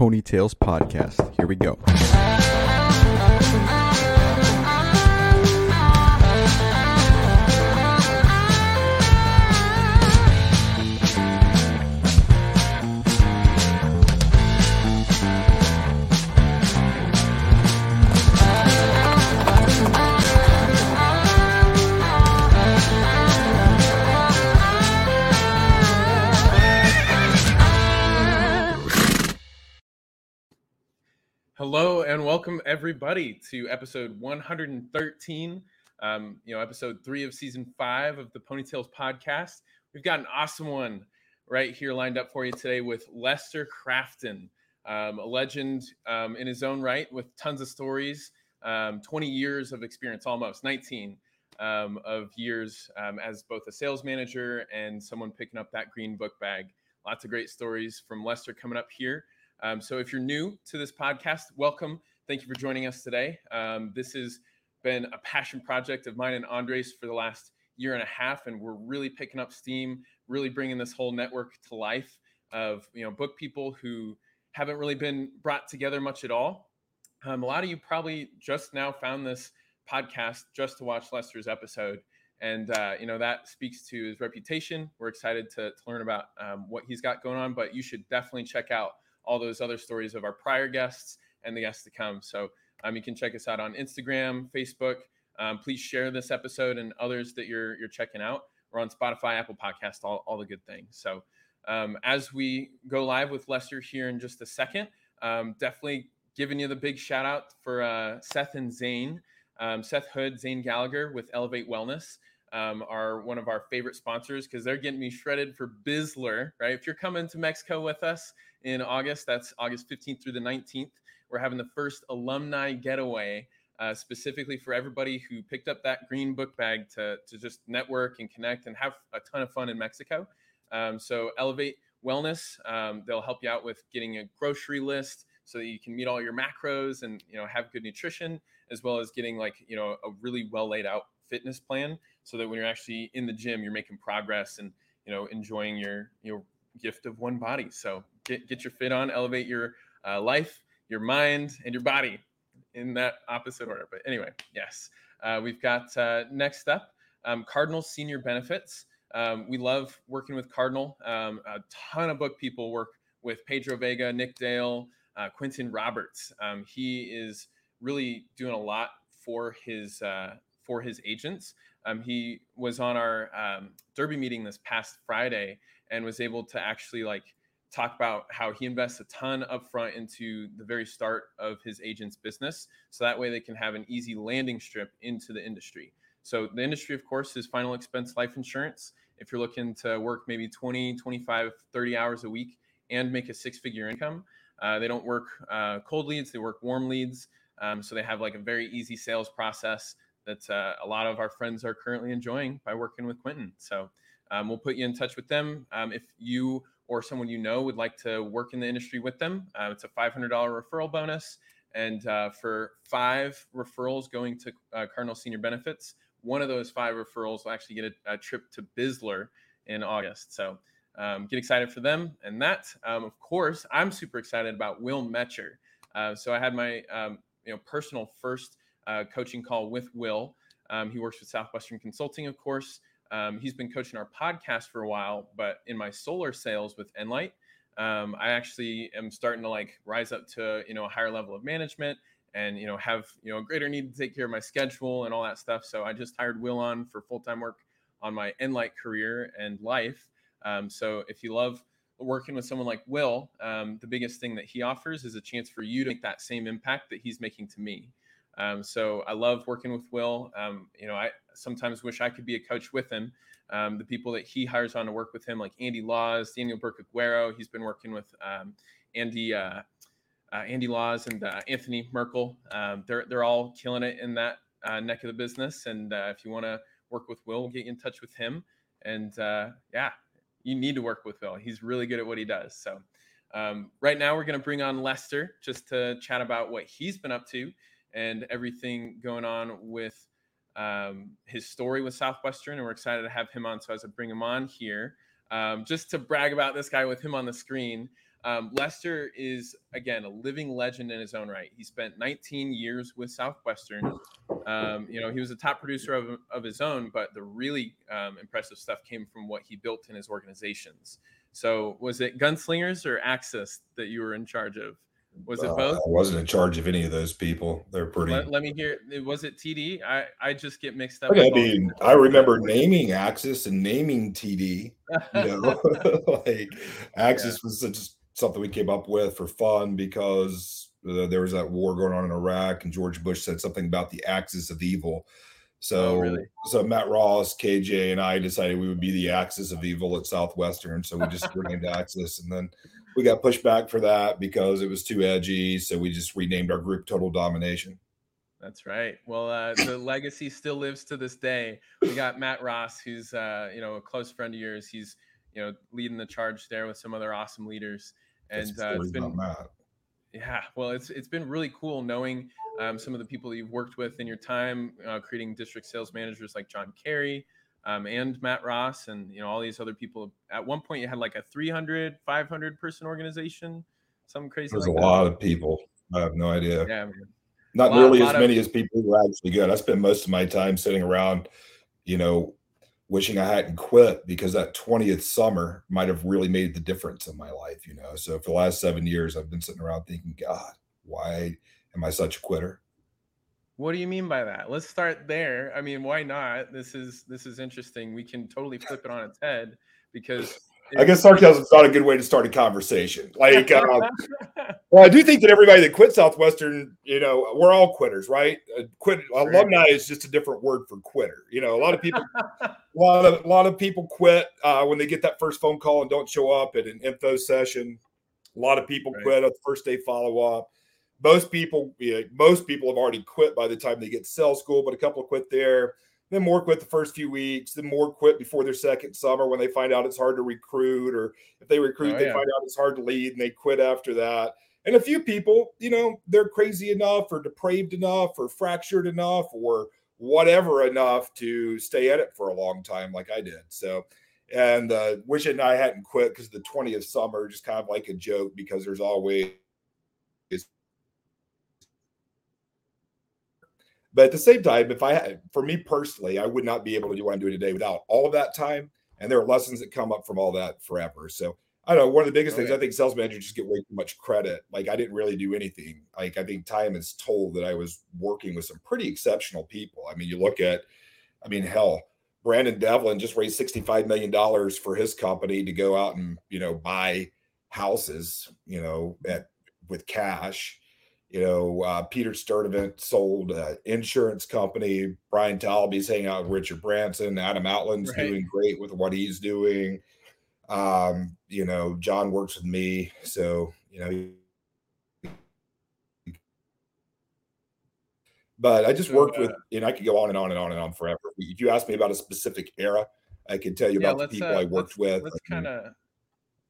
Ponytails podcast. Here we go. Hello and welcome everybody to episode 113. Um, you know, episode three of season five of the Ponytails podcast. We've got an awesome one right here lined up for you today with Lester Crafton, um, a legend um, in his own right with tons of stories, um, 20 years of experience, almost 19 um, of years um, as both a sales manager and someone picking up that green book bag. Lots of great stories from Lester coming up here. Um, so if you're new to this podcast, welcome. Thank you for joining us today. Um, this has been a passion project of mine and Andres for the last year and a half, and we're really picking up steam, really bringing this whole network to life of you know book people who haven't really been brought together much at all. Um, a lot of you probably just now found this podcast just to watch Lester's episode, and uh, you know that speaks to his reputation. We're excited to, to learn about um, what he's got going on, but you should definitely check out all those other stories of our prior guests and the guests to come. So um, you can check us out on Instagram, Facebook. Um, please share this episode and others that you're you're checking out. We're on Spotify, Apple Podcast, all, all the good things. So um, as we go live with Lester here in just a second, um, definitely giving you the big shout out for uh, Seth and Zane. Um, Seth Hood, Zane Gallagher with Elevate Wellness um, are one of our favorite sponsors because they're getting me shredded for Bizler, right? If you're coming to Mexico with us in August, that's August 15th through the 19th. We're having the first alumni getaway uh, specifically for everybody who picked up that green book bag to, to just network and connect and have a ton of fun in Mexico. Um, so, Elevate Wellness, um, they'll help you out with getting a grocery list so that you can meet all your macros and you know have good nutrition as well as getting like you know a really well laid out fitness plan so that when you're actually in the gym you're making progress and you know enjoying your your gift of one body so get, get your fit on elevate your uh, life your mind and your body in that opposite order. But anyway yes uh, we've got uh, next up um, cardinal senior benefits. Um, we love working with cardinal. Um, a ton of book people work with pedro vega nick dale uh, quentin roberts. Um, he is really doing a lot for his uh, for his agents. Um, he was on our um, Derby meeting this past Friday and was able to actually like talk about how he invests a ton upfront into the very start of his agent's business. So that way they can have an easy landing strip into the industry. So the industry, of course, is final expense life insurance. If you're looking to work maybe 20, 25, 30 hours a week and make a six figure income, uh, they don't work uh, cold leads, they work warm leads. Um, so they have like a very easy sales process that uh, a lot of our friends are currently enjoying by working with Quentin. So um, we'll put you in touch with them. Um, if you or someone you know would like to work in the industry with them, uh, it's a $500 referral bonus. And uh, for five referrals going to uh, Cardinal Senior Benefits, one of those five referrals will actually get a, a trip to Bizler in August. So um, get excited for them. And that, um, of course, I'm super excited about Will Metcher. Uh, so I had my um, you know personal first uh, coaching call with Will. Um, he works with Southwestern Consulting, of course. Um, he's been coaching our podcast for a while, but in my solar sales with Enlight, um, I actually am starting to like rise up to you know a higher level of management and you know have you know a greater need to take care of my schedule and all that stuff. So I just hired Will on for full time work on my Enlight career and life. Um, so if you love working with someone like Will, um, the biggest thing that he offers is a chance for you to make that same impact that he's making to me. Um, so I love working with Will. Um, you know, I sometimes wish I could be a coach with him. Um, the people that he hires on to work with him, like Andy Laws, Daniel Burke Aguero, he's been working with um, Andy uh, uh, Andy Laws and uh, Anthony Merkel. Um, they're they're all killing it in that uh, neck of the business. And uh, if you want to work with Will, get in touch with him. And uh, yeah, you need to work with Will. He's really good at what he does. So. Um, right now, we're going to bring on Lester just to chat about what he's been up to and everything going on with um, his story with Southwestern. And we're excited to have him on. So as I bring him on here, um, just to brag about this guy with him on the screen, Um, Lester is again a living legend in his own right. He spent 19 years with Southwestern. Um, you know, he was a top producer of, of his own, but the really um, impressive stuff came from what he built in his organizations. So, was it Gunslingers or Axis that you were in charge of? Was it Uh, both? I wasn't in charge of any of those people. They're pretty. Let, let me hear. Was it TD? I I just get mixed up. I mean, I remember naming Axis and naming TD. You know, like Axis was such something we came up with for fun because uh, there was that war going on in Iraq, and George Bush said something about the axis of evil. So, Oh, really? so Matt Ross, KJ, and I decided we would be the axis of evil at Southwestern. So we just renamed Axis, and then we got pushed back for that because it was too edgy. So we just renamed our group Total Domination. That's right. Well, uh, the legacy still lives to this day. We got Matt Ross, who's uh, you know a close friend of yours. He's you know leading the charge there with some other awesome leaders, and uh, it's been yeah. Well, it's it's been really cool knowing um, some of the people you've worked with in your time uh, creating district sales managers like John Carey um, and Matt Ross, and you know all these other people. At one point, you had like a 300, 500 person organization, something crazy. There's like a that. lot of people. I have no idea. Yeah, man. Not lot- nearly as of- many as people who are actually good. I spend most of my time sitting around, you know, wishing I hadn't quit because that 20th summer might have really made the difference in my life, you know. So for the last seven years, I've been sitting around thinking, God, why am I such a quitter? What do you mean by that? Let's start there. I mean, why not? This is this is interesting. We can totally flip it on its head because I guess sarcasm is not a good way to start a conversation. Like, uh, well, I do think that everybody that quit Southwestern, you know, we're all quitters, right? Uh, quit Sure. alumni is just a different word for quitter. You know, a lot of people, a lot of a lot of people quit uh, when they get that first phone call and don't show up at an info session. A lot of people Right. quit at the first day follow up. Most people, yeah, most people have already quit by the time they get to sales school, but a couple quit there. Then more quit the first few weeks. Then more quit before their second summer when they find out it's hard to recruit, or if they recruit, Oh, they yeah. find out it's hard to lead, and they quit after that. And a few people, you know, they're crazy enough, or depraved enough, or fractured enough, or whatever enough to stay at it for a long time, like I did. So, and uh, wishing I hadn't quit because the 20th summer just kind of like a joke because there's always But at the same time, if I had, for me personally, I would not be able to do what I'm doing today without all of that time. And there are lessons that come up from all that forever. So I don't know. One of the biggest Oh, things. I think sales managers just get way too much credit. Like I didn't really do anything. Like I think time is told that I was working with some pretty exceptional people. I mean, you look at, I mean, hell, Brandon Devlin just raised $65 million for his company to go out and, you know, buy houses, you know, at with cash. You know, uh, Peter Sturdivant sold an insurance company. Brian Talby's hanging out with Richard Branson. Adam Outland's Right. doing great with what he's doing. Um, you know, John works with me. So, you know, but I just So, worked uh, with, and I could go on and on and on and on forever. If you ask me about a specific era, I can tell you yeah, about the people uh, I worked let's, with. Let's kind of.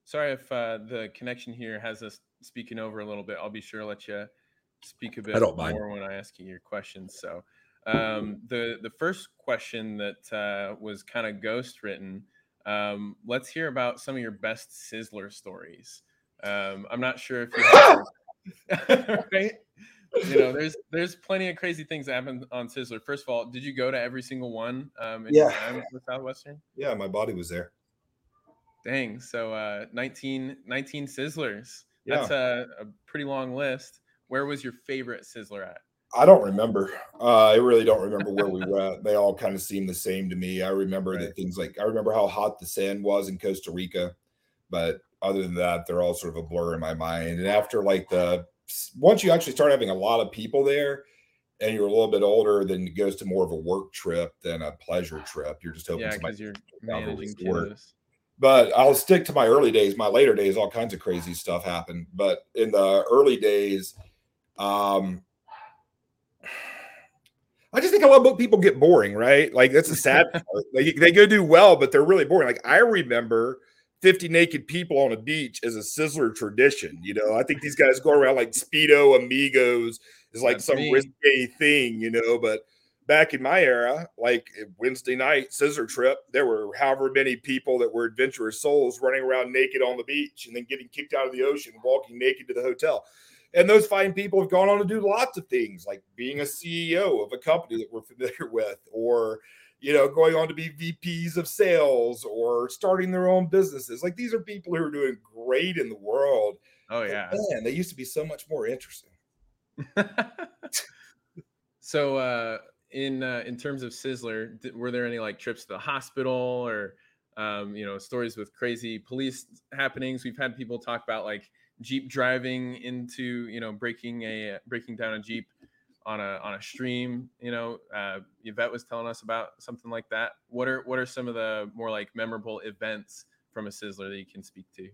Sorry if uh, the connection here has us speaking over a little bit. I'll be sure to let you speak a bit don't mind. more when I ask you your questions. So, um, the the first question that uh, was kind of ghost written. Um, let's hear about some of your best Sizzler stories. Um, I'm not sure if you have, right. You know, there's there's plenty of crazy things that happen on Sizzler. First of all, did you go to every single one um, in your Yeah. time with Southwestern? yeah, my body was there. Dang. So uh 19, 19 Sizzlers. Yeah. That's a, a pretty long list. Where was your favorite Sizzler at? I don't remember. Uh, I really don't remember where we were at. They all kind of seem the same to me. I remember Right. that things like I remember how hot the sand was in Costa Rica, but other than that, they're all sort of a blur in my mind. And after like the once you actually start having a lot of people there and you're a little bit older, then it goes to more of a work trip than a pleasure trip. You're just hoping Yeah, somebody you're managing work. but I'll stick to my early days. My later days, all kinds of crazy stuff happened. But in the early days, um, I just think a lot of people get boring, right? Like that's a sad part. Like they go do well, but they're really boring. Like I remember 50 naked people on a beach as a sizzler tradition. You know, I think these guys go around like Speedo Amigos is like That's some me. risque thing, you know, but back in my era, like Wednesday night sizzler trip, there were however many people that were adventurous souls running around naked on the beach and then getting kicked out of the ocean, walking naked to the hotel. And those fine people have gone on to do lots of things, like being a CEO of a company that we're familiar with, or you know, going on to be VPs of sales or starting their own businesses. Like these are people who are doing great in the world. Oh yeah, man, they used to be so much more interesting. so, uh, in uh, in terms of Sizzler, were there any like trips to the hospital or um, you know stories with crazy police happenings? We've had people talk about like Jeep driving into you know breaking a breaking down a Jeep on a on a stream. You know, uh, Yvette was telling us about something like that. What are what are some of the more like memorable events from a Sizzler that you can speak to?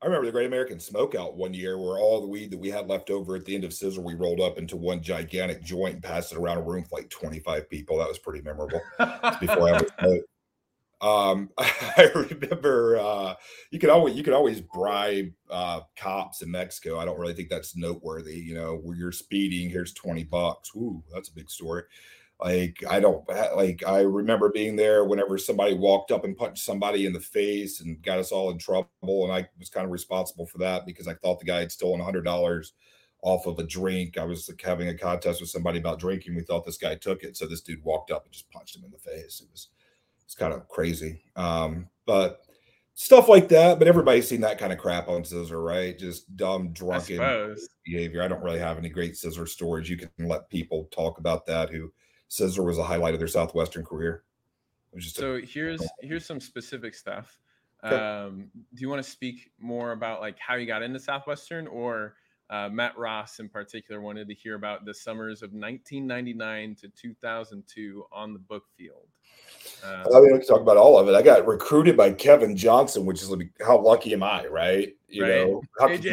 I remember the Great American Smokeout one year where all the weed that we had left over at the end of Sizzler, we rolled up into one gigantic joint and passed it around a room for like 25 people. That was pretty memorable. before I was um, I remember uh, you could always you could always bribe uh, cops in Mexico. I don't really think that's noteworthy. You know, where you're speeding, here's twenty bucks. Ooh, that's a big story. Like I don't like I remember being there whenever somebody walked up and punched somebody in the face and got us all in trouble, and I was kind of responsible for that because I thought the guy had stolen a hundred dollars off of a drink. I was like having a contest with somebody about drinking. We thought this guy took it, so this dude walked up and just punched him in the face. It was it's kind of crazy. Um, but stuff like that. But everybody's seen that kind of crap on Sizzler, right? Just dumb, drunken I behavior. I don't really have any great Sizzler stories. You can let people talk about that who Sizzler was a highlight of their Southwestern career. so a, here's here's some specific stuff. Um, do you want to speak more about like how you got into Southwestern or uh, Matt Ross in particular wanted to hear about the summers of 1999 to 2002 on the book field. Uh, I mean, we can talk about all of it. I got recruited by Kevin Johnson, which is like, how lucky am I, right? You right. know, how KJ.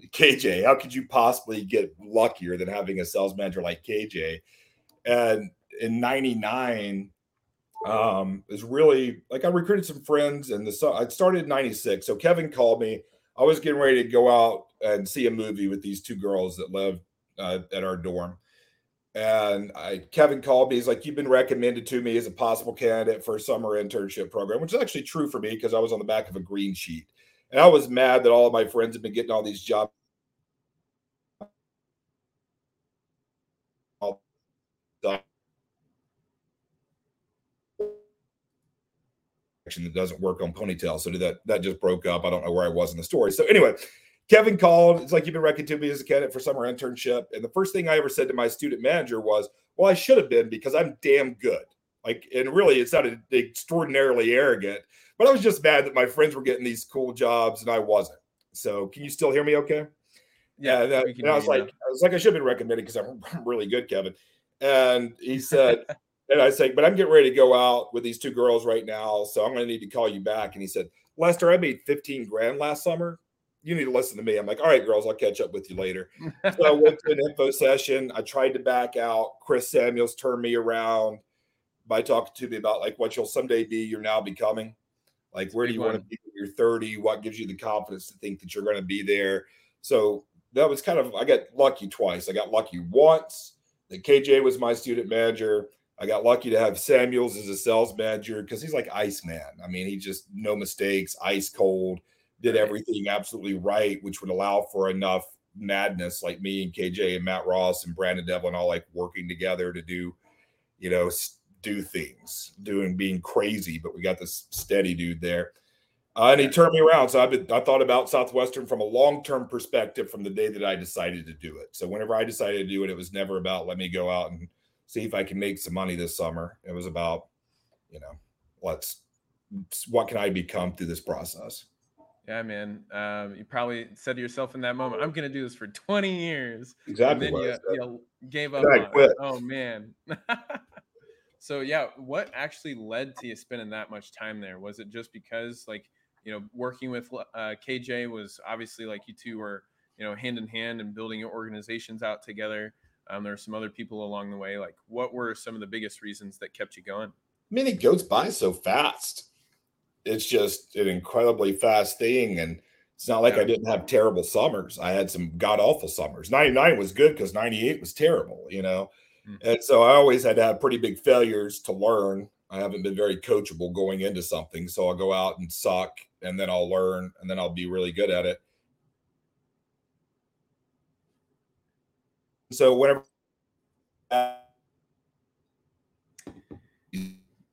You, KJ, how could you possibly get luckier than having a sales manager like KJ? And in '99, um, is really like I recruited some friends, and the I started in '96. So Kevin called me. I was getting ready to go out and see a movie with these two girls that lived uh, at our dorm and I, Kevin called me. He's like, "You've been recommended to me as a possible candidate for a summer internship program," which is actually true for me because I was on the back of a green sheet, and I was mad that all of my friends had been getting all these jobs. that doesn't work on ponytail so that that just broke up i don't know where i was in the story so anyway Kevin called. It's like you've been recommended to me as a candidate for summer internship. And the first thing I ever said to my student manager was, Well, I should have been because I'm damn good. Like, and really, it sounded extraordinarily arrogant, but I was just mad that my friends were getting these cool jobs and I wasn't. So, can you still hear me okay? Yeah. And, uh, and I was like, I was like, I should have been recommended because I'm, I'm really good, Kevin. And he said, and I said, but I'm getting ready to go out with these two girls right now. So I'm going to need to call you back. And he said, Lester, I made 15 grand last summer you need to listen to me. I'm like, all right, girls, I'll catch up with you later. so I went to an info session. I tried to back out. Chris Samuels turned me around by talking to me about like what you'll someday be, you're now becoming. Like, where do you want to be when you're 30? What gives you the confidence to think that you're going to be there? So that was kind of, I got lucky twice. I got lucky once that KJ was my student manager. I got lucky to have Samuels as a sales manager because he's like ice man. I mean, he just no mistakes, ice cold did everything absolutely right, which would allow for enough madness like me and KJ and Matt Ross and Brandon Devlin all like working together to do, you know, do things, doing being crazy. But we got this steady dude there. Uh, and he turned me around. So I've been, I thought about Southwestern from a long term perspective from the day that I decided to do it. So whenever I decided to do it, it was never about let me go out and see if I can make some money this summer. It was about, you know, let's what can I become through this process. Yeah, man. Um, you probably said to yourself in that moment, "I'm gonna do this for 20 years." Exactly. And then you, you, gave up. Oh man. so yeah, what actually led to you spending that much time there? Was it just because, like, you know, working with uh, KJ was obviously like you two were, you know, hand in hand and building your organizations out together. Um, there were some other people along the way. Like, what were some of the biggest reasons that kept you going? I mean, it goes by so fast it's just an incredibly fast thing. And it's not like yeah. I didn't have terrible summers. I had some god awful summers. 99 was good because 98 was terrible, you know. Mm. And so I always had to have pretty big failures to learn. I haven't been very coachable going into something. So I'll go out and suck and then I'll learn and then I'll be really good at it. So whenever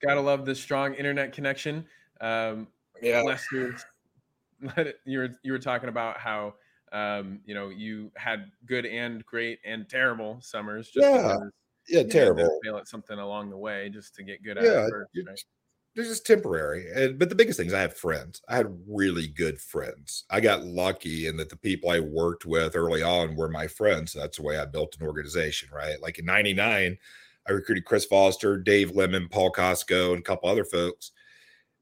gotta love the strong internet connection. Um, yeah, Lester, you were you were talking about how um, you know you had good and great and terrible summers. Just yeah, yeah, terrible. Fail at something along the way just to get good at yeah, it. First, right? They're just temporary. And but the biggest thing is I have friends. I had really good friends. I got lucky in that the people I worked with early on were my friends. That's the way I built an organization, right? Like in 99, I recruited Chris Foster, Dave Lemon, Paul Costco, and a couple other folks.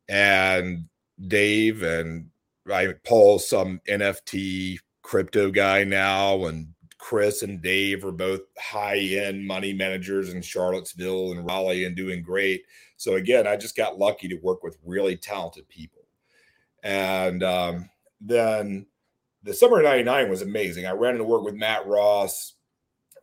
And Dave and I Paul's some NFT crypto guy now, and Chris and Dave are both high end money managers in Charlottesville and Raleigh and doing great. So again, I just got lucky to work with really talented people. And um, then the summer of 99 was amazing. I ran into work with Matt Ross,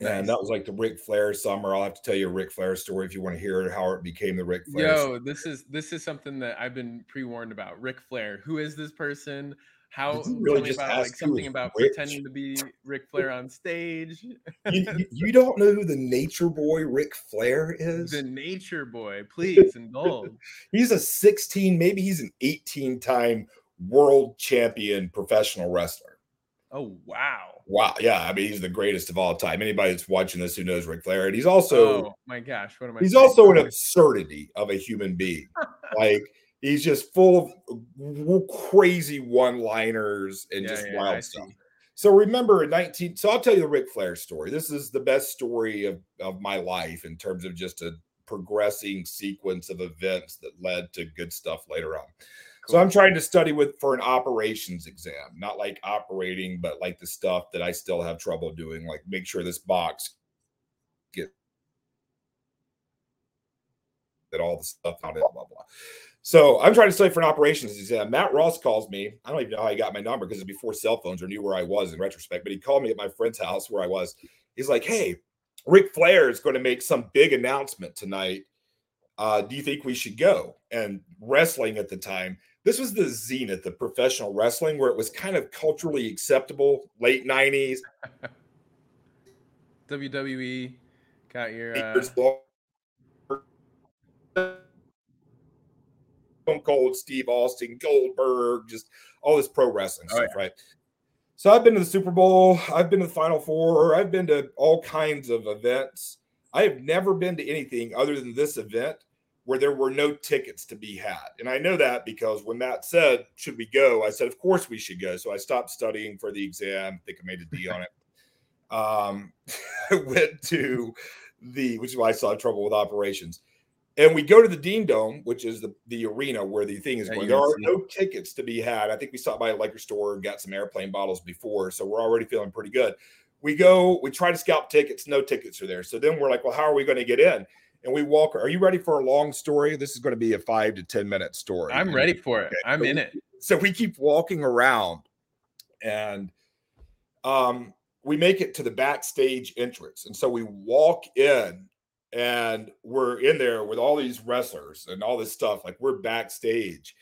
nice. and that was like the Ric Flair summer. I'll have to tell you a Ric Flair story if you want to hear how it became the Ric Flair. Yo, this is this is something that I've been pre-warned about. Ric Flair. Who is this person? How really just about like something about rich? pretending to be Ric Flair on stage? you, you, don't know who the Nature Boy Ric Flair is? The Nature Boy, please indulge. he's a 16, maybe he's an 18 time world champion professional wrestler. Oh wow! Wow, yeah. I mean, he's the greatest of all time. Anybody that's watching this who knows Ric Flair, and he's also oh my gosh, what am I? He's saying? also an absurdity of a human being. like he's just full of crazy one-liners and yeah, just yeah, wild stuff. So remember in 19 so I'll tell you the Ric Flair story. This is the best story of, of my life in terms of just a progressing sequence of events that led to good stuff later on. So I'm trying to study with for an operations exam, not like operating, but like the stuff that I still have trouble doing, like make sure this box get that all the stuff on it, blah blah. So I'm trying to study for an operations exam. Matt Ross calls me. I don't even know how he got my number because it's before cell phones or knew where I was in retrospect. But he called me at my friend's house where I was. He's like, "Hey, Ric Flair is going to make some big announcement tonight. Uh, do you think we should go?" And wrestling at the time, this was the zenith of professional wrestling, where it was kind of culturally acceptable. Late '90s. WWE got your. Uh... Cold, Steve Austin, Goldberg, just all this pro wrestling oh, stuff, yeah. right? So I've been to the Super Bowl, I've been to the Final Four, I've been to all kinds of events. I have never been to anything other than this event where there were no tickets to be had. And I know that because when Matt said, Should we go? I said, Of course we should go. So I stopped studying for the exam. I think I made a D on it. Um, I went to the, which is why I saw trouble with operations. And we go to the Dean Dome, which is the, the arena where the thing is going. There are no tickets to be had. I think we stopped by a liquor store and got some airplane bottles before. So we're already feeling pretty good. We go, we try to scalp tickets, no tickets are there. So then we're like, well, how are we going to get in? And we walk. Are you ready for a long story? This is going to be a five to 10 minute story. I'm ready for it. Okay. I'm so in we, it. So we keep walking around and um, we make it to the backstage entrance. And so we walk in and we're in there with all these wrestlers and all this stuff. Like we're backstage.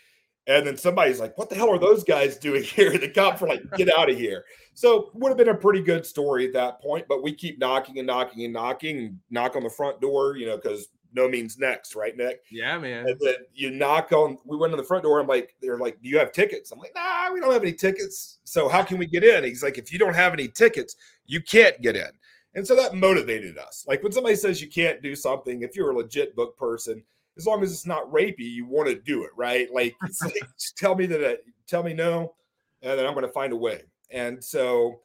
And then somebody's like, what the hell are those guys doing here? The cops are like, get out of here. So would have been a pretty good story at that point, but we keep knocking and knocking and knocking, knock on the front door, you know, because no means next, right, Nick? Yeah, man. And then you knock on, we went to the front door. I'm like, they're like, do you have tickets? I'm like, nah, we don't have any tickets. So how can we get in? He's like, if you don't have any tickets, you can't get in. And so that motivated us. Like when somebody says you can't do something, if you're a legit book person, as long as it's not rapey, you want to do it, right? Like, like tell me that, uh, tell me no, and then I'm going to find a way. And so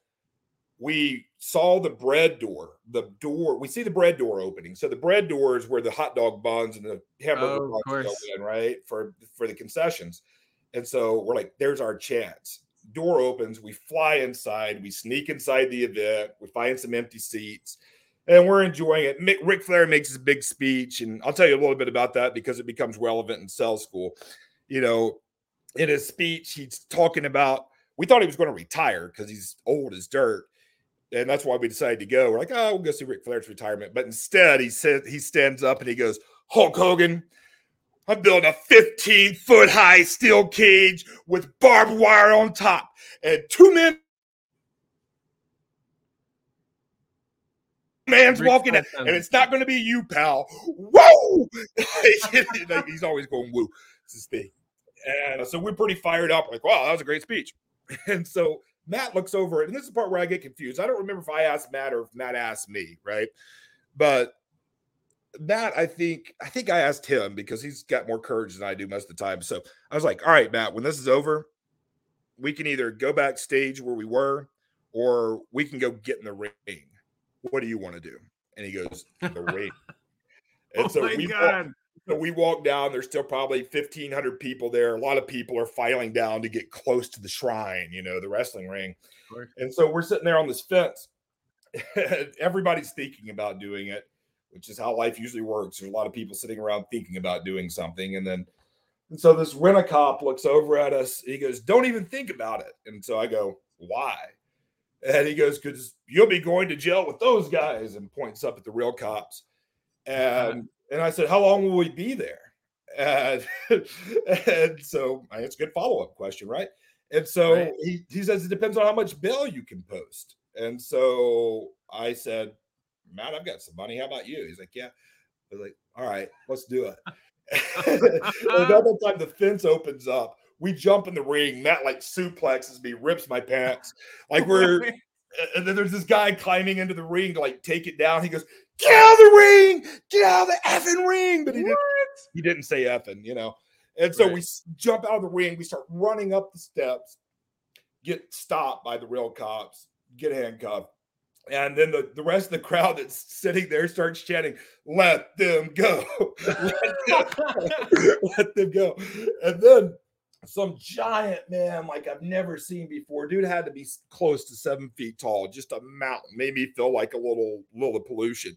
we saw the bread door, the door. We see the bread door opening. So the bread door is where the hot dog buns and the hamburger oh, buns go in, right? For for the concessions. And so we're like, there's our chance door opens, we fly inside, we sneak inside the event, we find some empty seats, and we're enjoying it. Ric, Flair makes his big speech, and I'll tell you a little bit about that because it becomes relevant in sales school. You know, in his speech, he's talking about we thought he was going to retire because he's old as dirt. and that's why we decided to go. We're like, oh, we'll go see Ric Flair's retirement. But instead, he said he stands up and he goes, Hulk Hogan, I'm building a 15 foot high steel cage with barbed wire on top and two men. Man's Ric walking in, Flair and it's not going to be you, pal. Whoa! Like, He's always going woo. It's his thing. And so we're pretty fired up. Like, wow, that was a great speech. And so Matt looks over and this is the part where I get confused. I don't remember if I asked Matt or if Matt asked me, right? But Matt, I think I think I asked him because he's got more courage than I do most of the time. So I was like, "All right, Matt, when this is over, we can either go backstage where we were, or we can go get in the ring. What do you want to do?" And he goes, "The ring." Oh and oh so my we walk- god. so we walk down. There's still probably 1,500 people there. A lot of people are filing down to get close to the shrine, you know, the wrestling ring. And so we're sitting there on this fence. Everybody's thinking about doing it, which is how life usually works. There's a lot of people sitting around thinking about doing something. And then, and so this rent a cop looks over at us. He goes, Don't even think about it. And so I go, Why? And he goes, Because you'll be going to jail with those guys and points up at the real cops. And and I said, How long will we be there? And, and so it's a good follow up question, right? And so Right. he, he says, It depends on how much bail you can post. And so I said, Matt, I've got some money. How about you? He's like, Yeah. I was like, All right, let's do it. the time the fence opens up, we jump in the ring. Matt like suplexes me, rips my pants. Like we're and then there's this guy climbing into the ring to like take it down. He goes, "Get out of the ring! Get out of the effing ring!" But he didn't. He didn't say effing, you know. And so we Right. s- jump out of the ring. We start running up the steps, get stopped by the real cops, get handcuffed. And then the, the rest of the crowd that's sitting there starts chanting, let them go. let, them, let them go. And then some giant man like I've never seen before. Dude had to be close to seven feet tall, just a mountain. Made me feel like a little little pollution.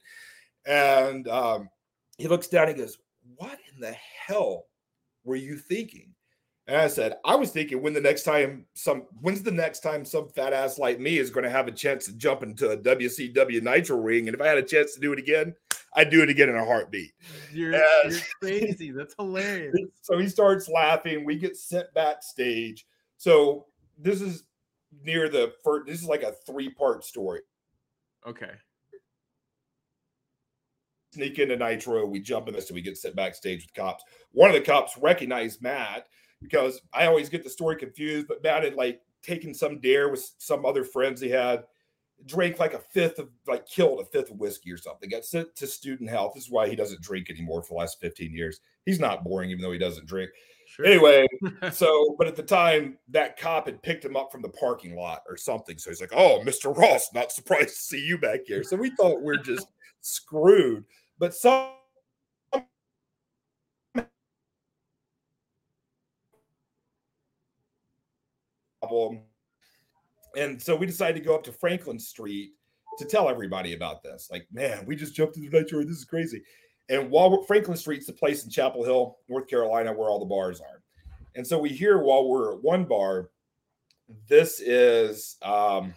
And um, he looks down. He goes, "What in the hell were you thinking?" And I said, "I was thinking when the next time some when's the next time some fat ass like me is going to have a chance to jump into a WCW Nitro ring, and if I had a chance to do it again, I'd do it again in a heartbeat." You're, Yes. you're crazy. That's hilarious. so he starts laughing. We get sent backstage. So this is near the first. This is like a three part story. Okay. Sneak into Nitro. We jump in this, and we get sent backstage with cops. One of the cops recognized Matt because I always get the story confused. But Matt had like taken some dare with some other friends he had. Drank like a fifth of, like, killed a fifth of whiskey or something. Got sent to student health. This is why he doesn't drink anymore for the last 15 years. He's not boring, even though he doesn't drink. Sure. Anyway, so but at the time that cop had picked him up from the parking lot or something so he's like oh mr ross not surprised to see you back here so we thought we're just screwed but some problem. And so we decided to go up to franklin street to tell everybody about this. Like man we just jumped into the nitro this is crazy. And while we're, franklin street's the place in chapel hill north carolina where all the bars are. And so we hear while we're at one bar, this is um,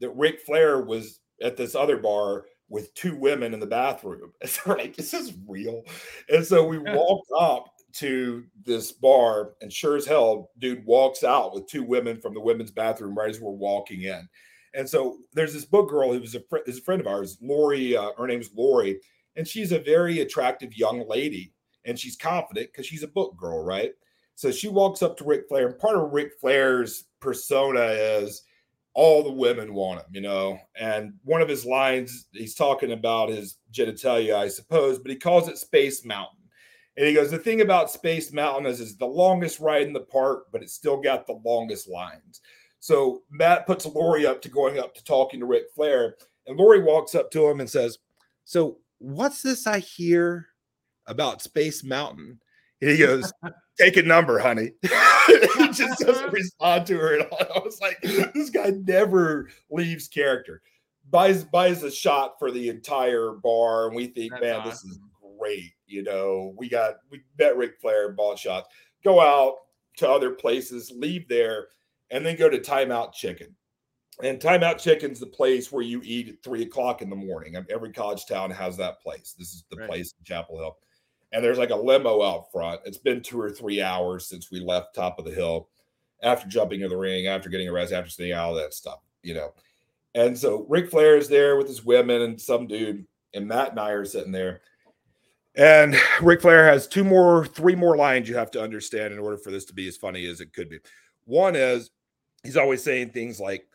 that Ric Flair was at this other bar with two women in the bathroom. And so we're like, this is real. And so we walked up to this bar, and sure as hell, dude walks out with two women from the women's bathroom right as we're walking in. And so there's this book girl who was a, fr- is a friend of ours, Lori. Uh, her name's Lori, and she's a very attractive young lady, and she's confident because she's a book girl, right? So she walks up to Ric Flair, and part of Ric Flair's persona is all the women want him, you know. And one of his lines, he's talking about his genitalia, I suppose, but he calls it Space Mountain. And he goes, The thing about Space Mountain is it's the longest ride in the park, but it's still got the longest lines. So Matt puts Lori up to going up to talking to Ric Flair, and Lori walks up to him and says, So what's this I hear about Space Mountain? And he goes, Take a number, honey. he just doesn't respond to her at all. I was like, this guy never leaves character. Buys buys a shot for the entire bar, and we think, That's man, this is awesome. Great. You know, we got we bet Ric Flair and bought shots. Go out to other places, leave there, and then go to Timeout Chicken. And Timeout Chicken's the place where you eat at three o'clock in the morning. Every college town has that place. This is the Right. place in Chapel Hill. And there's like a limo out front. It's been two or three hours since we left top of the hill after jumping in the ring, after getting arrested, after seeing all that stuff, you know. And so Ric Flair is there with his women and some dude, and Matt and I are sitting there. And Ric Flair has two more, three more lines you have to understand in order for this to be as funny as it could be. One is he's always saying things like,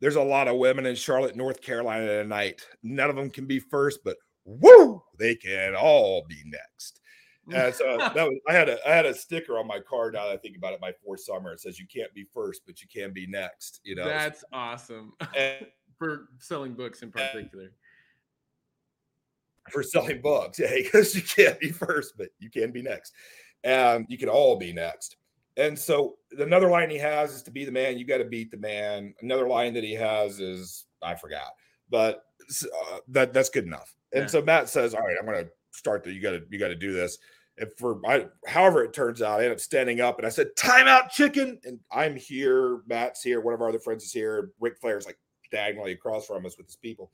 There's a lot of women in Charlotte, North Carolina tonight. None of them can be first, but woo, they can all be next. Mm. And so that was I had a I had a sticker on my car now that I think about it, my fourth summer. It says you can't be first, but you can be next. You know, That's awesome and for selling books in particular. For selling books. Yeah, because you can't be first, but you can be next. And you can all be next. And so another line he has is to be the man, you got to beat the man. Another line that he has is I forgot, but uh, that that's good enough. And Yeah. so Matt says, "All right, I'm going to start the you got to you got to do this." And for I, however it turns out, I end up standing up and I said, "Timeout, chicken!" And I'm here, Matt's here, one of our other friends is here. Ric Flair's like diagonally across from us with his people.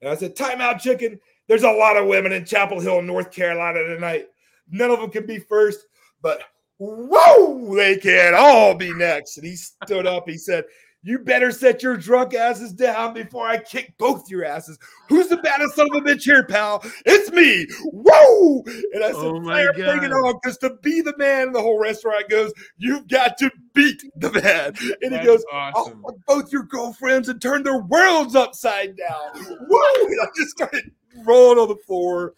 And I said, "Timeout, chicken!" There's a lot of women in Chapel Hill, North Carolina tonight. None of them can be first, but whoa, they can all be next. And he stood up. He said, You better set your drunk asses down before I kick both your asses. Who's the baddest son of a bitch here, pal? It's me. Whoa! And I said, Oh Flair, bring it on. Because to be the man, the whole restaurant goes, You've got to beat the man. And he That's goes, I'll fuck both your girlfriends and turn their worlds upside down. Whoa! And I just started rolling on the floor,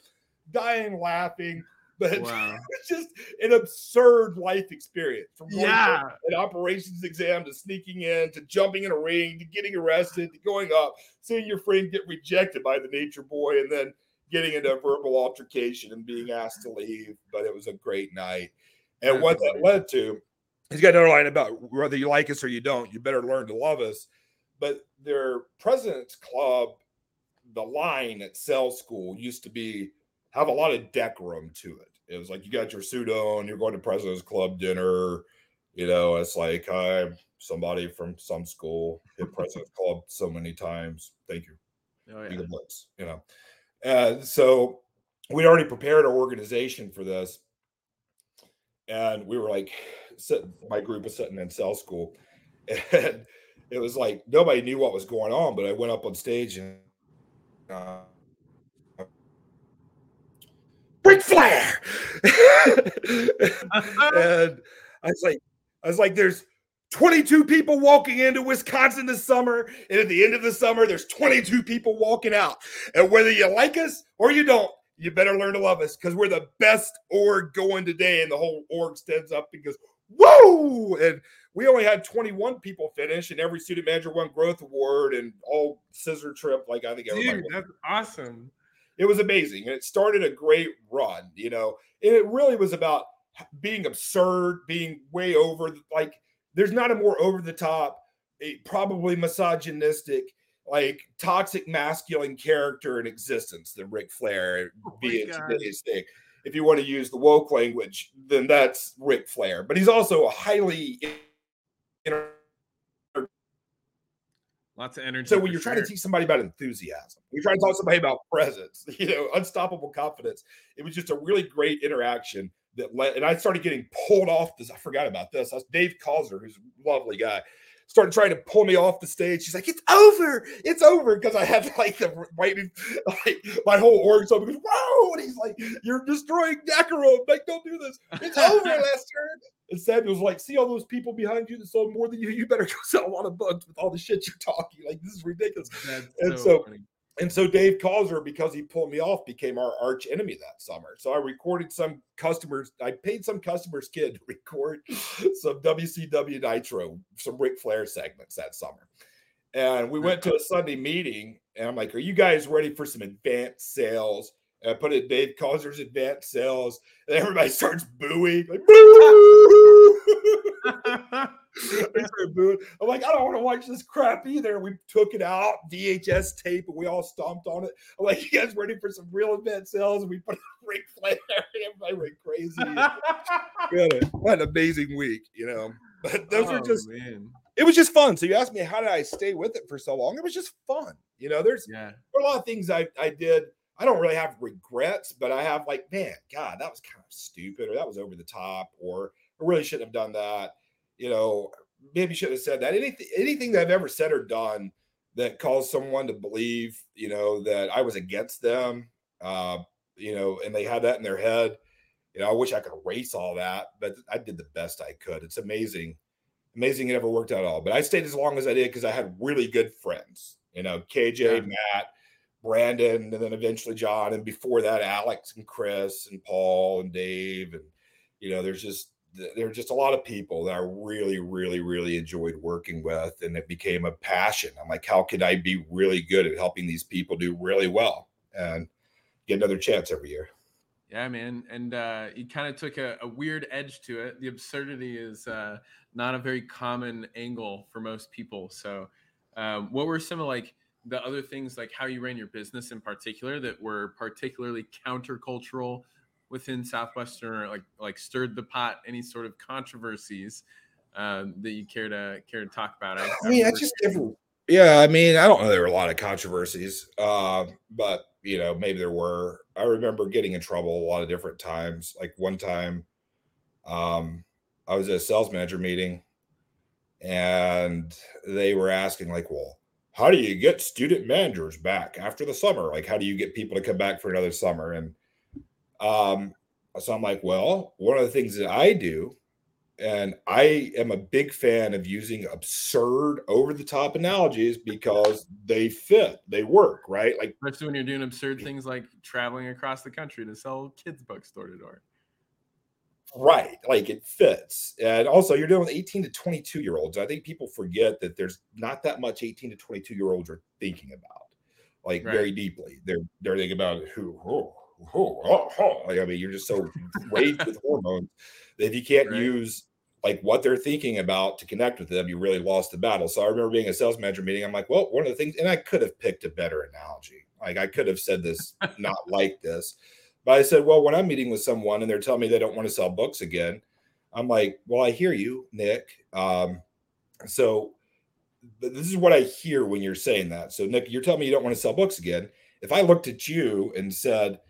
dying laughing. But Wow. it's just an absurd life experience from Yeah. an operations exam to sneaking in to jumping in a ring to getting arrested to going up, seeing your friend get rejected by the nature boy, and then getting into a verbal altercation and being asked to leave. But it was a great night. And what that led to, he's got another line about whether you like us or you don't, you better learn to love us. But their president's club, the line at Sales School used to be have a lot of decorum to it. It was like you got your suit on, you're going to President's Club dinner. You know, it's like I'm somebody from some school hit President's Club so many times. Thank you. Oh, yeah. Blitz, you know. And so we'd already prepared our organization for this. And we were like, sit, my group was sitting in sales school. And it was like nobody knew what was going on, but I went up on stage and uh, Ric Flair. and I was like, I was like, there's 22 people walking into Wisconsin this summer, and at the end of the summer, there's 22 people walking out. And whether you like us or you don't, you better learn to love us because we're the best org going today. And the whole org stands up and goes, Whoa! And we only had 21 people finish, and every student manager won growth award and all sizzler trip. Like I think Dude, that's awesome. it was amazing and it started a great run you know and it really was about being absurd being way over like there's not a more over the top probably misogynistic like toxic masculine character in existence than Ric Flair Oh being today's thing if you want to use the woke language then that's Ric Flair but he's also a highly inter- Lots of energy. so when you're trying to teach somebody about enthusiasm, you're trying to talk somebody about presence, you know, unstoppable confidence. It was just a really great interaction that led, and I started getting pulled off this. I forgot about this. That's Dave Causer, who's a lovely guy, started trying to pull me off the stage. She's like, "It's over, it's over," because I had like the right, like my whole org. So goes, "Whoa!" And he's like, "You're destroying decorum. Like, don't do this. It's over, Lester." And Samuel's like, see all those people behind you that sold more than you? You better go sell a lot of books with all the shit you're talking. Like, this is ridiculous. That's and so, so-. And so Dave Causer, because he pulled me off, became our arch enemy that summer. So I recorded some customers, I paid some customers' kid to record some WCW Nitro, some Ric Flair segments that summer. And we went to a Sunday meeting, and I'm like, Are you guys ready for some advanced sales? And I put in Dave Causer's advanced sales, and everybody starts booing, like, boo! They started booing. I'm like, I don't want to watch this crap either. We took it out, VHS tape, and we all stomped on it. I'm like, you guys ready for some real event sales? And we put Ric Flair. Everybody went crazy. we, had a, we had an amazing week, you know. But those oh, are just man. it it was just fun. So you asked me how did I stay with it for so long? It was just fun. You know, there's Yeah. there a lot of things I, I did. I don't really have regrets, but I have like, man, God, that was kind of stupid, or that was over the top, or I really shouldn't have done that. You know, maybe should have said that. Anything, anything that I've ever said or done that caused someone to believe, you know, that I was against them, uh, you know, and they had that in their head. You know, I wish I could erase all that, but I did the best I could. It's amazing, amazing it ever worked out at all. But I stayed as long as I did because I had really good friends. You know, KJ, Yeah. Matt, Brandon, and then eventually John, and before that, Alex and Chris and Paul and Dave, and you know, there's just there are just a lot of people that I really, really, really enjoyed working with, and it became a passion. I'm like, how could I be really good at helping these people do really well and get another chance every year? Yeah, man. And uh, you kind of took a, a weird edge to it. The absurdity is uh, not a very common angle for most people. So, um, what were some of like the other things, like how you ran your business in particular, that were particularly countercultural within Southwestern, or like like stirred the pot? Any sort of controversies um, that you care to care to talk about? I mean, I just never. Yeah, I mean, I don't know. There were a lot of controversies, uh, but you know, maybe there were. I remember getting in trouble a lot of different times. Like one time, um, I was at a sales manager meeting, and they were asking, like, "Well, how do you get student managers back after the summer? Like, how do you get people to come back for another summer?" And um, so I'm like, "Well, one of the things that I do and I am a big fan of using absurd, over the top analogies because they fit, they work, right? Like, especially when you're doing absurd things like traveling across the country to sell kids' books door to door. right, like it fits. And also, you're dealing with 18 to 22 year olds. I think people forget that there's not that much 18 to 22 year olds are thinking about, like Right. very deeply. They're they're thinking about who, who, who, oh, oh. Like, I mean, you're just so raised with hormones that if you can't Right. use like what they're thinking about to connect with them, you really lost the battle. So I remember being a sales manager meeting. I'm like, well, one of the things, and I could have picked a better analogy. Like I could have said this not like this, but I said, well, when I'm meeting with someone and they're telling me they don't want to sell books again, I'm like, well, I hear you, Nick. Um, so this is what I hear when you're saying that. So Nick, you're telling me you don't want to sell books again. If I looked at you and said,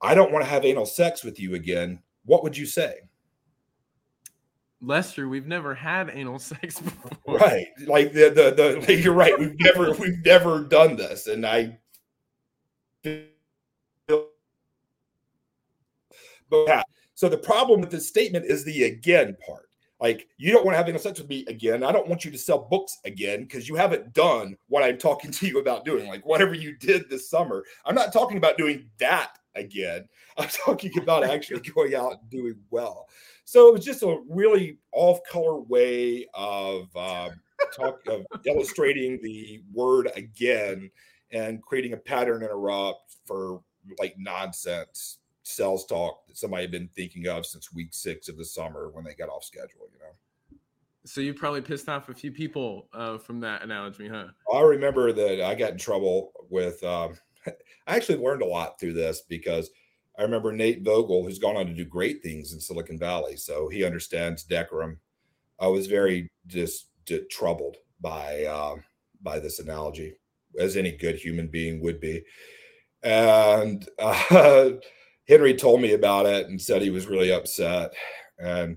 I don't want to have anal sex with you again, what would you say? Lester, we've never had anal sex before. right. Like the the, the like, you're right. We've never we've never done this and i but yeah. so the problem with this statement is the again part. Like you don't want to have anal sex with me again. I don't want you to sell books again because you haven't done what i'm talking to you about doing. Like whatever you did this summer. I'm not talking about doing that again i'm talking about actually going out and doing well so it was just a really off-color way of um, talk of illustrating the word again and creating a pattern interrupt for like nonsense sales talk that somebody had been thinking of since week six of the summer when they got off schedule. You know, So you probably pissed off a few people uh, from that analogy, huh? I remember that I got in trouble with. Um, I actually learned a lot through this because I remember Nate Vogel, who's gone on to do great things in Silicon Valley, so he understands decorum. I was very just, just troubled by uh, by this analogy, as any good human being would be. And uh, Henry told me about it and said he was really upset. And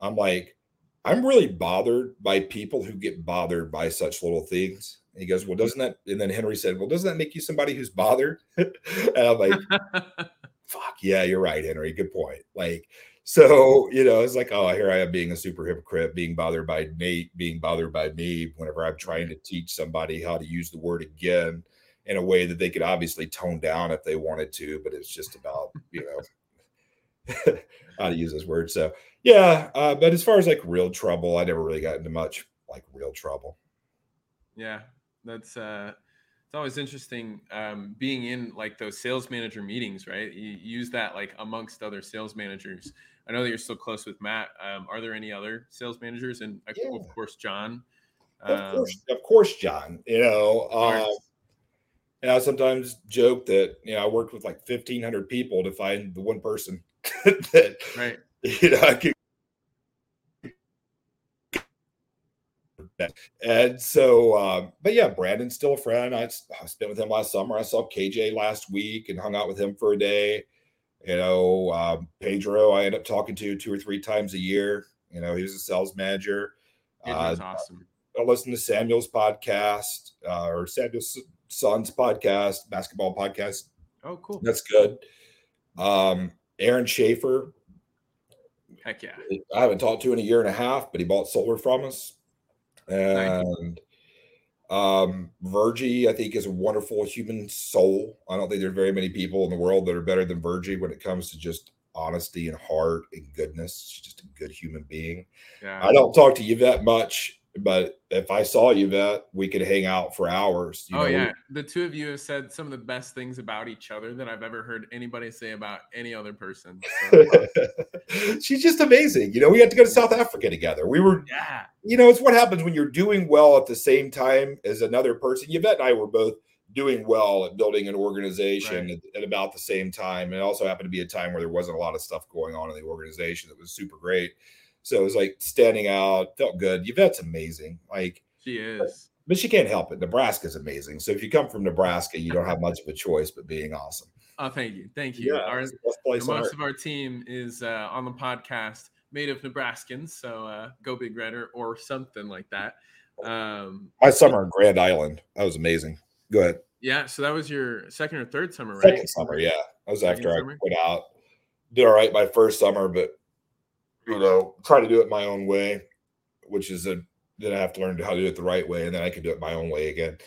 I'm like, I'm really bothered by people who get bothered by such little things. He goes, Well, doesn't that? And then Henry said, Well, doesn't that make you somebody who's bothered? and I'm like, Fuck, yeah, you're right, Henry. Good point. Like, so, you know, it's like, oh, here I am being a super hypocrite, being bothered by Nate, being bothered by me whenever I'm trying to teach somebody how to use the word again in a way that they could obviously tone down if they wanted to, but it's just about, you know, how to use this word. So, yeah. Uh, but as far as like real trouble, I never really got into much like real trouble. yeah, that's uh, it's always interesting um, being in like those sales manager meetings, right? You use that like amongst other sales managers. I know that you're still close with Matt. Um, are there any other sales managers? And of- Yeah. of course, John. Of Um, course, of course, John. You know, uh, and I sometimes joke that you know I worked with like fifteen hundred people to find the one person that right. you know I could And so, uh, but yeah, Brandon's still a friend. I, I spent with him last summer. I saw KJ last week and hung out with him for a day. You know, um, Pedro, I end up talking to two or three times a year. You know, he was a sales manager. Yeah, that's uh, awesome. I listen to Samuel's podcast uh, or Samuel's son's podcast, basketball podcast. Oh, cool. That's good. Um, Aaron Schaefer. Heck yeah. I haven't talked to in a year and a half, but he bought solar from us. And um, Virgie, I think, is a wonderful human soul. I don't think there's very many people in the world that are better than Virgie when it comes to just honesty and heart and goodness. She's just a good human being. Yeah. I don't talk to Yvette much but if I saw you, Yvette, we could hang out for hours. oh know? yeah, the two of you have said some of the best things about each other that I've ever heard anybody say about any other person. So. She's just amazing. You know, we had to go to South Africa together. We were, yeah. You know, it's what happens when you're doing well at the same time as another person. Yvette and I were both doing well at building an organization right. at, at about the same time. And it also happened to be a time where there wasn't a lot of stuff going on in the organization that was super great. So it was like standing out, felt good. Yvette's amazing. Like she is. But, she can't help it. Nebraska's amazing. So if you come from Nebraska, you don't have much of a choice but being awesome. Oh, thank you. Thank you. Yeah, our, most of our team is uh, on the podcast made of Nebraskans. So uh, go Big Redder or something like that. Um, My summer in Grand Island. That was amazing. Go ahead. Yeah. So that was your second or third summer, right? Second summer. Yeah. That was after second I summer? out. Did all right my first summer, but you know, try to do it my own way, which is a then I have to learn how to do it the right way, and then I can do it my own way again.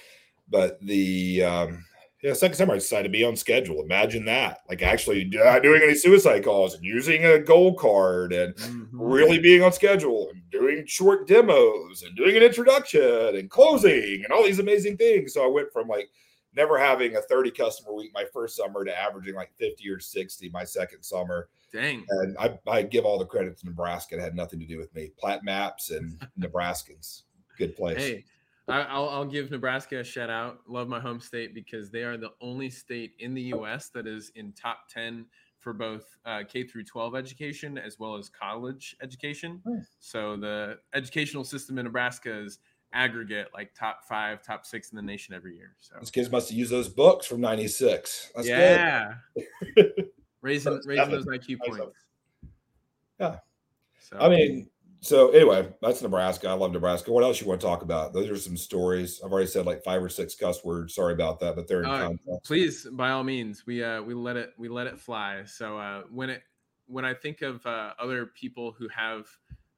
But the um, yeah, second summer I decided to be on schedule. Imagine that, like actually not doing any suicide calls and using a goal card and mm-hmm. really being on schedule and doing short demos and doing an introduction and closing and all these amazing things. So I went from like never having a 30 customer week my first summer to averaging like 50 or 60 my second summer. Dang. And I, I give all the credit to Nebraska. It had nothing to do with me. Plat Maps and Nebraskans. Good place. Hey, I'll, I'll give Nebraska a shout out. Love my home state because they are the only state in the U.S. that is in top 10 for both uh, K through 12 education as well as college education. Nice. So the educational system in Nebraska is – aggregate like top five, top six in the nation every year. So those kids must have used those books from '96. yeah, raising raising those IQ points. Yeah. So I mean, so anyway, that's Nebraska. I love Nebraska. What else you want to talk about? Those are some stories. I've already said like five or six cuss words. Sorry about that, but they're in uh, context. Please, by all means, we uh we let it we let it fly. So uh when it when I think of uh, other people who have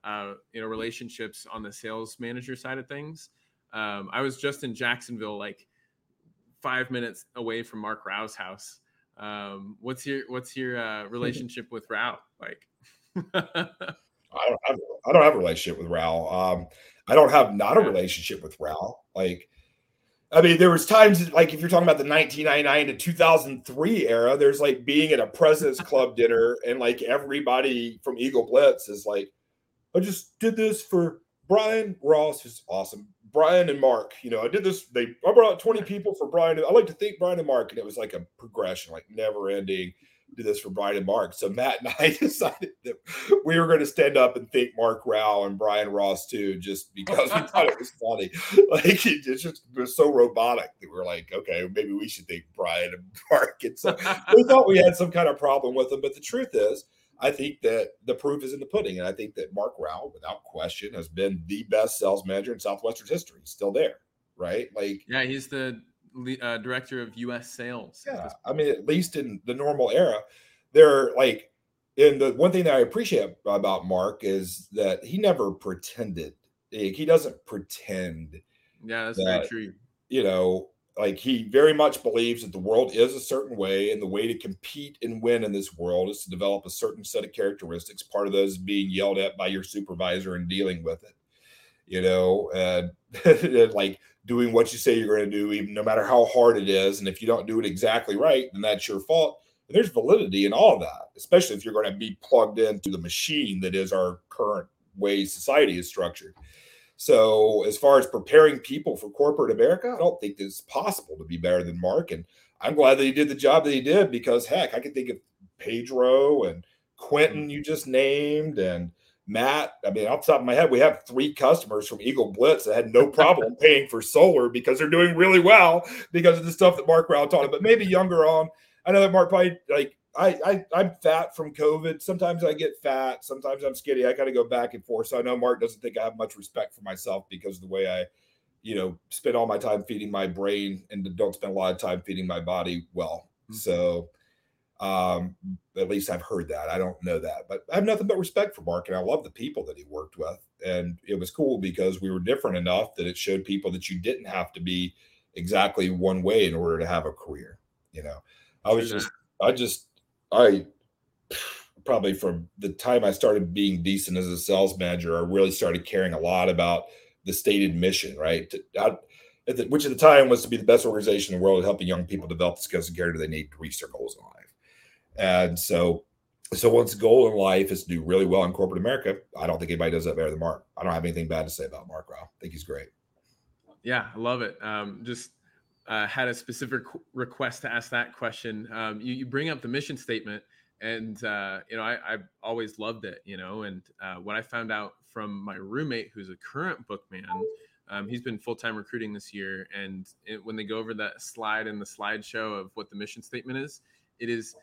uh, you know relationships on the sales manager side of things. Um, I was just in Jacksonville, like five minutes away from Mark Rao's house. Um, what's your what's your uh, relationship with Rao like? I don't have I don't have a relationship with Rao. Um, I don't have not a relationship with Rao. Like, I mean, there was times like if you're talking about the 1999 to 2003 era, there's like being at a President's Club dinner and like everybody from Eagle Blitz is like, I just did this for Brian Ross, who's awesome. Brian and Mark, you know, I did this. They I brought out 20 people for Brian. I like to think Brian and Mark, and it was like a progression, like never ending. Do this for Brian and Mark. So Matt and I decided that we were going to stand up and thank Mark Rao and Brian Ross too, just because we thought it was funny. Like it just it was so robotic that we are like, okay, maybe we should thank Brian and Mark. And so we thought we had some kind of problem with them, but the truth is I think that the proof is in the pudding. And I think that Mark Rao, without question, has been the best sales manager in Southwestern history. He's still there, right? Like, yeah, he's the uh, director of U.S. sales. Yeah, I mean, at least in the normal era, they're like, and the one thing that I appreciate about Mark is that he never pretended. He doesn't pretend. Yeah, that's that, very true. You know, like he very much believes that the world is a certain way and the way to compete and win in this world is to develop a certain set of characteristics part of those being yelled at by your supervisor and dealing with it you know and like doing what you say you're going to do even no matter how hard it is and if you don't do it exactly right then that's your fault. And there's validity in all of that especially if you're going to be plugged into the machine that is our current way society is structured so, as far as preparing people for corporate America, I don't think it's possible to be better than Mark. And I'm glad that he did the job that he did because, heck, I can think of Pedro and Quentin, mm-hmm. you just named, and Matt, I mean, off the top of my head, we have three customers from Eagle Blitz that had no problem paying for solar because they're doing really well because of the stuff that Mark Brown taught. Him. But maybe younger on, I know that Mark probably like I, I I'm fat from COVID. Sometimes I get fat. Sometimes I'm skinny. I kind of go back and forth. So I know Mark doesn't think I have much respect for myself because of the way I, you know, spend all my time feeding my brain and don't spend a lot of time feeding my body well. Mm-hmm. So um, at least I've heard that. I don't know that, but I have nothing but respect for Mark, and I love the people that he worked with. And it was cool because we were different enough that it showed people that you didn't have to be exactly one way in order to have a career. You know, I was just, I just, I probably from the time I started being decent as a sales manager, I really started caring a lot about the stated mission, right? To, I, the, which at the time was to be the best organization in the world, helping young people develop the skills and character they need to reach their goals in life. And so, so one's goal in life is to do really well in corporate America. I don't think anybody does that better than Mark. I don't have anything bad to say about Mark Rao. I think he's great. Yeah, I love it. Um, just uh, had a specific request to ask that question. Um, you, you, bring up the mission statement, and uh, you know I, I always loved it. You know, and uh, what I found out from my roommate, who's a current bookman, um, he's been full time recruiting this year, and it, when they go over that slide in the slideshow of what the mission statement is, it is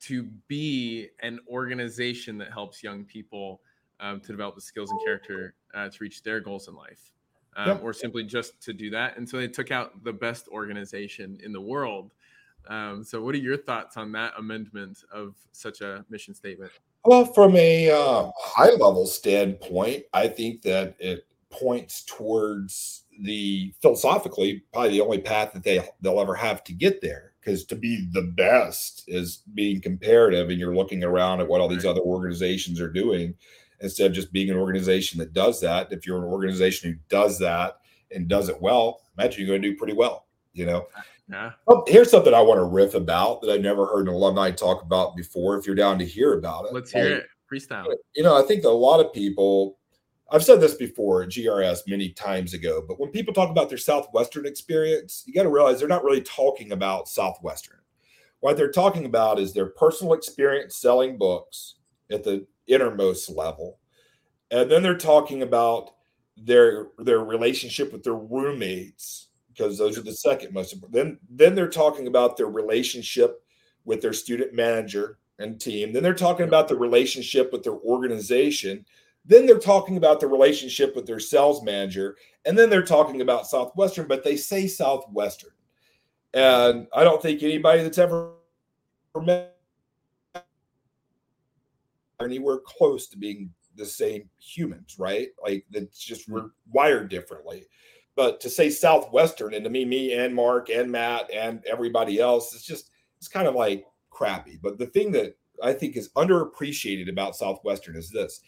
to be an organization that helps young people um, to develop the skills and character uh, to reach their goals in life, um, yep. or simply just to do that. And so they took out the best organization in the world. Um, so, what are your thoughts on that amendment of such a mission statement? Well, from a uh, high level standpoint, I think that it points towards the philosophically probably the only path that they they'll ever have to get there because to be the best is being comparative and you're looking around at what all these other organizations are doing instead of just being an organization that does that if you're an organization who does that and does it well imagine you're going to do pretty well you know yeah. Well, here's something I want to riff about that I've never heard an alumni talk about before. If you're down to hear about it, let's hear it. Freestyle. You know, I think that a lot of people I've said this before at GRS many times ago, but when people talk about their Southwestern experience, you got to realize they're not really talking about Southwestern. What they're talking about is their personal experience selling books at the innermost level. And then they're talking about their their relationship with their roommates because those are the second most important. Then then they're talking about their relationship with their student manager and team. Then they're talking about the relationship with their organization then they're talking about the relationship with their sales manager. And then they're talking about Southwestern, but they say Southwestern. And I don't think anybody that's ever met anywhere close to being the same humans, right? Like that's just mm-hmm. we're wired differently. But to say Southwestern and to me, me and Mark and Matt and everybody else, it's just it's kind of like crappy. But the thing that I think is underappreciated about Southwestern is this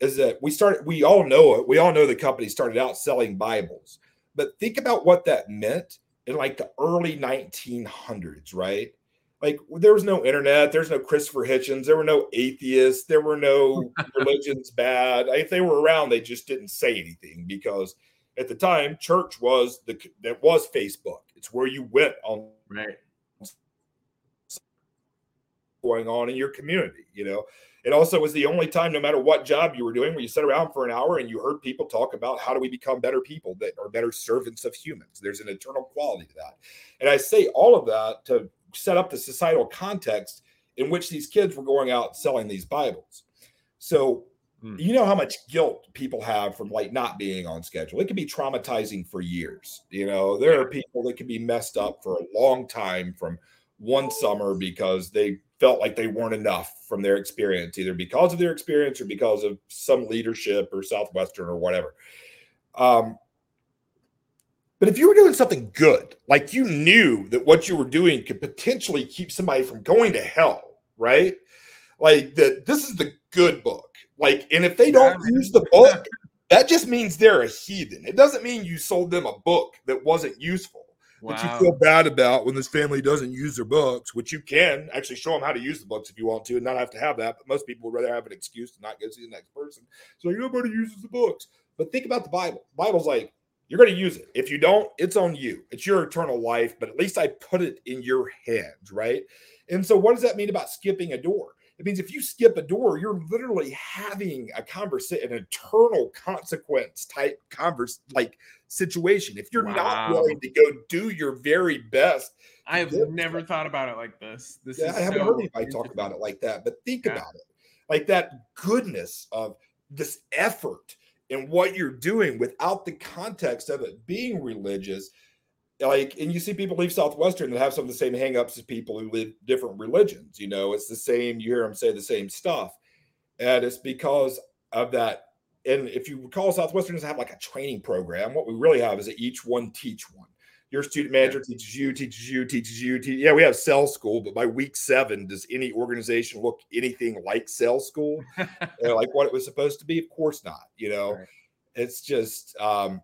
is that we started, we all know it. We all know the company started out selling Bibles, but think about what that meant in like the early 1900s, right? Like there was no internet, there's no Christopher Hitchens, there were no atheists, there were no religions bad. If they were around, they just didn't say anything because at the time, church was the that was Facebook. It's where you went on right going on in your community, you know. It also was the only time, no matter what job you were doing, where you sat around for an hour and you heard people talk about how do we become better people that are better servants of humans. There's an eternal quality to that. And I say all of that to set up the societal context in which these kids were going out selling these Bibles. So hmm. you know how much guilt people have from like not being on schedule. It can be traumatizing for years. You know, there are people that can be messed up for a long time from one summer because they felt like they weren't enough from their experience, either because of their experience or because of some leadership or Southwestern or whatever. Um, but if you were doing something good, like you knew that what you were doing could potentially keep somebody from going to hell, right? Like that, this is the good book. Like, and if they don't use the book, that just means they're a heathen. It doesn't mean you sold them a book that wasn't useful wow. that you feel bad about when this family doesn't use their books, which you can actually show them how to use the books if you want to and not have to have that. But most people would rather have an excuse to not go see the next person. So nobody uses the books. But think about the Bible. The Bible's like, you're going to use it. If you don't, it's on you. It's your eternal life, but at least I put it in your hands, right? And so, what does that mean about skipping a door? It means if you skip a door, you're literally having a conversation, an eternal consequence type converse like situation. If you're wow. not willing to go do your very best, I have never thought about it like this. This yeah, I haven't so heard anybody talk about it like that, but think yeah. about it like that goodness of this effort and what you're doing without the context of it being religious like and you see people leave southwestern that have some of the same hangups as people who live different religions you know it's the same you hear them say the same stuff and it's because of that and if you recall southwestern doesn't have like a training program what we really have is that each one teach one your student manager teaches you, teaches you, teaches you. Te- yeah, we have sales school, but by week seven, does any organization look anything like sales school? like what it was supposed to be? Of course not. You know, right. it's just, um,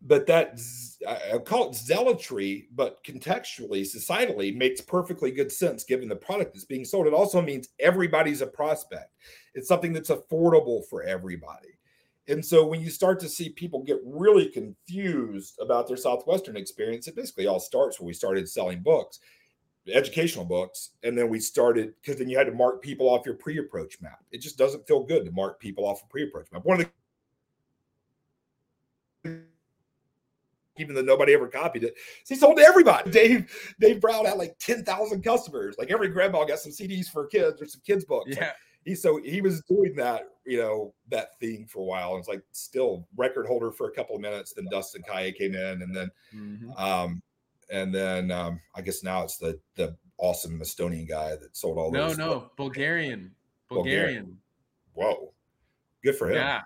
but that I call it zealotry, but contextually, societally, makes perfectly good sense given the product that's being sold. It also means everybody's a prospect. It's something that's affordable for everybody. And so when you start to see people get really confused about their Southwestern experience, it basically all starts when we started selling books, educational books. And then we started because then you had to mark people off your pre approach map. It just doesn't feel good to mark people off a pre approach map. One of the even though nobody ever copied it. he sold to everybody. Dave Dave Brown had like 10,000 customers. Like every grandma got some CDs for kids or some kids books. Yeah. Like, he so he was doing that, you know, that thing for a while. And it's like still record holder for a couple of minutes. Then Dustin Kaya came in, and then, mm-hmm. um, and then um, I guess now it's the the awesome Estonian guy that sold all those. No, no, Bulgarian, Bulgarian. Whoa, good for him. Yeah.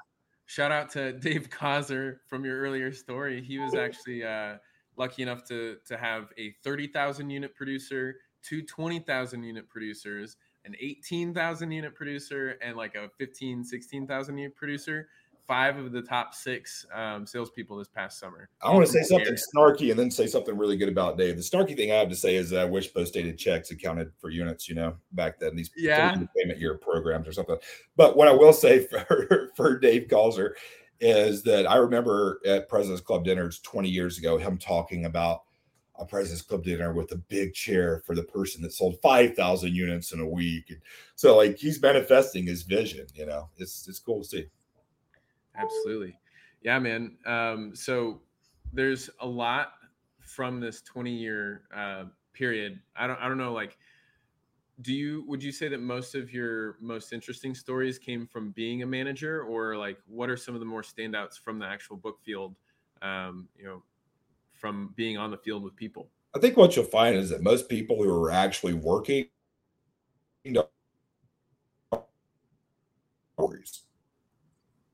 Shout out to Dave Kaiser from your earlier story. He was actually uh, lucky enough to to have a thirty thousand unit producer, two 20,000 unit producers an 18,000 unit producer and like a 15, 16,000 unit producer. Five of the top six um, salespeople this past summer. I want to say something snarky and then say something really good about Dave. The snarky thing I have to say is that I wish post dated checks accounted for units, you know, back then, these yeah. payment year programs or something. But what I will say for, for Dave Kaiser is that I remember at President's Club dinners 20 years ago, him talking about a President's Club dinner with a big chair for the person that sold 5,000 units in a week. And so, like, he's manifesting his vision, you know, it's, it's cool to see. Absolutely. Yeah, man. Um, so, there's a lot from this 20 year uh, period. I don't, I don't know, like, do you would you say that most of your most interesting stories came from being a manager or like what are some of the more standouts from the actual book field um, you know from being on the field with people. I think what you'll find is that most people who are actually working stories.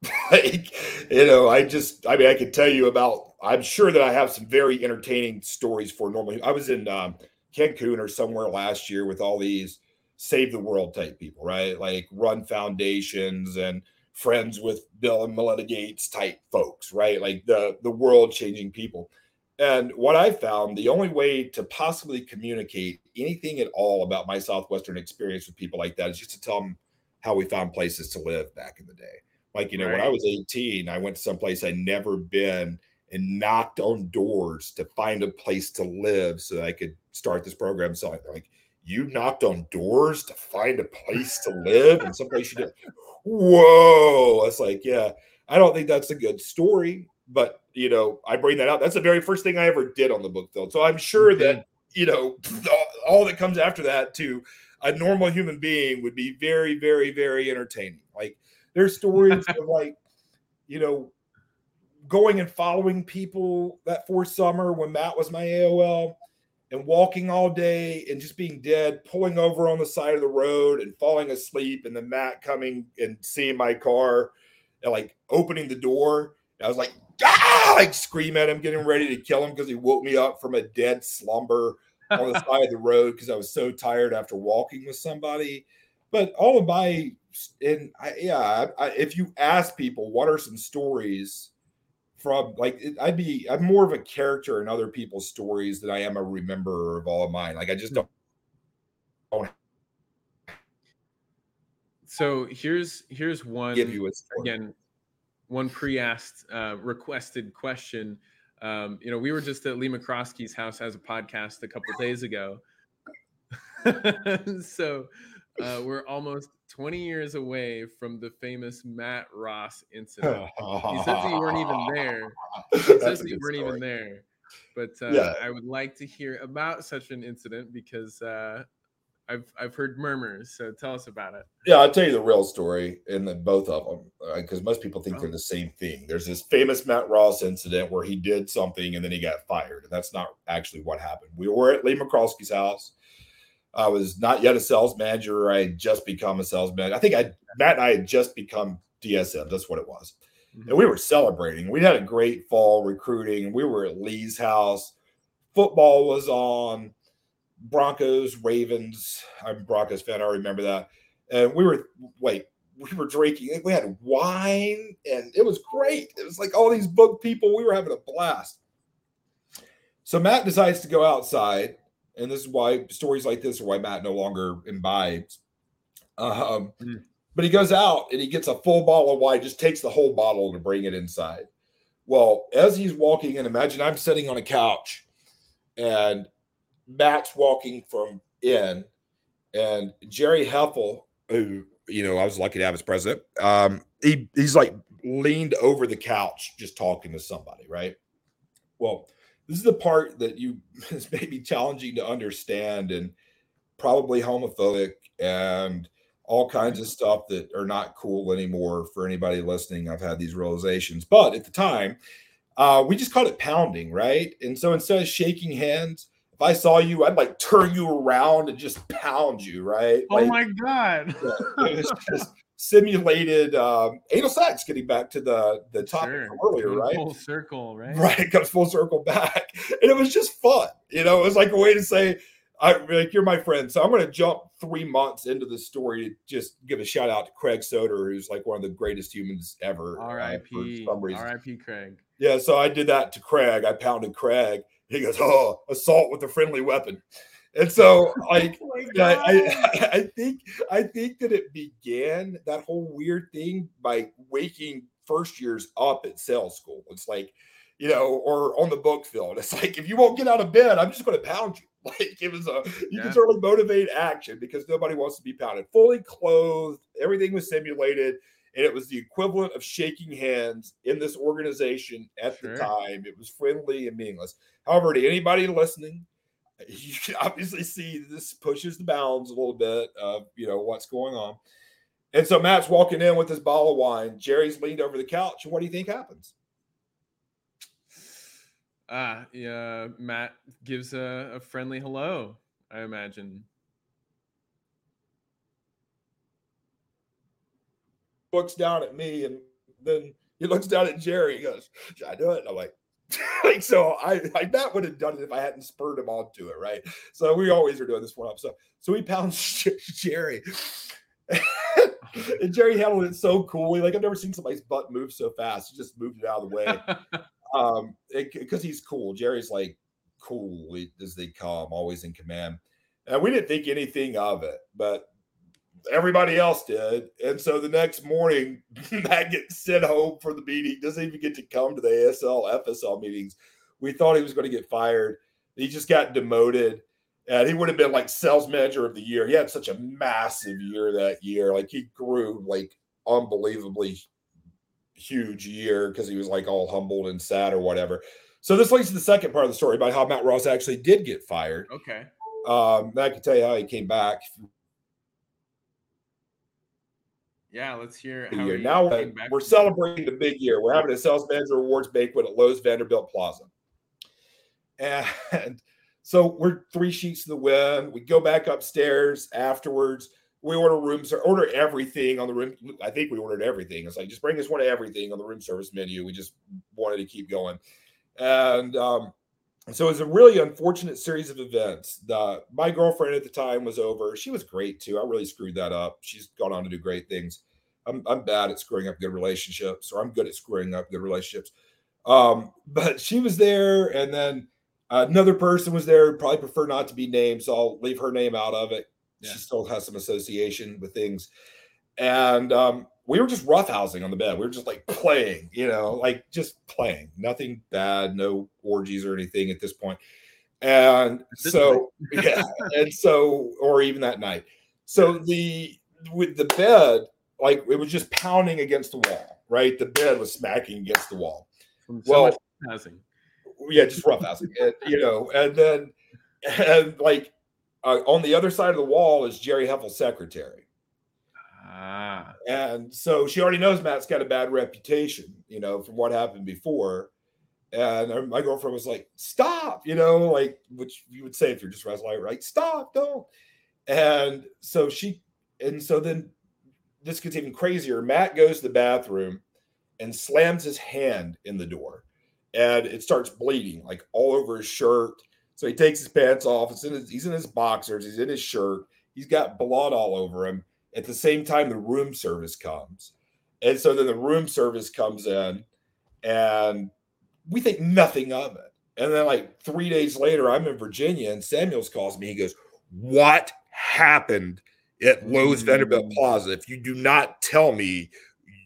like, you know, I just, I mean, I could tell you about, I'm sure that I have some very entertaining stories for normally. I was in um, Cancun or somewhere last year with all these save the world type people, right? Like run foundations and friends with Bill and Melinda Gates type folks, right? Like the the world changing people. And what I found, the only way to possibly communicate anything at all about my Southwestern experience with people like that is just to tell them how we found places to live back in the day. Like, you know, right. when I was 18, I went to some place I'd never been and knocked on doors to find a place to live so I could start this program. So I'm like, you knocked on doors to find a place to live and someplace you did. Whoa. I was like, yeah, I don't think that's a good story but you know, I bring that out. That's the very first thing I ever did on the book field. So I'm sure that you know all that comes after that to a normal human being would be very, very, very entertaining. Like there's stories of like, you know, going and following people that fourth summer when Matt was my AOL and walking all day and just being dead, pulling over on the side of the road and falling asleep, and then Matt coming and seeing my car and like opening the door. I was like, like scream at him, getting ready to kill him because he woke me up from a dead slumber on the side of the road because I was so tired after walking with somebody. But all of my and I, yeah, I, if you ask people what are some stories from like I'd be I'm more of a character in other people's stories than I am a rememberer of all of mine. Like I just hmm. don't. don't so here's here's one give you a again one pre-asked uh, requested question. Um, you know, we were just at Lee McCroskey's house as a podcast a couple days ago. so uh, we're almost 20 years away from the famous Matt Ross incident. He says that you weren't even there. He says you weren't even there. But uh, Yeah. I would like to hear about such an incident because uh, I've I've heard murmurs. So tell us about it. Yeah, I'll tell you the real story in the both of them because most people think Oh. they're the same thing. There's this famous Matt Ross incident where he did something and then he got fired, and that's not actually what happened. We were at Lee McCroskey's house. I was not yet a sales manager. I had just become a sales manager. I think I Matt and I had just become DSM. That's what it was. Mhm. And we were celebrating. We had a great fall recruiting, we were at Lee's house. Football was on. Broncos, Ravens. I'm a Broncos fan. I remember that. And we were wait, we were drinking. We had wine, and it was great. It was like all these book people. We were having a blast. So Matt decides to go outside, and this is why stories like this are why Matt no longer imbibes. Um, Mm. But he goes out and he gets a full bottle of wine, just takes the whole bottle to bring it inside. Well, as he's walking in, imagine I'm sitting on a couch and Matt's walking from in, and Jerry Heffel, who you know I was lucky to have as president, um, he he's like leaned over the couch just talking to somebody, right? Well, this is the part that you is maybe challenging to understand and probably homophobic and all kinds of stuff that are not cool anymore for anybody listening. I've had these realizations, but at the time, uh, we just called it pounding, right? And so instead of shaking hands, if I saw you, I'd like turn you around and just pound you, right? Oh Like, my god! it was just simulated um, anal sex. Getting back to the the topic Sure. from earlier, right? Full circle, right? Right, it comes full circle back, and it was just fun. You know, it was like a way to say, "I like you're my friend." So I'm going to jump three months into the story to just give a shout out to Craig Soder, who's like one of the greatest humans ever. uh, R.I.P. reason. R.I.P. Craig. Yeah, so I did that to Craig. I pounded Craig. He goes, "Oh, assault with a friendly weapon," and so oh like. Oh I, I think I think that it began that whole weird thing by waking first years up at sales school. It's like, you know, or on the book field. It's like if you won't get out of bed, I'm just going to pound you. Like it was a you Yeah. can certainly motivate action because nobody wants to be pounded. Fully clothed, everything was simulated, and it was the equivalent of shaking hands in this organization at Sure. the time. It was friendly and meaningless. However, to anybody listening, you can obviously see this pushes the bounds a little bit of you know what's going on. And so Matt's walking in with his bottle of wine. Jerry's leaned over the couch, and what do you think happens? Ah, yeah. Matt gives a, a friendly hello. I imagine. Looks down at me, and then he looks down at Jerry. He goes, "Should I do it?" And I'm like, like so. I like Matt would have done it if I hadn't spurred him on to it, right? So we always are doing this one up. So so he pounds Jerry. and Jerry handled it so coolly. Like I've never seen somebody's butt move so fast. He just moved it out of the way. um because he's cool jerry's like cool as they come always in command and we didn't think anything of it but everybody else did and so the next morning matt gets sent home for the meeting doesn't even get to come to the asl fsl meetings we thought he was going to get fired he just got demoted and he would have been like sales manager of the year he had such a massive year that year like he grew like unbelievably huge year because he was like all humbled and sad or whatever. So this leads to the second part of the story about how Matt Ross actually did get fired. okay. Um, I can tell you how he came back. Yeah, let's hear how year. Now we're, we're celebrating the big year. We're having a sales manager awards banquet at Loews Vanderbilt Plaza. And so we're three sheets to the wind. We go back upstairs afterwards. We order room ser- order everything on the room. I think we ordered everything. It's like just bring us one of everything on the room service menu. We just wanted to keep going. And um, so it was a really unfortunate series of events. The, my girlfriend at the time was over. She was great too. I really screwed that up. She's gone on to do great things. I'm, I'm bad at screwing up good relationships, or I'm good at screwing up good relationships. Um, but she was there, and then another person was there. Probably prefer not to be named, so I'll leave her name out of it. Yeah. She still has some association with things, and um, we were just roughhousing on the bed. We were just like playing, you know, like just playing. Nothing bad, no orgies or anything at this point. And so, yeah, and so, or even that night. So the with the bed, like it was just pounding against the wall, right? The bed was smacking against the wall. So Well, housing. yeah, just roughhousing, and, you know, and then and like uh, on the other side of the wall is Jerry Heffel's secretary, Ah, and so she already knows Matt's got a bad reputation, you know, from what happened before. And my girlfriend was like, "Stop," you know, like which you would say if you're just wrestling, right? Stop, don't. And so she, and so then this gets even crazier. Matt goes to the bathroom and slams his hand in the door, and it starts bleeding like all over his shirt. So he takes his pants off. In his, he's in his boxers. He's in his shirt. He's got blood all over him. At the same time, the room service comes, and so then the room service comes in, and we think nothing of it. And then, like three days later, I'm in Virginia, and Samuels calls me. He goes, "What happened at Loews Vanderbilt Mm. Plaza? If you do not tell me,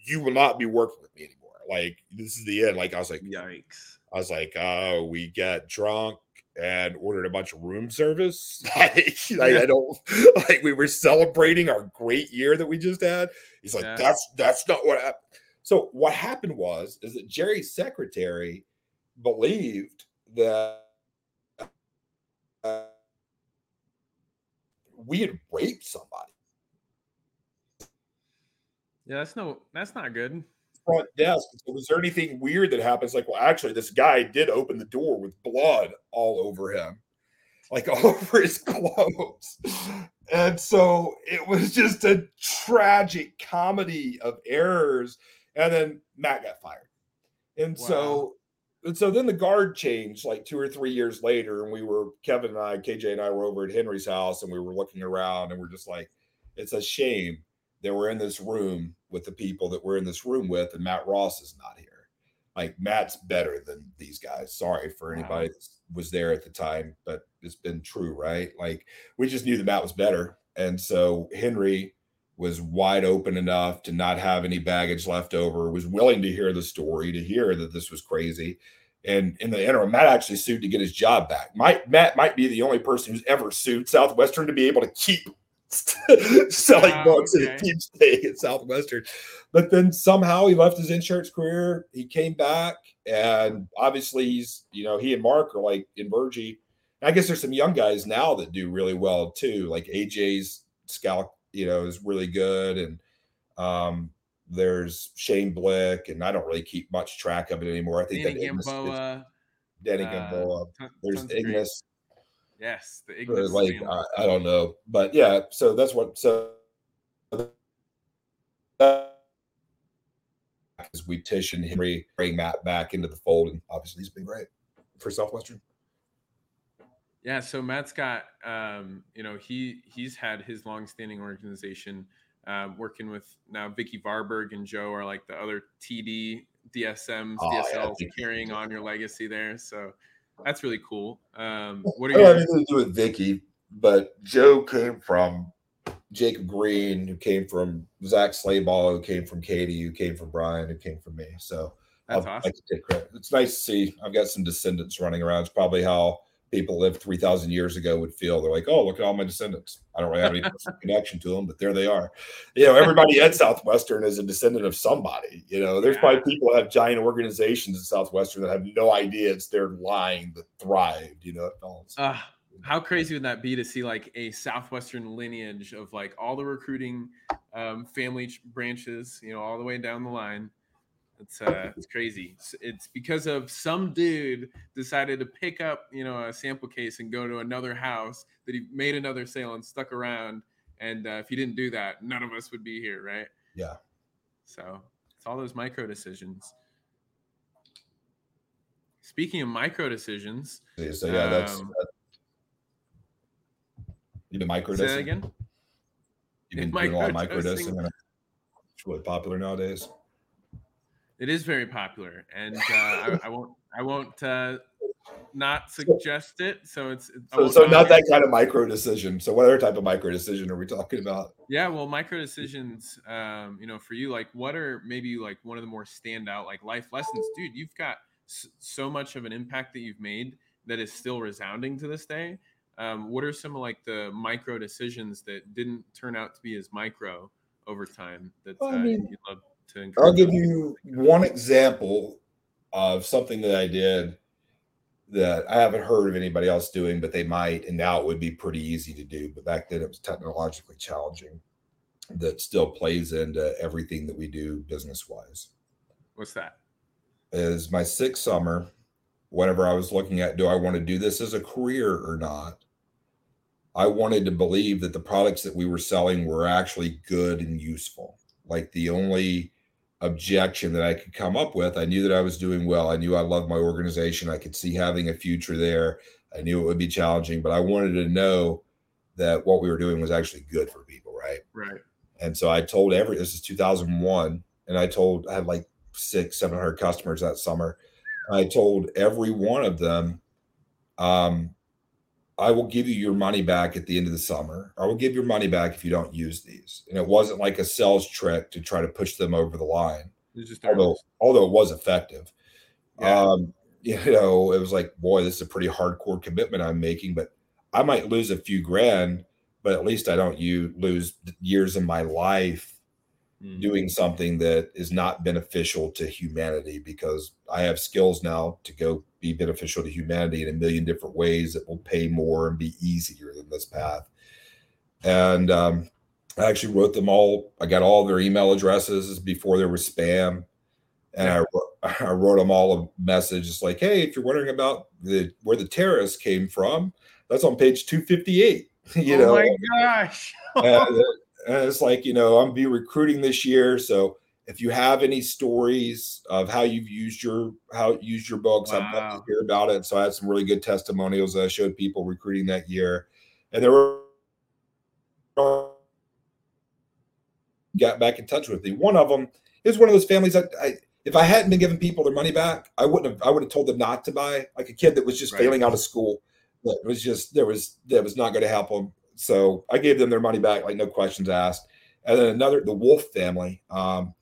you will not be working with me anymore. Like this is the end." Like I was like, yikes. I was like, "Oh, we got drunk." And ordered a bunch of room service. like, like, I don't like we were celebrating our great year that we just had. He's like, Yeah. that's that's not what happened. So what happened was is that Jerry's secretary believed that uh, we had raped somebody. Yeah, that's no, that's not good. Front desk. So was there anything weird that happens? Like, well, actually, this guy did open the door with blood all over him, like all over his clothes. And so it was just a tragic comedy of errors. And then Matt got fired. And so and so then the guard changed like two or three years later, and we were Kevin and I, KJ and I were over at Henry's house, and we were looking around, and we're just like, it's a shame that we're in this room with the people that we're in this room with, and Matt Ross is not here. Like Matt's better than these guys. Sorry for Wow. anybody that was there at the time, but it's been true, right? Like we just knew that Matt was better, and so Henry was wide open enough to not have any baggage left over, was willing to hear the story, to hear that this was crazy. And in the interim, Matt actually sued to get his job back. Might, Matt might be the only person who's ever sued Southwestern to be able to keep selling Wow, books and okay. keep staying at Southwestern. But then somehow he left his insurance career. He came back, and obviously he's, you know, he and Mark are like in Virgie. I guess there's some young guys now that do really well too. Like AJ's scout, you know, is really good, and um, there's Shane Blick, and I don't really keep much track of it anymore. I think Danny that Ignis Gamboa. Danny uh, Gamboa. There's Ignis. Yes, the Ignis. like. I, I don't know, but yeah. So that's what. So because we Tish and Henry bring Matt back into the fold, and obviously he's been great for Southwestern. Yeah, so Matt's got um, you know, he he's had his long-standing organization uh, working with now Vicky Varberg and Joe are like the other TD DSMs, Oh, DSLs Vicky. carrying on your legacy there. So that's really cool. Um, what I are have anything to do with Vicky, but Joe came from Jacob Green, who came from Zach Slayball, who came from Katie, who came from Brian, who came from me. So That's I'll- I awesome. can take credit. It's nice to see. I've got some descendants running around. It's probably how people lived 3,000 years ago would feel. They're like, oh, look at all my descendants. I don't really have any connection to them, but there they are. You know, everybody at Southwestern is a descendant of somebody. You know, there's probably people that have giant organizations at Southwestern that have no idea it's their line that thrived. You know, Uh, how crazy would that be to see like a southwestern lineage of like all the recruiting um, family branches, you know, all the way down the line? It's uh, it's crazy. It's, it's because of some dude decided to pick up, you know, a sample case and go to another house that he made another sale and stuck around. And uh, if he didn't do that, none of us would be here, right? yeah. So it's all those micro decisions. Speaking of micro decisions, So yeah, that's Um, that, you've been microdosing. say that again. You've been doing a lot of Microdosing. It's really popular nowadays. It is very popular, and uh, I, I won't. I won't uh, not suggest it. So it's. So, so not that kind of micro decision. So what other type of micro decision are we talking about? Yeah, well, micro decisions. Um, you know, for you, like, what are maybe like one of the more standout like life lessons, dude? You've got so much of an impact that you've made that is still resounding to this day. Um, what are some of like the micro decisions that didn't turn out to be as micro over time that Well, I uh, mean, you'd love to I'll give you one example of something that I did that I haven't heard of anybody else doing, but they might, and now it would be pretty easy to do. But back then it was technologically challenging. That still plays into everything that we do business wise. What's that? Is my sixth summer, whenever I was looking at do I want to do this as a career or not, I wanted to believe that the products that we were selling were actually good and useful. Like the only objection that I could come up with, I knew that I was doing well. I knew I loved my organization. I could see having a future there. I knew it would be challenging, but I wanted to know that what we were doing was actually good for people, right? Right. And so I told every this is 2001, and I told I had like six, seven hundred customers that summer. I told every one of them, um, I will give you your money back at the end of the summer. I will give your money back if you don't use these. And it wasn't like a sales trick to try to push them over the line, although although it was effective. Yeah. Um, you know, it was like, boy, this is a pretty hardcore commitment I'm making, but I might lose a few grand, but at least I don't you lose years of my life Mm. doing something that is not beneficial to humanity because I have skills now to go be beneficial to humanity in a million different ways that will pay more and be easier than this path. And um, I actually wrote them all. I got all their email addresses before there was spam. And I, wrote- I wrote them all a message It's like, hey, if you're wondering about the where the terrorists came from, that's on page 258. you oh know, my gosh. and, and it's like you know i'm be recruiting this year. So if you have any stories of how you've used your how used your books i'd love to hear about it. So i had some really good testimonials that i showed people recruiting that year. And there were got back in touch with me. One of them is one of those families that i if i hadn't been giving people their money back i wouldn't have i would have told them not to buy. Like a kid that was just Right. failing out of school that was just there was that was not going to help them so I gave them their money back, like no questions asked. And then another, the Wolf family, um,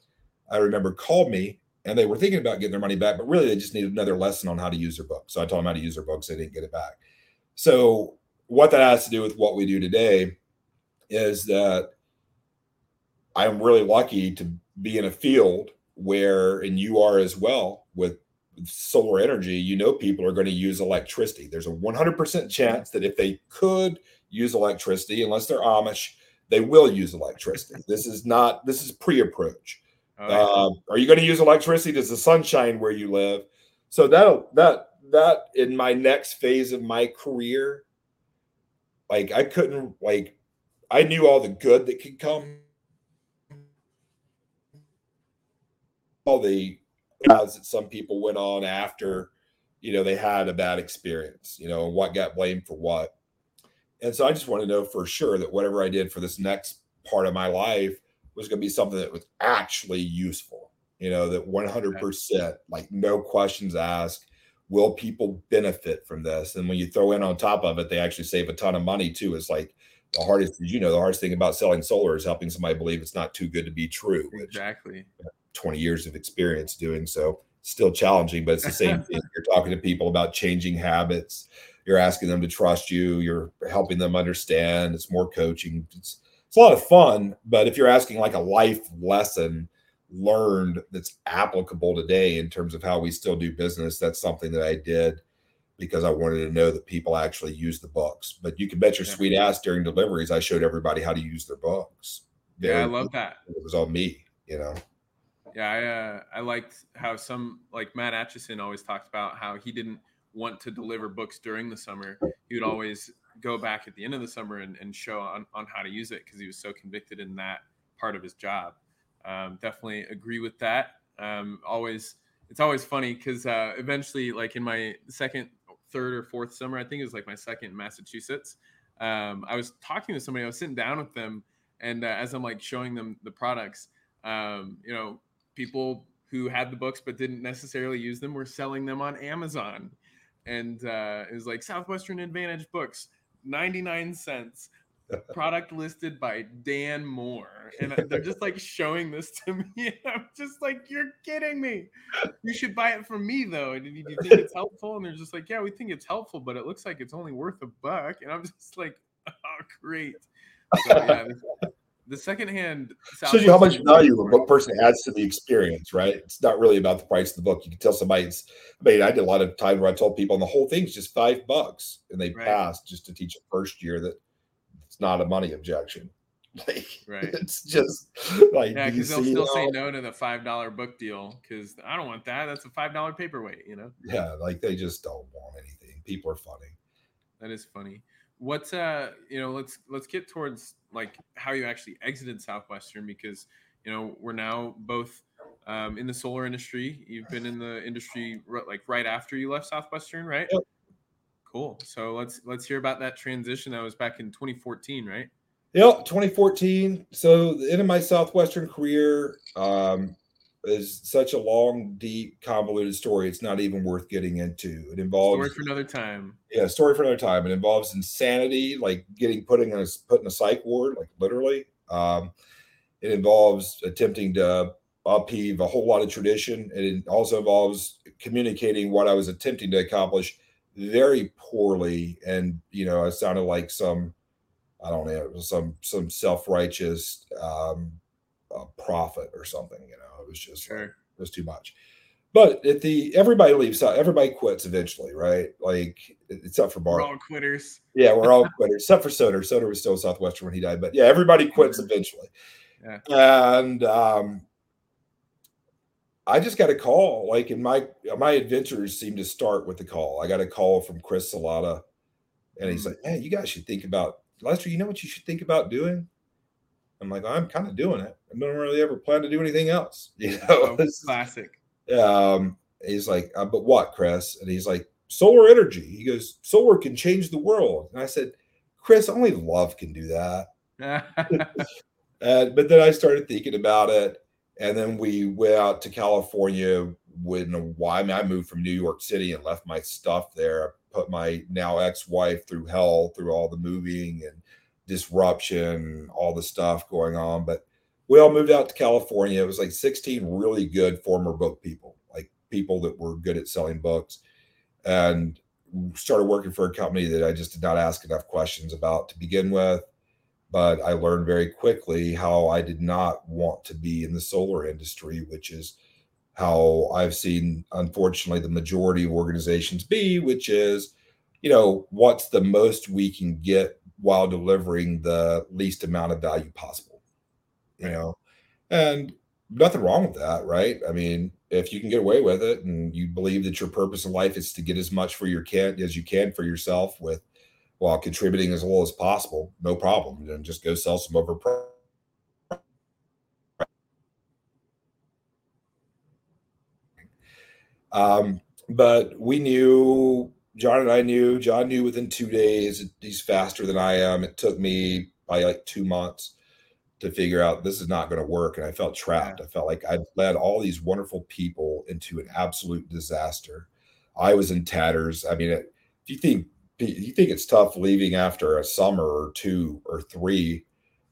I remember called me and they were thinking about getting their money back, but really they just needed another lesson on how to use their book. So I told them how to use their books. They didn't get it back. So what that has to do with what we do today is that I'm really lucky to be in a field where, and you are as well, with solar energy, you know, people are going to use electricity. There's a 100% chance that if they could use electricity, unless they're Amish, they will use electricity. this is not, this is pre approach. Oh, yeah. Um, are you going to use electricity? Does the sun shine where you live? So that, that, that in my next phase of my career, like I couldn't, like, I knew all the good that could come. All the paths that some people went on after, you know, they had a bad experience, you know, and what got blamed for what. And so I just want to know for sure that whatever I did for this next part of my life was going to be something that was actually useful, you know, that 100%, like no questions asked. Will people benefit from this? And when you throw in on top of it, they actually save a ton of money too. It's like the hardest, you know, the hardest thing about selling solar is helping somebody believe it's not too good to be true, which exactly. 20 years of experience doing so still challenging but it's the same thing you're talking to people about changing habits you're asking them to trust you you're helping them understand it's more coaching it's it's a lot of fun but if you're asking like a life lesson learned that's applicable today in terms of how we still do business that's something that i did because i wanted to know that people actually use the books but you can bet your Yeah. sweet ass during deliveries i showed everybody how to use their books Yeah, I love that. it was all me you know Yeah, I uh, I liked how some like Matt Atchison always talked about how he didn't want to deliver books during the summer. He would always go back at the end of the summer and, and show on, on how to use it because he was so convicted in that part of his job. Um, definitely agree with that. Um, always, it's always funny because uh, eventually, like in my second, third, or fourth summer, I think it was like my second in Massachusetts. Um, I was talking to somebody. I was sitting down with them, and uh, as I'm like showing them the products, um, you know, people who had the books but didn't necessarily use them were selling them on Amazon. And uh, it was like Southwestern Advantage books, 99 cents. product listed by Dan Moore. And they're just like showing this to me. And I'm just like, you're kidding me. You should buy it from me though. And do you think it's helpful? And they're just like, yeah, we think it's helpful, but it looks like it's only worth a buck. And I'm just like, oh, great. So, yeah, the secondhand shows you how much value a book person adds to the experience, right? It's not really about the price of the book. You can tell somebody it's I mean, I did a lot of time where I told people and the whole thing's just five bucks and they right. passed just to teach a first year that it's not a money objection. Like right. it's just like yeah, because they'll still say no to the five dollar book deal because I don't want that. That's a five dollar paperweight, you know. Yeah, like they just don't want anything. People are funny. That is funny what's uh you know let's let's get towards like how you actually exited southwestern because you know we're now both um, in the solar industry. You've been in the industry like right after you left southwestern right? Yep. cool. So let's let's hear about that transition that was back in 2014 right? Yep 2014 so the end of my southwestern career um is such a long, deep, convoluted story. It's not even worth getting into. It involves story for another time. Yeah, story for another time. It involves insanity, like getting putting in a put in a psych ward, like literally. Um, it involves attempting to upheave a whole lot of tradition. It also involves communicating what I was attempting to accomplish very poorly, and you know, I sounded like some, I don't know, some some self righteous um, prophet or something. You know was just sure. like, it was too much. But at the everybody leaves out, everybody quits eventually, right? Like except for Bart. We're all quitters. Yeah, we're all quitters, except for Soder. Soder was still Southwestern when he died, but yeah, everybody quits eventually. Yeah. And um, I just got a call. Like in my my adventures seem to start with the call. I got a call from Chris Salata, and he's mm-hmm. like, "Man, you guys should think about Lester. You know what you should think about doing? I'm like, I'm kind of doing it. I don't really ever plan to do anything else. You know, oh, classic. Um, he's like, uh, but what, Chris? And he's like, solar energy. He goes, solar can change the world. And I said, Chris, only love can do that. and, but then I started thinking about it, and then we went out to California. When why I, mean, I moved from New York City and left my stuff there. I put my now ex-wife through hell through all the moving and disruption, all the stuff going on. But we all moved out to California. It was like 16 really good former book people, like people that were good at selling books, and started working for a company that I just did not ask enough questions about to begin with. But I learned very quickly how I did not want to be in the solar industry, which is how I've seen, unfortunately, the majority of organizations be, which is, you know, what's the most we can get while delivering the least amount of value possible you know and nothing wrong with that right i mean if you can get away with it and you believe that your purpose in life is to get as much for your kid as you can for yourself with while contributing as little as possible no problem then just go sell some over um, but we knew John and I knew. John knew within two days. He's faster than I am. It took me by like two months to figure out this is not going to work. And I felt trapped. I felt like I'd led all these wonderful people into an absolute disaster. I was in tatters. I mean, if you think you think it's tough leaving after a summer or two or three,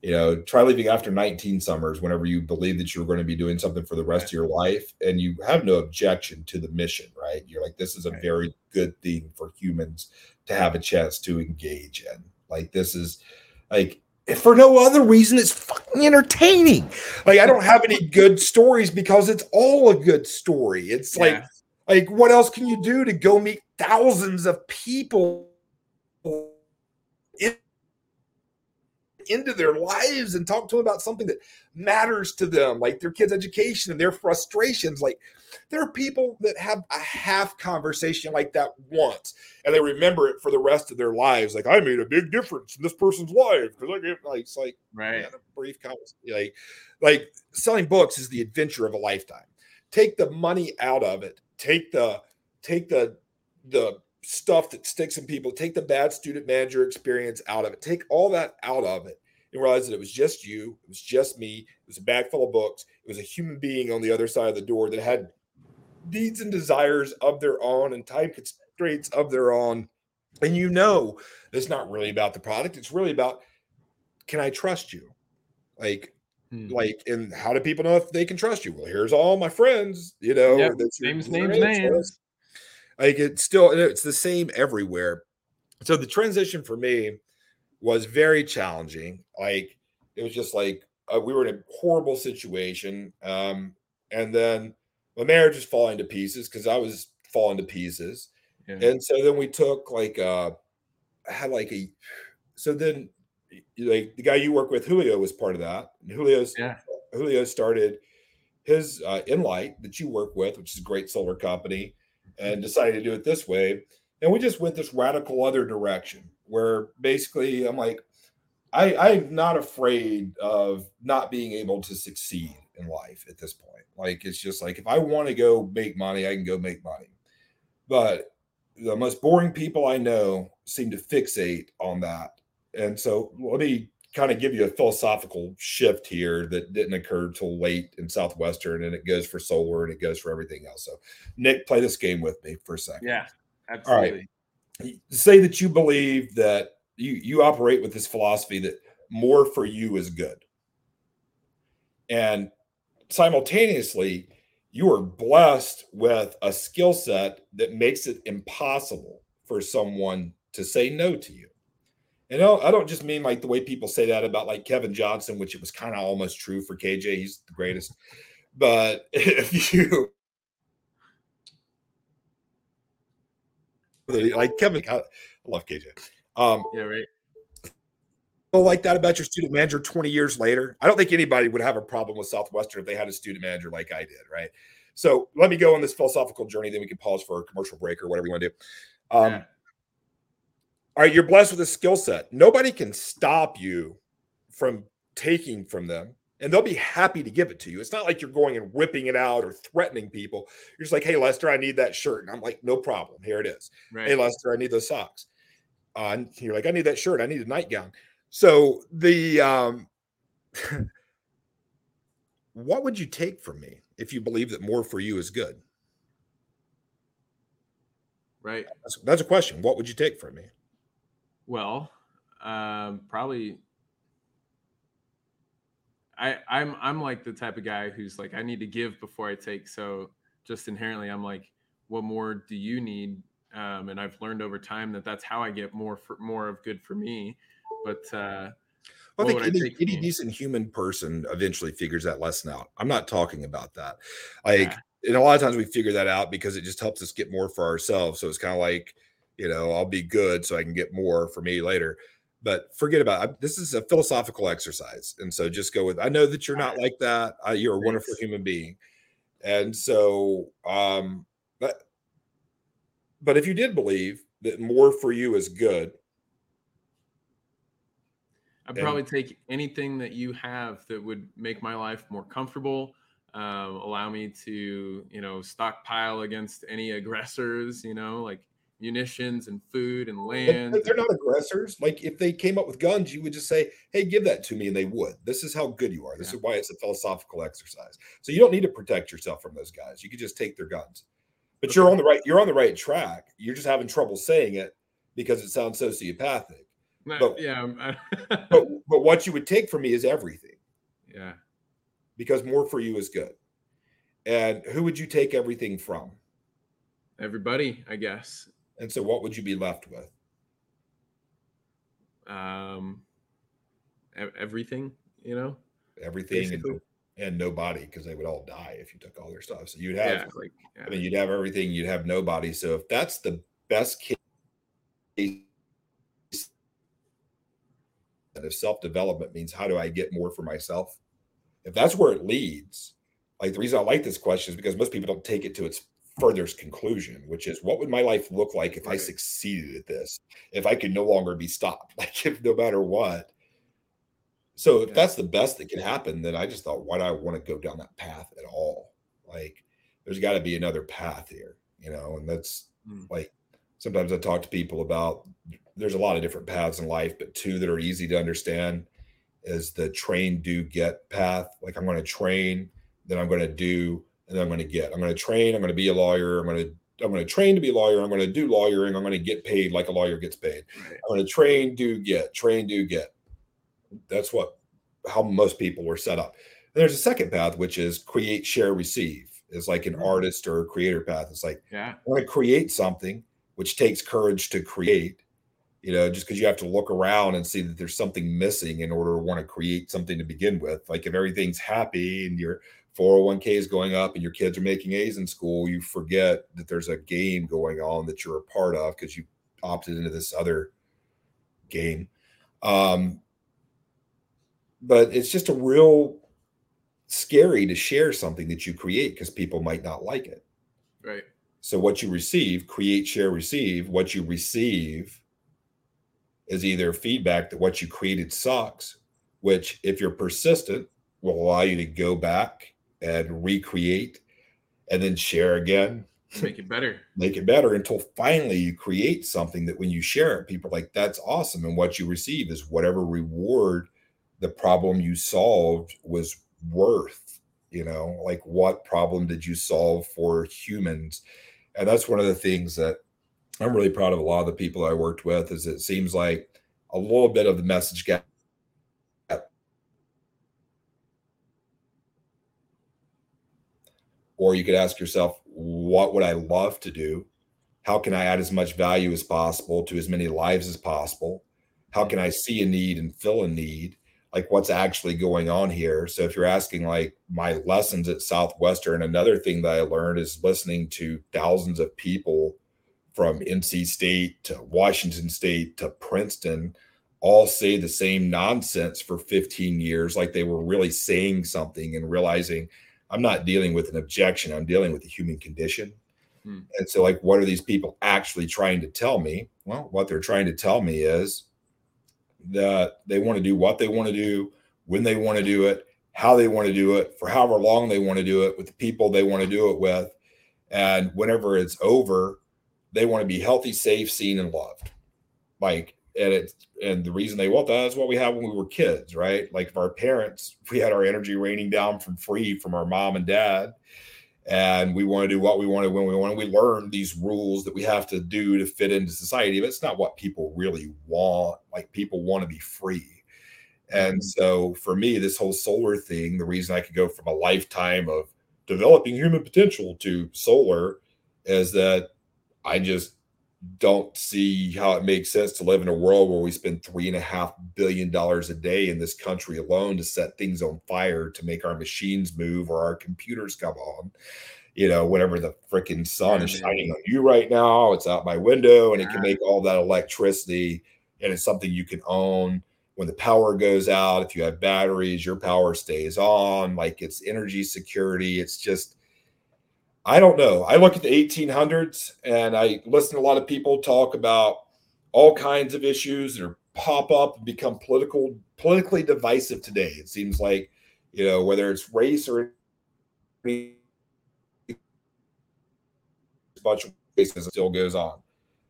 you know, try leaving after 19 summers whenever you believe that you're going to be doing something for the rest of your life and you have no objection to the mission, right? You're like, this is a very good thing for humans to have a chance to engage in. Like, this is like, if for no other reason, it's fucking entertaining. Like, I don't have any good stories because it's all a good story. It's like, yeah. like, what else can you do to go meet thousands of people in, into their lives and talk to them about something that matters to them, like their kids' education and their frustrations. Like there are people that have a half conversation like that once and they remember it for the rest of their lives. Like I made a big difference in this person's life because I get like it's like right man, a brief conversation. Like like selling books is the adventure of a lifetime. Take the money out of it. Take the take the the stuff that sticks in people. Take the bad student manager experience out of it. Take all that out of it and realize that it was just you. It was just me. It was a bag full of books. It was a human being on the other side of the door that had needs and desires of their own and time constraints of their own. And you know, it's not really about the product. It's really about can I trust you? Like, Hmm. like, and how do people know if they can trust you? Well, here's all my friends, you know, Yep. that's Names, names, names. Like it's still it's the same everywhere. So the transition for me was very challenging. Like it was just like uh, we were in a horrible situation, um, and then my marriage was falling to pieces because I was falling to pieces. Yeah. And so then we took like uh I had like a so then like the guy you work with, Julio, was part of that. And Julio's Yeah. Julio started his uh Inlight that you work with, which is a great solar company, and decided to do it this way. And we just went this radical other direction where basically I'm like, I, I'm not afraid of not being able to succeed in life at this point. Like it's just like if I want to go make money, I can go make money. But the most boring people I know seem to fixate on that. And so let me kind of give you a philosophical shift here that didn't occur till late in Southwestern, and it goes for solar and it goes for everything else. So, Nick, play this game with me for a second. Yeah. Absolutely. Say that you believe that you you operate with this philosophy that more for you is good, and simultaneously you are blessed with a skill set that makes it impossible for someone to say no to you. And I don't, I don't just mean like the way people say that about like Kevin Johnson, which it was kind of almost true for KJ. He's the greatest. But if you like Kevin, I love KJ. Um, Yeah. Right. like that about your student manager 20 years later? I don't think anybody would have a problem with Southwestern if they had a student manager like I did, right? So let me go on this philosophical journey, then we can pause for a commercial break or whatever you want to do. Um, Yeah. All right, you're blessed with a skill set. Nobody can stop you from taking from them, and they'll be happy to give it to you. It's not like you're going and whipping it out or threatening people. You're just like, hey, Lester, I need that shirt. And I'm like, no problem. Here it is Right. hey lester i need those socks uh, and you're like i need that shirt i need a nightgown so the um what would you take from me if you believe that more for you is good right. that's, that's a question what would you take from me Well, um, probably. I I'm I'm like the type of guy who's like I need to give before I take. So just inherently, I'm like, what more do you need? Um, and I've learned over time that that's how I get more for more of good for me. But uh, I think would I any, take from any you? decent human person eventually figures that lesson out. I'm not talking about that. Like, Yeah. and a lot of times we figure that out because it just helps us get more for ourselves. So it's kind of like, you know, I'll be good so I can get more for me later. But forget about it. This is a philosophical exercise. And so just go with I know that you're not like that. You're a wonderful human being. And so, um, but, but if you did believe that more for you is good, I'd And- probably take anything that you have that would make my life more comfortable, um, allow me to, you know, stockpile against any aggressors, you know, like munitions and food and land. but they're not aggressors. Like if they came up with guns, you would just say, "Hey, give that to me," and they would. This is how good you are. This Yeah. is why it's a philosophical exercise. So you don't need to protect yourself from those guys. You could just take their guns. But you're on the right. You're on the right track. You're just having trouble saying it because it sounds sociopathic. Not- but- yeah, But but what you would take from me is everything yeah. because more for you is good. And who would you take everything from? Everybody, I guess. And so what would you be left with? Um, everything, you know. Everything and, and nobody because they would all die if you took all their stuff. So you'd have Yeah, like yeah. I mean, you'd have everything, you'd have nobody. So if that's the best case, and if self development means how do I get more for myself, if that's where it leads, like the reason I like this question is because most people don't take it to its furthest conclusion, which is what would my life look like if I succeeded at this, if I could no longer be stopped, like if no matter what. So if Yeah. that's the best that can happen, then I just thought, why do I want to go down that path at all? Like, there's got to be another path here, you know, and that's Mm. like sometimes I talk to people about there's a lot of different paths in life, but two that are easy to understand is the train, do, get path. Like, I'm going to train, then I'm going to do, and I'm going to get. I'm going to train, I'm going to be a lawyer, I'm going to I'm going to train to be a lawyer. I'm going to do lawyering. I'm going to get paid like a lawyer gets paid. Right. I'm going to train, do, get, train, do, get. that's what how most people were set up. And there's a second path, which is create, share, receive. Is like an Mhm. artist or creator path. It's like Yeah. I want to create something, which takes courage to create. You know, just because you have to look around and see that there's something missing in order to want to create something to begin with. Like if everything's happy and your 401k is going up and your kids are making A's in school, you forget that there's a game going on that you're a part of because you opted into this other game. Um, but it's just a real scary to share something that you create because people might not like it. Right. So what you receive, create, share, receive. What you receive is either feedback that what you created sucks, which if you're persistent will allow you to go back and recreate and then share again, Make it better. make it better until finally you create something that when you share it, people are like, that's awesome. And what you receive is whatever reward the problem you solved was worth. You know, like what problem did you solve for humans? And that's one of the things that I'm really proud of a lot of the people I worked with is it seems like a little bit of the message gap or you could ask yourself what would i love to do? How can i add as much value as possible to as many lives as possible? How can i see a need and fill a need? Like what's actually going on here? So if you're asking like my lessons at southwestern another thing that i learned is listening to thousands of people from nc state to washington state to princeton all say the same nonsense for 15 years like they were really saying something and realizing I'm not dealing with an objection. I'm dealing with the human condition. Hmm. And so, like, what are these people actually trying to tell me? Well, what they're trying to tell me is that they want to do what they want to do, when they want to do it, how they want to do it, for however long they want to do it, with the people they want to do it with. And whenever it's over, they want to be healthy, safe, seen, and loved. Like, and it's and the reason they want that is what we had when we were kids, right? Like if our parents, we had our energy raining down from free from our mom and dad, and we want to do what we wanted when we wanted. We learned these rules that we have to do to fit into society, but it's not what people really want. Like people want to be free. And mm-hmm. so for me, this whole solar thing, the reason I could go from a lifetime of developing human potential to solar is that I just don't see how it makes sense to live in a world where we spend three and a half billion dollars a day in this country alone to set things on fire to make our machines move or our computers come on. You know, whenever the freaking sun is shining on you right now, it's out my window and it can make all that electricity and it's something you can own. When the power goes out, if you have batteries, your power stays on. Like it's energy security. It's just, I don't know. I look at the 1800s and I listen to a lot of people talk about all kinds of issues that are pop up and become political, politically divisive today. It seems like, you know, whether it's race or a bunch of racism still goes on.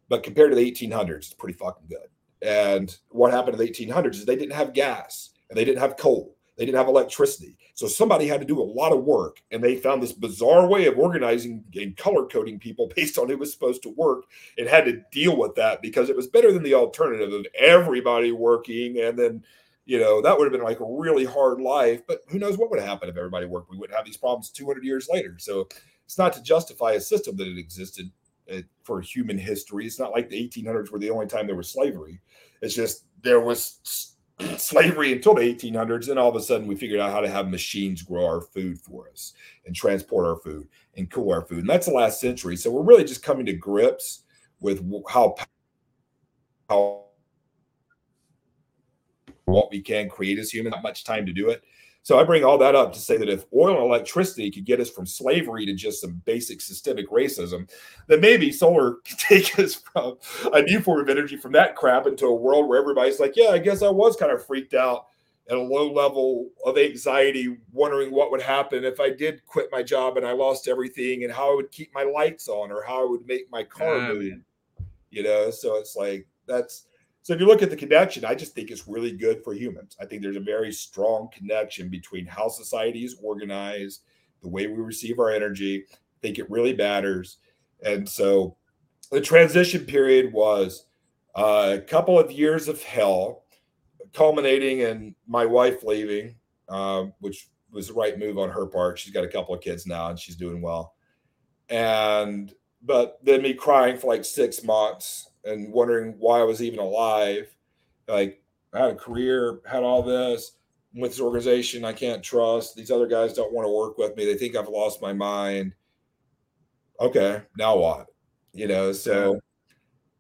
But compared to the 1800s, it's pretty fucking good. And what happened in the 1800s is they didn't have gas and they didn't have coal. They didn't have electricity. So somebody had to do a lot of work. And they found this bizarre way of organizing and color coding people based on who was supposed to work and had to deal with that because it was better than the alternative of everybody working. And then, you know, that would have been like a really hard life. But who knows what would have happened if everybody worked? We wouldn't have these problems 200 years later. So it's not to justify a system that existed uh, for human history. It's not like the 1800s were the only time there was slavery. It's just there was slavery until the 1800s. Then all of a sudden, we figured out how to have machines grow our food for us and transport our food and cool our food. And that's the last century. So we're really just coming to grips with how how what we can create as humans. Not much time to do it. So I bring all that up to say that if oil and electricity could get us from slavery to just some basic systemic racism, then maybe solar could take us from a new form of energy from that crap into a world where everybody's like, yeah, I guess I was kind of freaked out at a low level of anxiety, wondering what would happen if I did quit my job and I lost everything and how I would keep my lights on or how I would make my car move. man. You know, so it's like that's so if you look at the connection, I just think it's really good for humans. I think there's a very strong connection between how society is organized, the way we receive our energy. I think it really matters. And so the transition period was uh, a couple of years of hell culminating in my wife leaving, um, which was the right move on her part. She's got a couple of kids now and she's doing well. And but then me crying for like six months and wondering why I was even alive. Like I had a career, had all this with this organization I can't trust. These other guys don't want to work with me. They think I've lost my mind. Okay, now what? You know, so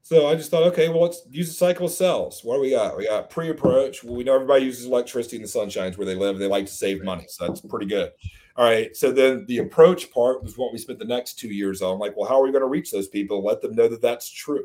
so I just thought, okay, well, let's use the cycle of cells. What do we got? We got pre-approach. Well, we know everybody uses electricity in the sunshines where they live. They like to save money, so that's pretty good. All right. So then the approach part was what we spent the next two years on. Like, well, how are we going to reach those people? Let them know that that's true.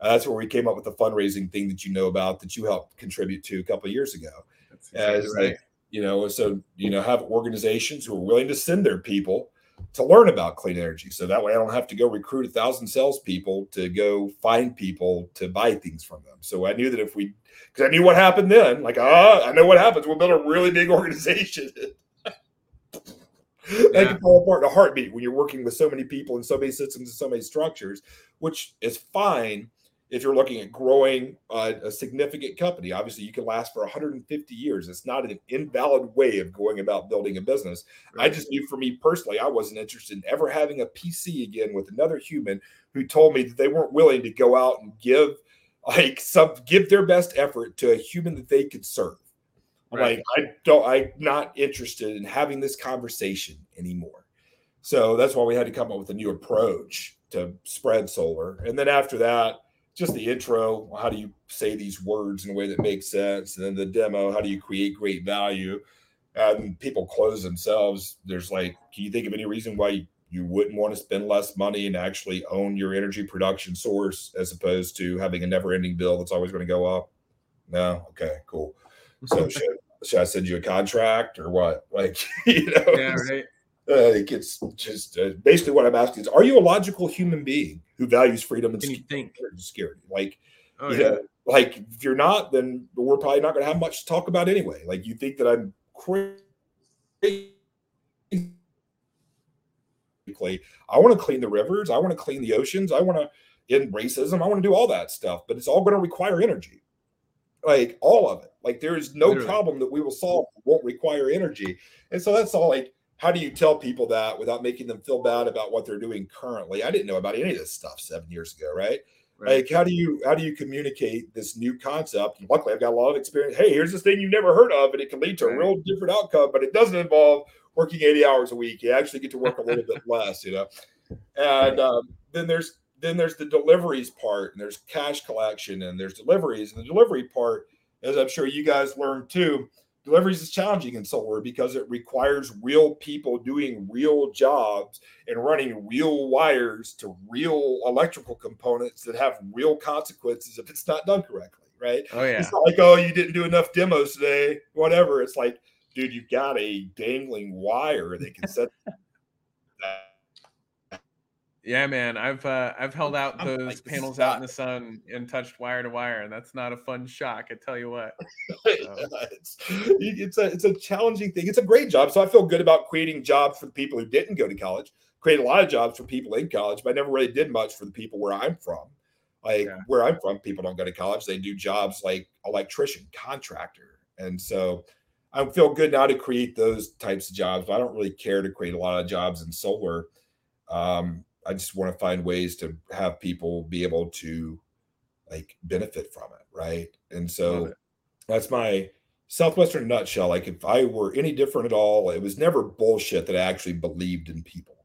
Uh, that's where we came up with the fundraising thing that you know about that you helped contribute to a couple of years ago. Exactly As right. you know, so you know, have organizations who are willing to send their people to learn about clean energy. So that way I don't have to go recruit a thousand salespeople to go find people to buy things from them. So I knew that if we, because I knew what happened then, like, ah, I know what happens. We'll build a really big organization. that can fall apart in a heartbeat when you're working with so many people and so many systems and so many structures, which is fine if you're looking at growing uh, a significant company. Obviously, you can last for 150 years. It's not an invalid way of going about building a business. Right. I just knew for me personally, I wasn't interested in ever having a PC again with another human who told me that they weren't willing to go out and give like some give their best effort to a human that they could serve. Right. Like I don't I'm not interested in having this conversation anymore. So that's why we had to come up with a new approach to spread solar. And then after that, just the intro how do you say these words in a way that makes sense? And then the demo how do you create great value? And people close themselves. There's like can you think of any reason why you wouldn't want to spend less money and actually own your energy production source as opposed to having a never ending bill that's always going to go up? No? Okay cool. So should, should i send you a contract or what? Like you know yeah, right uh, it gets just uh, basically what I'm asking is: Are you a logical human being who values freedom and security? security? Like, oh, yeah. like if you're not, then we're probably not going to have much to talk about anyway. Like, you think that I'm crazy? I want to clean the rivers. I want to clean the oceans. I want to end racism. I want to do all that stuff, but it's all going to require energy. Like all of it. Like there is no Literally. problem that we will solve won't require energy. And so that's all like how do you tell people that without making them feel bad about what they're doing currently? I didn't know about any of this stuff seven years ago, right? right? Like, how do you how do you communicate this new concept? luckily, I've got a lot of experience. Hey, here's this thing you've never heard of, and it can lead to a real different outcome, but it doesn't involve working 80 hours a week. You actually get to work a little bit less, you know. And um, then there's then there's the deliveries part, and there's cash collection, and there's deliveries, and the delivery part, as I'm sure you guys learned too deliveries is challenging in solar because it requires real people doing real jobs and running real wires to real electrical components that have real consequences if it's not done correctly right? Oh yeah. It's not like oh you didn't do enough demos today whatever. It's like dude you've got a dangling wire that can set Yeah, man, I've uh, I've held out those like, panels out in the sun and touched wire to wire, and that's not a fun shock. I tell you what, it's, it's a it's a challenging thing. It's a great job, so I feel good about creating jobs for the people who didn't go to college. Create a lot of jobs for people in college, but I never really did much for the people where I'm from. Like yeah. where I'm from, people don't go to college; they do jobs like electrician, contractor, and so I feel good now to create those types of jobs. But I don't really care to create a lot of jobs in solar. Um, I just want to find ways to have people be able to like benefit from it, right? And so that's my Southwestern nutshell. Like if I were any different at all, it was never bullshit that I actually believed in people.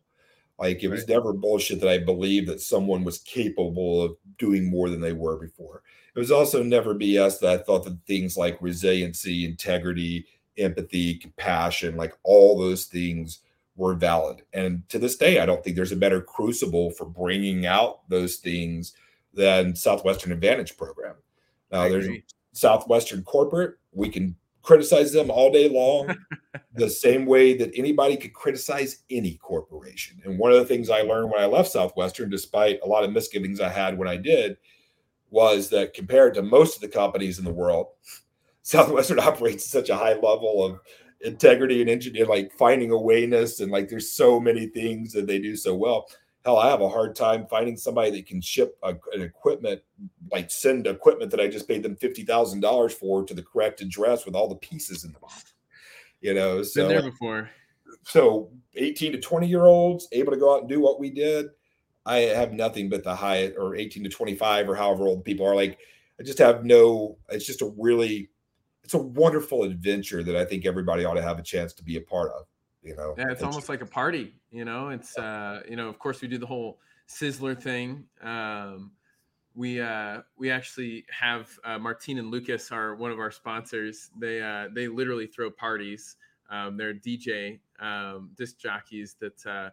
Like it right. was never bullshit that I believed that someone was capable of doing more than they were before. It was also never BS that I thought that things like resiliency, integrity, empathy, compassion, like all those things were valid. And to this day, I don't think there's a better crucible for bringing out those things than Southwestern Advantage program. Now, there's Southwestern corporate. We can criticize them all day long, the same way that anybody could criticize any corporation. And one of the things I learned when I left Southwestern, despite a lot of misgivings I had when I did, was that compared to most of the companies in the world, Southwestern operates at such a high level of integrity and engineer, like finding a wayness, and like there's so many things that they do so well. hell, I have a hard time finding somebody that can ship a, an equipment, like send equipment that I just paid them fifty thousand dollars for to the correct address with all the pieces in the box. You know, so Been there before. so 18 to 20 year olds able to go out and do what we did i have nothing but the high or 18 to 25 or however old people are like i just have no it's just a really it's a wonderful adventure that i think everybody ought to have a chance to be a part of you know Yeah, it's almost like a party, you know. It's uh, you know, of course we do the whole Sizzler thing. Um, we uh, we actually have uh, Martine and Lucas are one of our sponsors. They uh, they literally throw parties. Um, they're DJ um, disc jockeys that uh,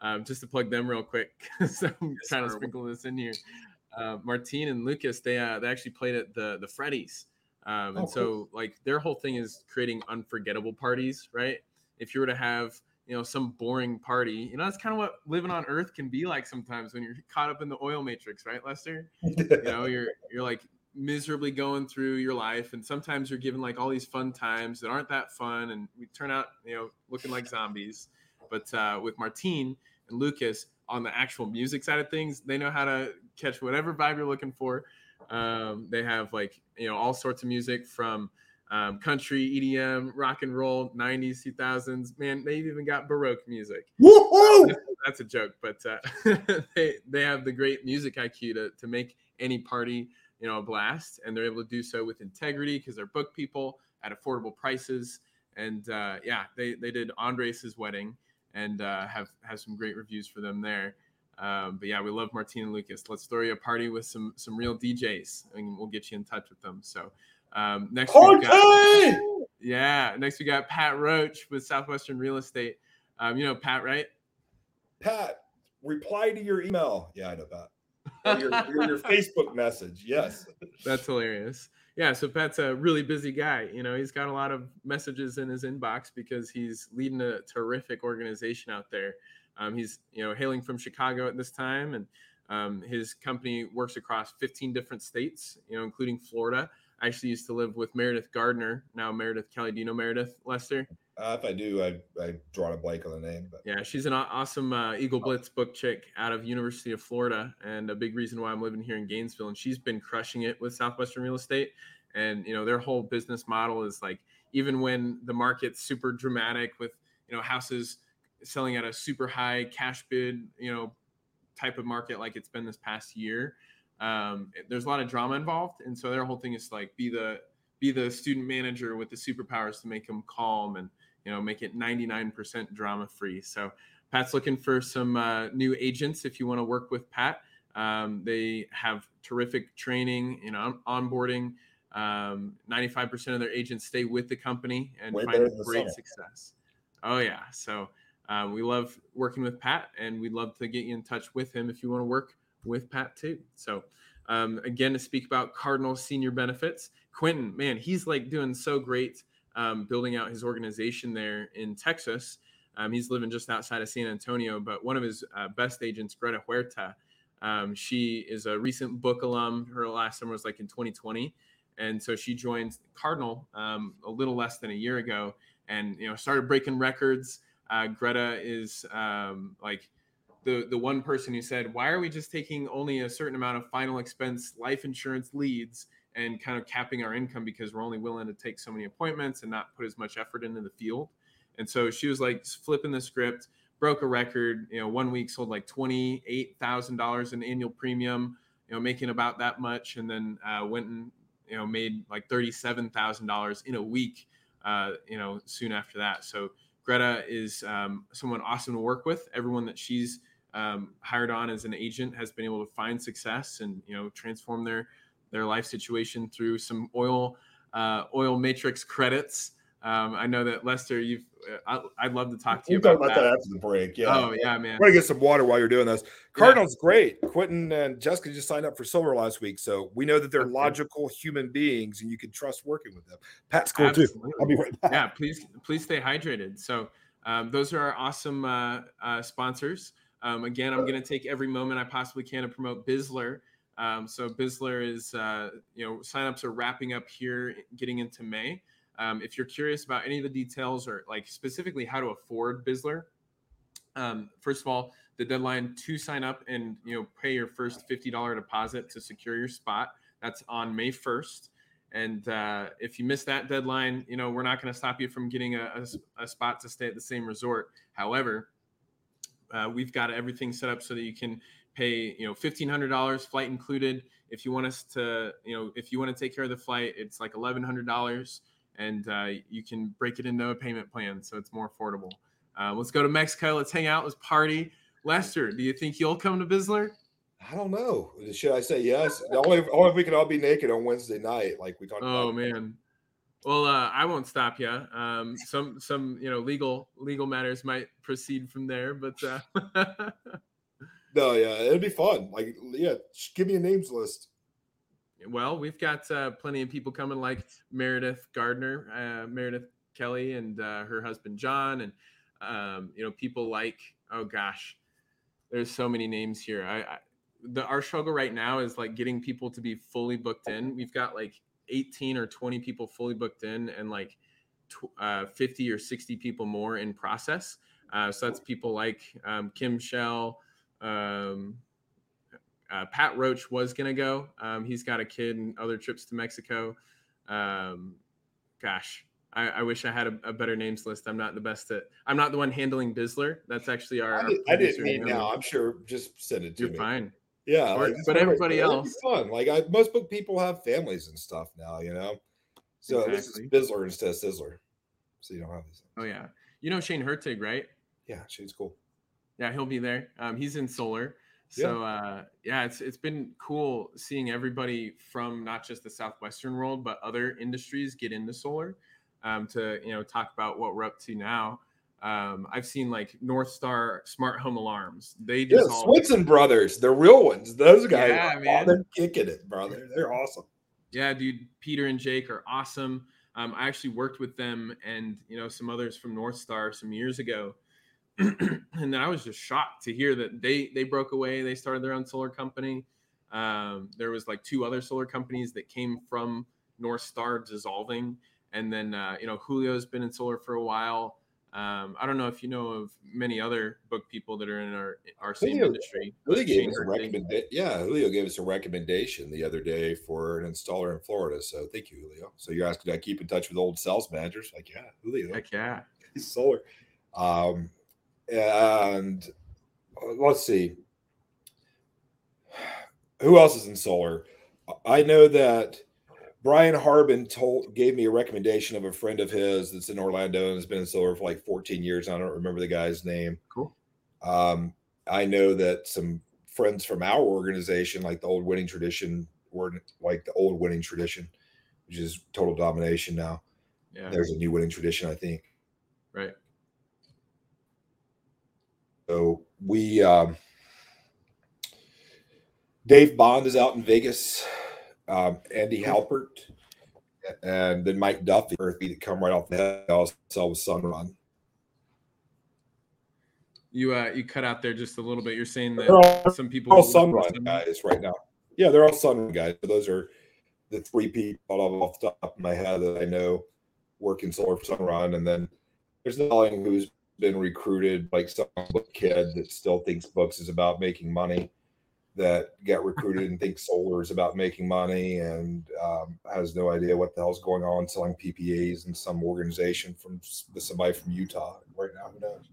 um, just to plug them real quick so I'm trying to sprinkle this in here. Uh, Martine and Lucas they uh, they actually played at the the Freddy's. Um, and Oh, so cool. like their whole thing is creating unforgettable parties, right? If you were to have you know some boring party you know that's kind of what living on earth can be like sometimes when you're caught up in the oil matrix right lester you know you're you're like miserably going through your life and sometimes you're given like all these fun times that aren't that fun and we turn out you know looking like zombies but uh, with martine and lucas on the actual music side of things they know how to catch whatever vibe you're looking for um, they have like you know all sorts of music from um, country edm rock and roll 90s 2000s man they've even got baroque music Woo-hoo! that's a joke, but uh, they they have the great music IQ to to make any party you know a blast, and they're able to do so with integrity because they're book people at affordable prices. And uh, yeah, they they did Andres' wedding and uh, have have some great reviews for them there. Um, but yeah, we love Martine and Lucas. Let's throw you a party with some some real DJs, and we'll get you in touch with them. So um, next we've got, yeah, next we got Pat Roach with Southwestern Real Estate. Um, you know Pat, right? Pat, reply to your email. Yeah, I know Pat. Your, your, your Facebook message. Yes. That's hilarious. Yeah, so Pat's a really busy guy. You know, he's got a lot of messages in his inbox because he's leading a terrific organization out there. Um, he's, you know, hailing from Chicago at this time, and um, his company works across 15 different states, you know, including Florida. I actually used to live with Meredith Gardner, now Meredith Kelly. Do you know Meredith Lester? Uh, if I do, I I drawn a blank on the name, but Yeah, she's an awesome uh, Eagle Blitz book chick out of University of Florida, and a big reason why I'm living here in Gainesville. And she's been crushing it with Southwestern Real Estate. And you know, their whole business model is like even when the market's super dramatic with you know houses selling at a super high cash bid, you know, type of market like it's been this past year. Um, there's a lot of drama involved, and so their whole thing is to like be the be the student manager with the superpowers to make them calm and you know make it 99% drama free. So Pat's looking for some uh, new agents if you want to work with Pat. Um, they have terrific training, you know, on- onboarding. Um, 95% of their agents stay with the company and Way find better than the great success. Oh yeah, so um, we love working with Pat, and we'd love to get you in touch with him if you want to work with Pat too. So um, again, to speak about Cardinal Senior Benefits, Quentin, man, he's like doing so great um, building out his organization there in Texas. Um, he's living just outside of San Antonio, but one of his uh, best agents, Greta Huerta, um, she is a recent book alum. Her last summer was like in 2020, and so she joined Cardinal um, a little less than a year ago, and you know started breaking records. Uh, Greta is um, like the the one person who said, "Why are we just taking only a certain amount of final expense life insurance leads and kind of capping our income because we're only willing to take so many appointments and not put as much effort into the field?" And so she was like flipping the script, broke a record. You know, one week sold like twenty eight thousand dollars in annual premium. You know, making about that much, and then uh, went and you know made like thirty seven thousand dollars in a week. Uh, you know, soon after that. So Greta is um, someone awesome to work with. Everyone that she's um, hired on as an agent has been able to find success and you know transform their their life situation through some oil uh, oil matrix credits. Um, I know that Lester, you've uh, I, I'd love to talk to you we'll about, about that. that after the break. Yeah. Oh yeah, man. We're gonna get some water while you're doing this. Cardinal's great. Quentin and Jessica just signed up for Silver last week, so we know that they're Okay. logical human beings, and you can trust working with them. Pat's cool too. I'll be right back. yeah, please please stay hydrated. So um, those are our awesome uh, uh, sponsors. Um, again, I'm going to take every moment I possibly can to promote Sizzler. Um, so Sizzler is uh, you know signups are wrapping up here, getting into May. Um, if you're curious about any of the details or like specifically how to afford Sizzler, um, first of all, the deadline to sign up and you know pay your first fifty dollar deposit to secure your spot. That's on May first. And uh, if you miss that deadline, you know we're not going to stop you from getting a, a, a, spot to stay at the same resort. However, uh, we've got everything set up so that you can pay you know fifteen hundred dollars, flight included. If you want us to, you know, if you want to take care of the flight, it's like eleven hundred dollars, and uh, you can break it into a payment plan, so it's more affordable. Uh, let's go to Mexico. Let's hang out. Let's party. Lester, do you think you'll come to Sizzler? I don't know. Should I say yes? Only, only if we can all be naked on Wednesday night, like we talked oh, about. Oh man. Well, uh, I won't stop you. Um, some some you know legal legal matters might proceed from there, but uh... no, yeah, it'd be fun. Like, yeah, give me a names list. Well, we've got uh, plenty of people coming, like Meredith Gardner, uh, Meredith Kelly, and uh, her husband John, and um, you know people like oh gosh, there's so many names here. I, I the our struggle right now is like getting people to be fully booked in. We've got like 18 or 20 people fully booked in, and like tw- uh, 50 or 60 people more in process. Uh, so that's people like um, Kim Shell. Um, uh, Pat Roach was gonna go. Um, he's got a kid and other trips to Mexico. Um, gosh, I, I, wish I had a, a, better names list. I'm not the best at. I'm not the one handling Bisler. That's actually our. I, did, I didn't mean now. I'm sure. Just send it to You're me. fine. Yeah, or, like, but everybody else fun. Like I, most book people have families and stuff now. You know, so exactly. this is Bisler instead of Sizzler. So you don't have this. Oh yeah, you know Shane Hertig, right? Yeah, Shane's cool. Yeah, he'll be there. Um, he's in solar. So yeah. uh, yeah, it's it's been cool seeing everybody from not just the southwestern world but other industries get into solar um, to you know talk about what we're up to now. Um, I've seen like North Star Smart Home Alarms. They just yeah, all- Switson Brothers, the real ones. Those guys, yeah, are, man. they're kicking it, brother. They're awesome. Yeah, dude. Peter and Jake are awesome. Um, I actually worked with them and you know some others from North Star some years ago, and then I was just shocked to hear that they they broke away. They started their own solar company. Um, there was like two other solar companies that came from North Star dissolving and then uh, you know Julio's been in solar for a while. Um, I don't know if you know of many other book people that are in our our same Julio, industry. Julio gave us a recommendation. Yeah, Julio gave us a recommendation the other day for an installer in Florida. So thank you, Julio. So you're asking, I keep in touch with old sales managers? Like, yeah, Julio. Heck yeah, he's solar. Um, and uh, let's see, who else is in solar? I know that Brian Harbin told gave me a recommendation of a friend of his that's in Orlando and has been in solar for like 14 years. I don't remember the guy's name. Cool. Um, I know that some friends from our organization, like the old winning tradition, were like the old winning tradition, which is total domination now. Yeah. There's a new winning tradition, I think. Right. So we um Dave Bond is out in Vegas um, Andy Halpert, and then Mike Duffy, Earthy that come right off the with Sunrun. You uh, you cut out there just a little bit. You're saying that all, some people all Sunrun guys right now. Yeah, they're all Sunrun guys. So those are the three people off the top of my head that I know working solar for Sunrun, and then there's Nelling who's been recruited like some kid that still thinks books is about making money that got recruited and thinks solar is about making money and um, has no idea what the hell's going on selling PPAs in some organization from somebody from Utah right now. Who knows?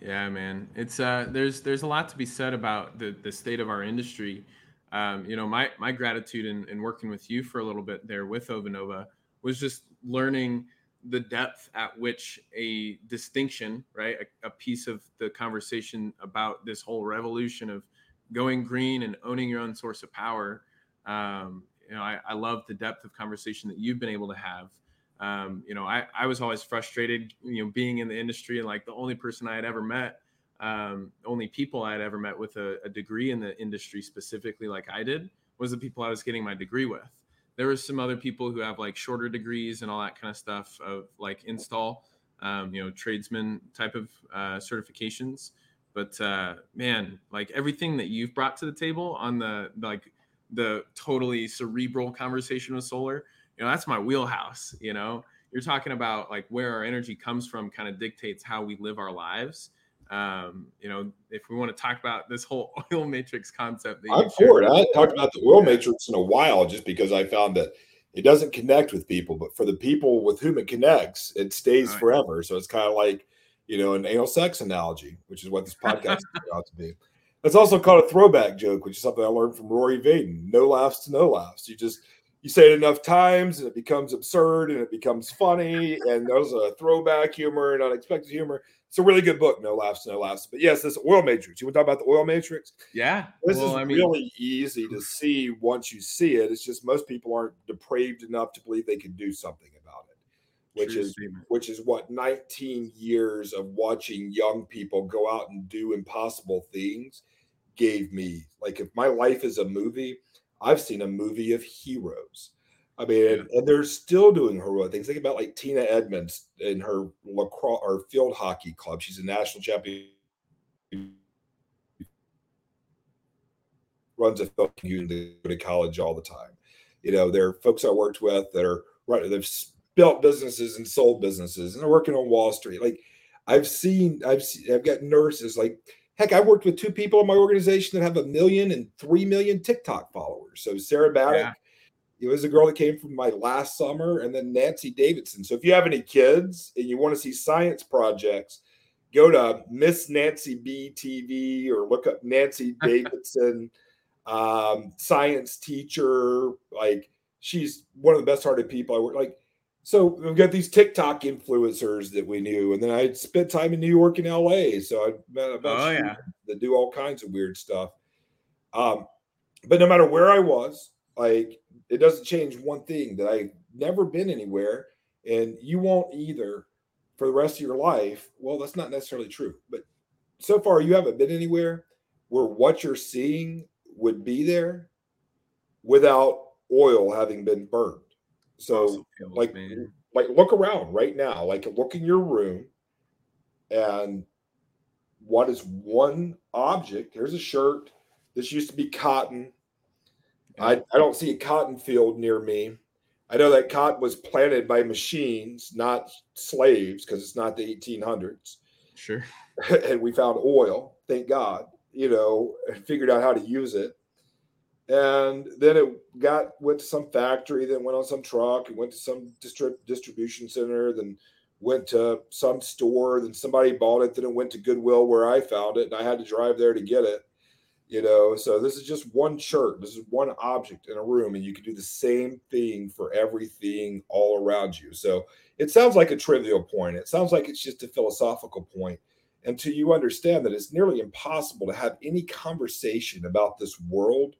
Yeah, man, it's uh, there's there's a lot to be said about the the state of our industry. Um, you know, my my gratitude in, in working with you for a little bit there with Ovanova was just learning the depth at which a distinction, right, a, a piece of the conversation about this whole revolution of going green and owning your own source of power. Um, you know, I, I, love the depth of conversation that you've been able to have. Um, you know, I, I was always frustrated, you know, being in the industry and like the only person I had ever met, um, only people I had ever met with a, a degree in the industry specifically, like I did, was the people I was getting my degree with. There was some other people who have like shorter degrees and all that kind of stuff of like install, um, you know, tradesman type of uh, certifications. But uh, man, like everything that you've brought to the table on the like the totally cerebral conversation with solar, you know, that's my wheelhouse. You know, you're talking about like where our energy comes from, kind of dictates how we live our lives. Um, you know, if we want to talk about this whole oil matrix concept, I'm for it. I talked about the oil matrix in a while just because I found that it doesn't connect with people, but for the people with whom it connects, it stays right. forever. So it's kind of like, you know, an anal sex analogy, which is what this podcast is about to be. That's also called a throwback joke, which is something I learned from Rory Vaden. No laughs to no laughs. You just you say it enough times and it becomes absurd and it becomes funny and there's a throwback humor and unexpected humor. It's a really good book, No Laughs, No Laughs. But yes, this oil matrix. You want to talk about the oil matrix? Yeah. This well, is I mean, really easy to see once you see it. It's just most people aren't depraved enough to believe they can do something about it. Which is statement. which is what 19 years of watching young people go out and do impossible things gave me. Like if my life is a movie, I've seen a movie of heroes. I mean, yeah. and, and, they're still doing heroic things. Think about like Tina Edmonds in her lacrosse or field hockey club. She's a national champion. Runs a film community go to college all the time. You know, there are folks I worked with that are right. They've built businesses and sold businesses, and they're working on Wall Street. Like I've seen, I've seen, I've got nurses like Heck, I worked with two people in my organization that have a million and three million TikTok followers. So Sarah Baddock, yeah. it was a girl that came from my last summer, and then Nancy Davidson. So if you have any kids and you want to see science projects, go to Miss Nancy B TV or look up Nancy Davidson, um, science teacher. Like she's one of the best hearted people I work like so we've got these TikTok influencers that we knew, and then I spent time in New York and LA. So I met a bunch oh, yeah. that do all kinds of weird stuff. Um, but no matter where I was, like it doesn't change one thing that I've never been anywhere, and you won't either for the rest of your life. Well, that's not necessarily true, but so far you haven't been anywhere where what you're seeing would be there without oil having been burned. So like man. like look around right now, like look in your room and what is one object? Here's a shirt. This used to be cotton. I, I don't see a cotton field near me. I know that cotton was planted by machines, not slaves, because it's not the 1800s. Sure. and we found oil, thank God, you know, and figured out how to use it and then it got went to some factory then went on some truck and went to some distri- distribution center then went to some store then somebody bought it then it went to goodwill where i found it and i had to drive there to get it you know? So this is just one shirt this is one object in a room and you can do the same thing for everything all around you. So it sounds like a trivial point it sounds like it's just a philosophical point until you understand that it's nearly impossible to have any conversation about this world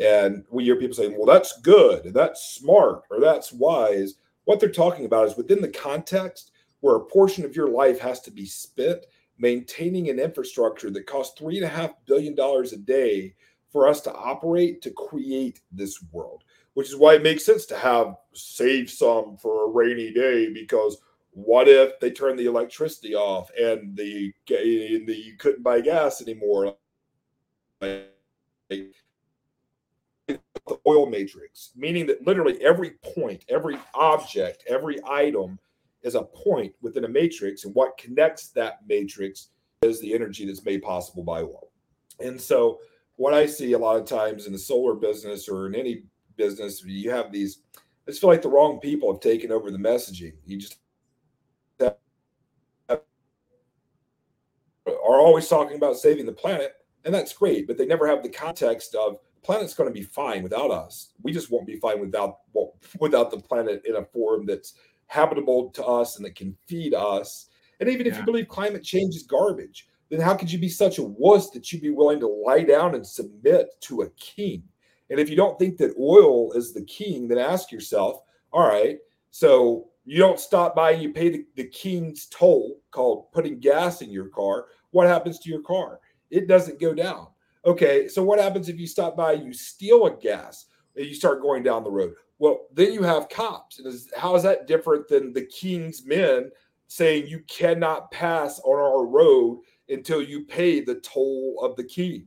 and we hear people saying, well, that's good, that's smart, or that's wise. What they're talking about is within the context where a portion of your life has to be spent maintaining an infrastructure that costs three and a half billion dollars a day for us to operate to create this world, which is why it makes sense to have save some for a rainy day because what if they turn the electricity off and the, the you couldn't buy gas anymore? The oil matrix, meaning that literally every point, every object, every item is a point within a matrix, and what connects that matrix is the energy that's made possible by oil. And so, what I see a lot of times in the solar business or in any business, you have these. I just feel like the wrong people have taken over the messaging. You just are always talking about saving the planet, and that's great, but they never have the context of planet's going to be fine without us. We just won't be fine without well, without the planet in a form that's habitable to us and that can feed us. And even if you believe climate change is garbage, then how could you be such a wuss that you'd be willing to lie down and submit to a king? And if you don't think that oil is the king, then ask yourself, all right, so you don't stop by and you pay the, the king's toll called putting gas in your car. What happens to your car? It doesn't go down Okay, so what happens if you stop by, you steal a gas, and you start going down the road? Well, then you have cops. And is, how is that different than the king's men saying you cannot pass on our road until you pay the toll of the king?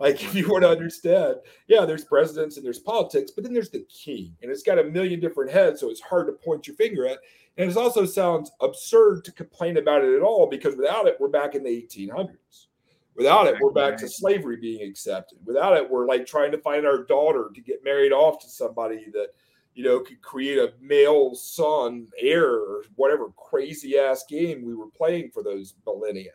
Like if you were to understand, yeah, there's presidents and there's politics, but then there's the king, and it's got a million different heads, so it's hard to point your finger at. And it also sounds absurd to complain about it at all because without it, we're back in the 1800s. Without it, we're back to slavery being accepted. Without it, we're like trying to find our daughter to get married off to somebody that, you know, could create a male son heir or whatever crazy ass game we were playing for those millennia,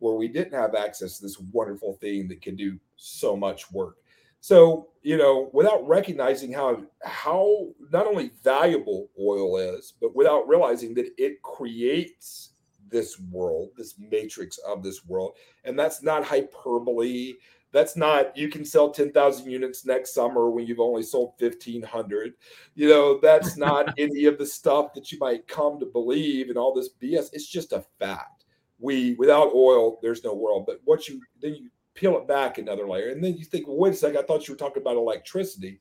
where we didn't have access to this wonderful thing that can do so much work. So, you know, without recognizing how how not only valuable oil is, but without realizing that it creates this world, this matrix of this world. And that's not hyperbole. That's not you can sell 10,000 units next summer when you've only sold 1500. You know, that's not any of the stuff that you might come to believe and all this BS. It's just a fact. We without oil, there's no world. But what you then you peel it back another layer, and then you think, well, wait a second, I thought you were talking about electricity.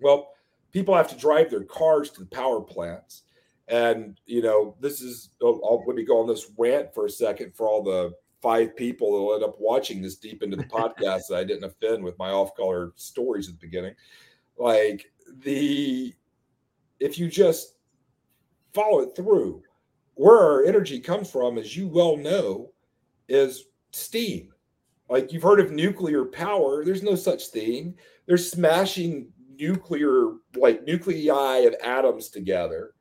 Well, people have to drive their cars to the power plants and you know, this is I'll, I'll, let me go on this rant for a second for all the five people that will end up watching this deep into the podcast that I didn't offend with my off-color stories at the beginning. Like the if you just follow it through, where our energy comes from, as you well know, is steam. Like you've heard of nuclear power. There's no such thing. They're smashing nuclear, like nuclei of atoms together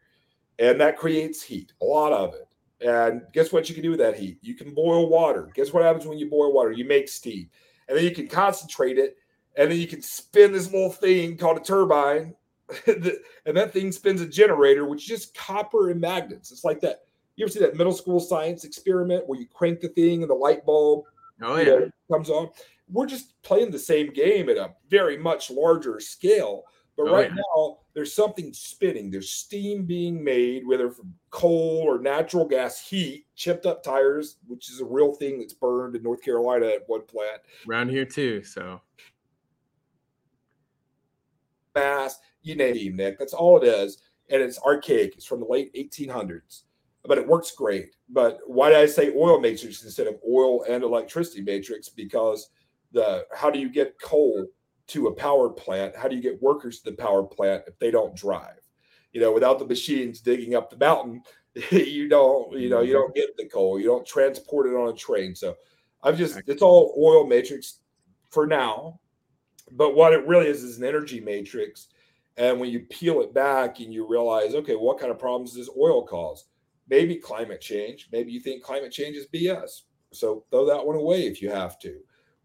and that creates heat, a lot of it. And guess what you can do with that heat? You can boil water. Guess what happens when you boil water? You make steam. And then you can concentrate it, and then you can spin this little thing called a turbine. and that thing spins a generator, which is just copper and magnets. It's like that. You ever see that middle school science experiment where you crank the thing and the light bulb oh, yeah. know, comes on? We're just playing the same game at a very much larger scale but oh, right yeah. now, there's something spinning. There's steam being made, whether from coal or natural gas heat, chipped up tires, which is a real thing that's burned in North Carolina at one plant. Around here too. So mass, you name it, Nick. That's all it is. And it's archaic. It's from the late 1800s, but it works great. But why did I say oil matrix instead of oil and electricity matrix? Because the how do you get coal to a power plant, how do you get workers to the power plant if they don't drive? You know, without the machines digging up the mountain, you don't, you know, you mm-hmm. don't get the coal, you don't transport it on a train. So I've just, it's all oil matrix for now. But what it really is is an energy matrix. And when you peel it back and you realize, okay, what kind of problems does oil cause? Maybe climate change. Maybe you think climate change is BS. So throw that one away if you have to.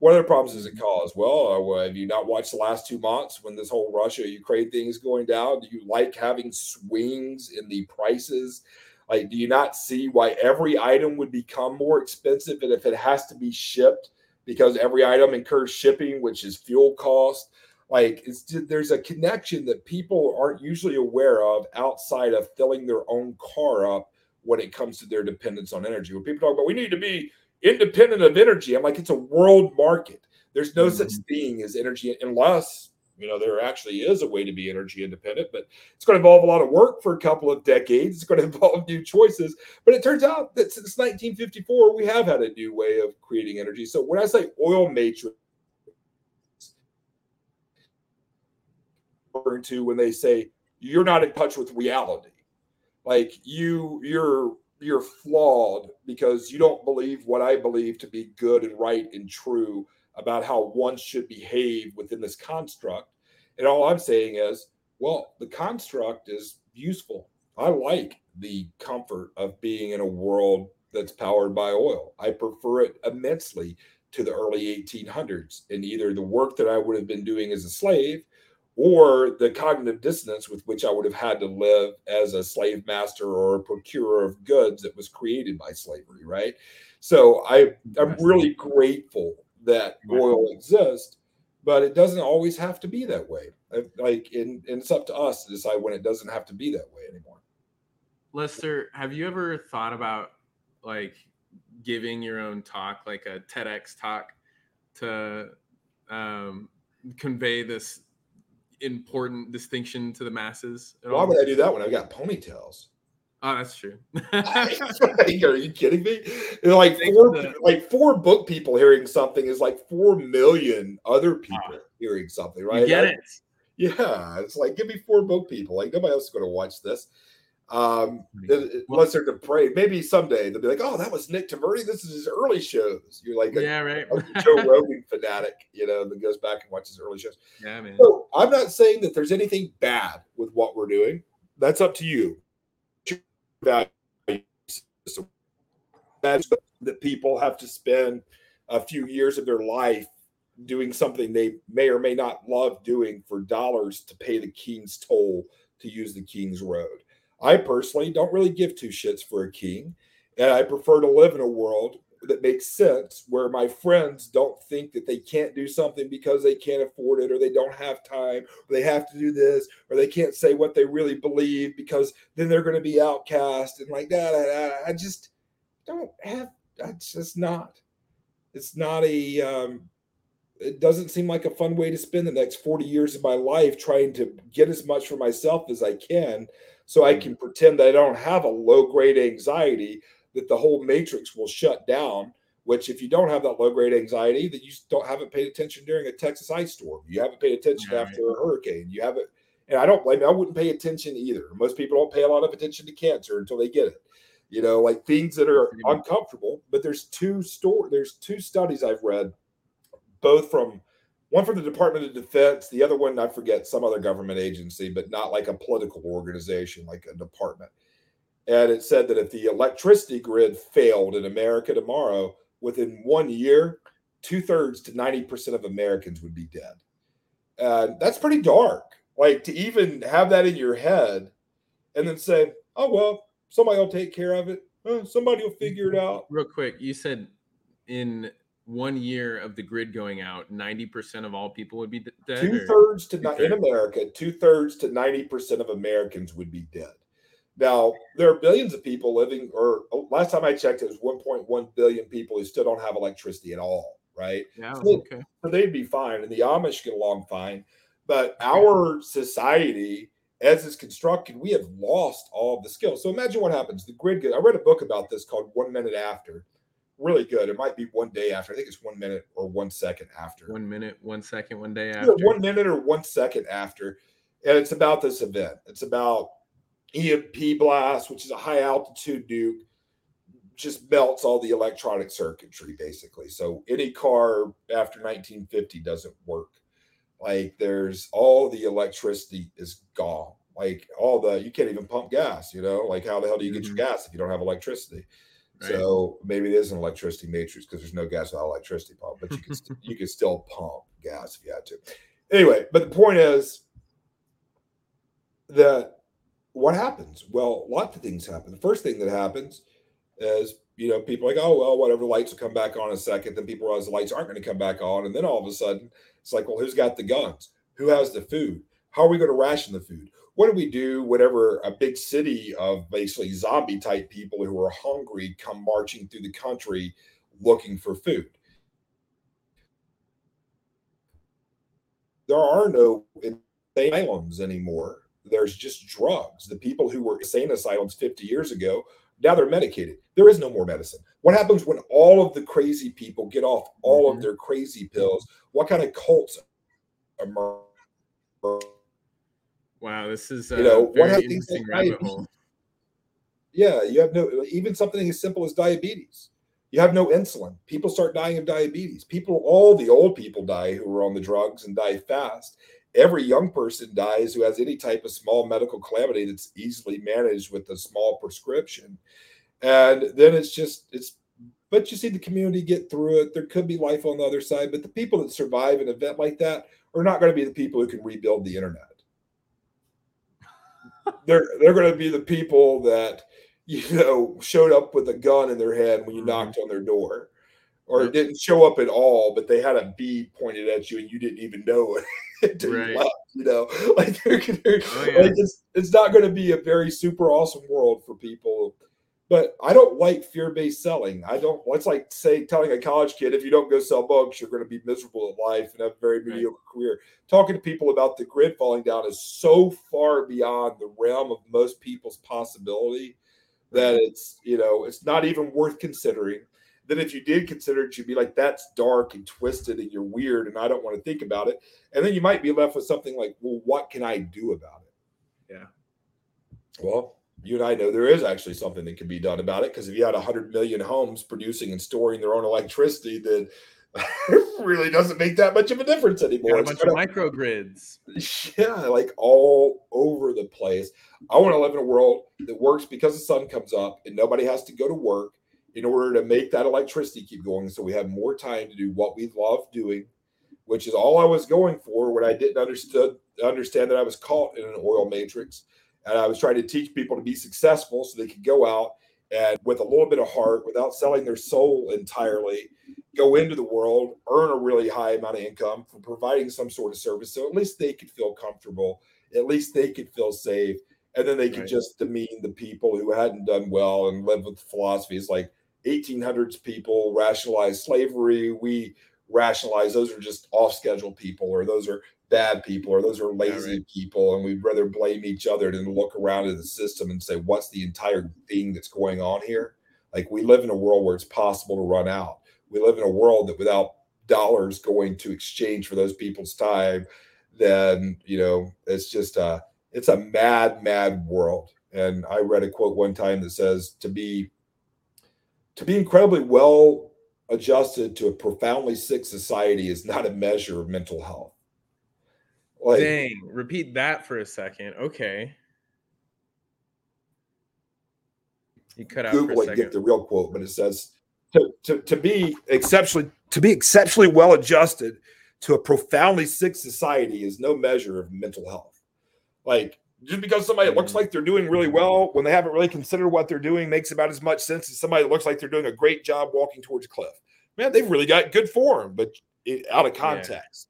What other problems does it cause? Well, have you not watched the last two months when this whole Russia Ukraine thing is going down? Do you like having swings in the prices? Like, do you not see why every item would become more expensive and if it has to be shipped because every item incurs shipping, which is fuel cost? Like, there's a connection that people aren't usually aware of outside of filling their own car up when it comes to their dependence on energy. When people talk about we need to be independent of energy. I'm like, it's a world market. There's no mm-hmm. such thing as energy unless you know there actually is a way to be energy independent but it's going to involve a lot of work for a couple of decades it's going to involve new choices but it turns out that since 1954 we have had a new way of creating energy so when i say oil matrix referring to when they say you're not in touch with reality like you you're you're flawed because you don't believe what I believe to be good and right and true about how one should behave within this construct. And all I'm saying is, well, the construct is useful. I like the comfort of being in a world that's powered by oil. I prefer it immensely to the early 1800s and either the work that I would have been doing as a slave or the cognitive dissonance with which I would have had to live as a slave master or a procurer of goods that was created by slavery, right? So I, I'm really grateful that oil exists, but it doesn't always have to be that way. Like, and, and it's up to us to decide when it doesn't have to be that way anymore. Lester, have you ever thought about like giving your own talk, like a TEDx talk, to um, convey this important distinction to the masses. Why would I do that when I've got ponytails? Oh, that's true. like, are you kidding me? like four, like four book people hearing something is like four million other people hearing something, right? You get it. Yeah, it's like give me four book people. Like nobody else is going to watch this. Um, unless they're depraved. Maybe someday they'll be like, "Oh, that was Nick Taverdi. This is his early shows." You're like, a, yeah, right. a Joe Rogan fanatic, you know, that goes back and watches early shows. Yeah, man. So I'm not saying that there's anything bad with what we're doing. That's up to you. That that people have to spend a few years of their life doing something they may or may not love doing for dollars to pay the king's toll to use the king's road I personally don't really give two shits for a king. And I prefer to live in a world that makes sense where my friends don't think that they can't do something because they can't afford it or they don't have time or they have to do this or they can't say what they really believe because then they're going to be outcast and like that. I, I just don't have, that's just not, it's not a, um, it doesn't seem like a fun way to spend the next 40 years of my life trying to get as much for myself as I can so I can pretend that I don't have a low grade anxiety, that the whole matrix will shut down. Which, if you don't have that low grade anxiety, that you don't haven't paid attention during a Texas ice storm, you haven't paid attention right. after a hurricane, you haven't, and I don't blame you. I wouldn't pay attention either. Most people don't pay a lot of attention to cancer until they get it. You know, like things that are uncomfortable. But there's two store, there's two studies I've read, both from one from the Department of Defense, the other one I forget some other government agency, but not like a political organization, like a department. And it said that if the electricity grid failed in America tomorrow, within one year, two thirds to 90% of Americans would be dead. And that's pretty dark. Like to even have that in your head and then say, oh, well, somebody will take care of it. somebody will figure it out. Real quick, you said in one year of the grid going out, 90% of all people would be dead? Two thirds to two-thirds? in America, two thirds to 90% of Americans would be dead. Now, there are billions of people living, or oh, last time I checked, it was 1.1 billion people who still don't have electricity at all, right? Yeah, so, okay. So they'd be fine, and the Amish get along fine. But our society, as it's constructed, we have lost all of the skills. So imagine what happens. The grid, I read a book about this called One Minute After really good. It might be one day after. I think it's one minute or one second after. One minute, one second, one day after. Yeah, one minute or one second after. And it's about this event. It's about EMP blast, which is a high altitude nuke, just melts all the electronic circuitry basically. So any car after 1950 doesn't work. Like there's all the electricity is gone. Like all the you can't even pump gas, you know, like how the hell do you get mm-hmm. your gas if you don't have electricity? So maybe it is an electricity matrix because there's no gas without electricity pump, but you can st- you can still pump gas if you had to. Anyway, but the point is that what happens? Well, lots of things happen. The first thing that happens is you know people like oh well whatever lights will come back on in a second. Then people realize the lights aren't going to come back on, and then all of a sudden it's like well who's got the guns? Who has the food? How are we going to ration the food? What do we do whenever a big city of basically zombie type people who are hungry come marching through the country looking for food? There are no asylums anymore. There's just drugs. The people who were insane asylums 50 years ago, now they're medicated. There is no more medicine. What happens when all of the crazy people get off all mm-hmm. of their crazy pills? What kind of cults emerge? Wow, this is you know one of things rabbit hole. Yeah, you have no even something as simple as diabetes. You have no insulin. People start dying of diabetes. People, all the old people die who are on the drugs and die fast. Every young person dies who has any type of small medical calamity that's easily managed with a small prescription. And then it's just it's but you see the community get through it. There could be life on the other side, but the people that survive an event like that are not going to be the people who can rebuild the internet they're they're going to be the people that you know showed up with a gun in their head when you mm-hmm. knocked on their door or didn't show up at all but they had a bead pointed at you and you didn't even know it right. left, you know like, they're, they're, oh, yeah. like it's, it's not going to be a very super awesome world for people but I don't like fear-based selling. I don't. It's like say telling a college kid if you don't go sell books, you're going to be miserable in life and have a very mediocre right. career. Talking to people about the grid falling down is so far beyond the realm of most people's possibility that it's you know it's not even worth considering then if you did consider it you'd be like that's dark and twisted and you're weird and i don't want to think about it and then you might be left with something like well what can i do about it Yeah. well you and i know there is actually something that can be done about it because if you had 100 million homes producing and storing their own electricity then it really doesn't make that much of a difference anymore a bunch of microgrids. yeah, like all over the place. I want to live in a world that works because the sun comes up and nobody has to go to work in order to make that electricity keep going. So we have more time to do what we love doing, which is all I was going for when I didn't understood understand that I was caught in an oil matrix. And I was trying to teach people to be successful so they could go out and with a little bit of heart, without selling their soul entirely, go into the world, earn a really high amount of income from providing some sort of service. So at least they could feel comfortable, at least they could feel safe. And then they could Right. just demean the people who hadn't done well and live with philosophies like 1800s people rationalize slavery. We rationalize those are just off schedule people, or those are bad people, or those are lazy right. people. And we'd rather blame each other than look around at the system and say, what's the entire thing that's going on here? Like we live in a world where it's possible to run out. We live in a world that without dollars going to exchange for those people's time, then you know it's just a it's a mad, mad world. And I read a quote one time that says to be to be incredibly well adjusted to a profoundly sick society is not a measure of mental health. Like Dang, repeat that for a second. Okay. You cut out for Google it get the real quote, but it says to, to, to be exceptionally to be exceptionally well adjusted to a profoundly sick society is no measure of mental health. Like just because somebody looks Mhm. like they're doing really well when they haven't really considered what they're doing makes about as much sense as somebody that looks like they're doing a great job walking towards a cliff. Man, they've really got good form, but it, out of context.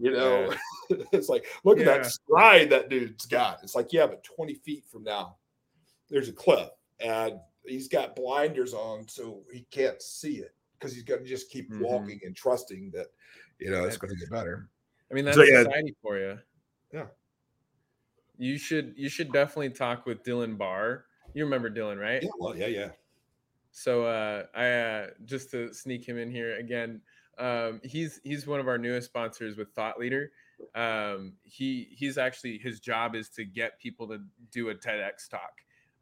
You know, it's like, look at that stride that dude's got. It's like, yeah, but 20 feet from now, there's a cliff and he's got blinders on so he can't see it because he's got to just keep Mhm. walking and trusting that, you know, it's going to get better. I mean, that's So, yeah. society for you. Yeah. You should you should definitely talk with Dylan Barr. You remember Dylan, right? Yeah, well, yeah, yeah. So uh, I uh, just to sneak him in here again. Um, he's he's one of our newest sponsors with Thought Leader. Um, he he's actually his job is to get people to do a TEDx talk.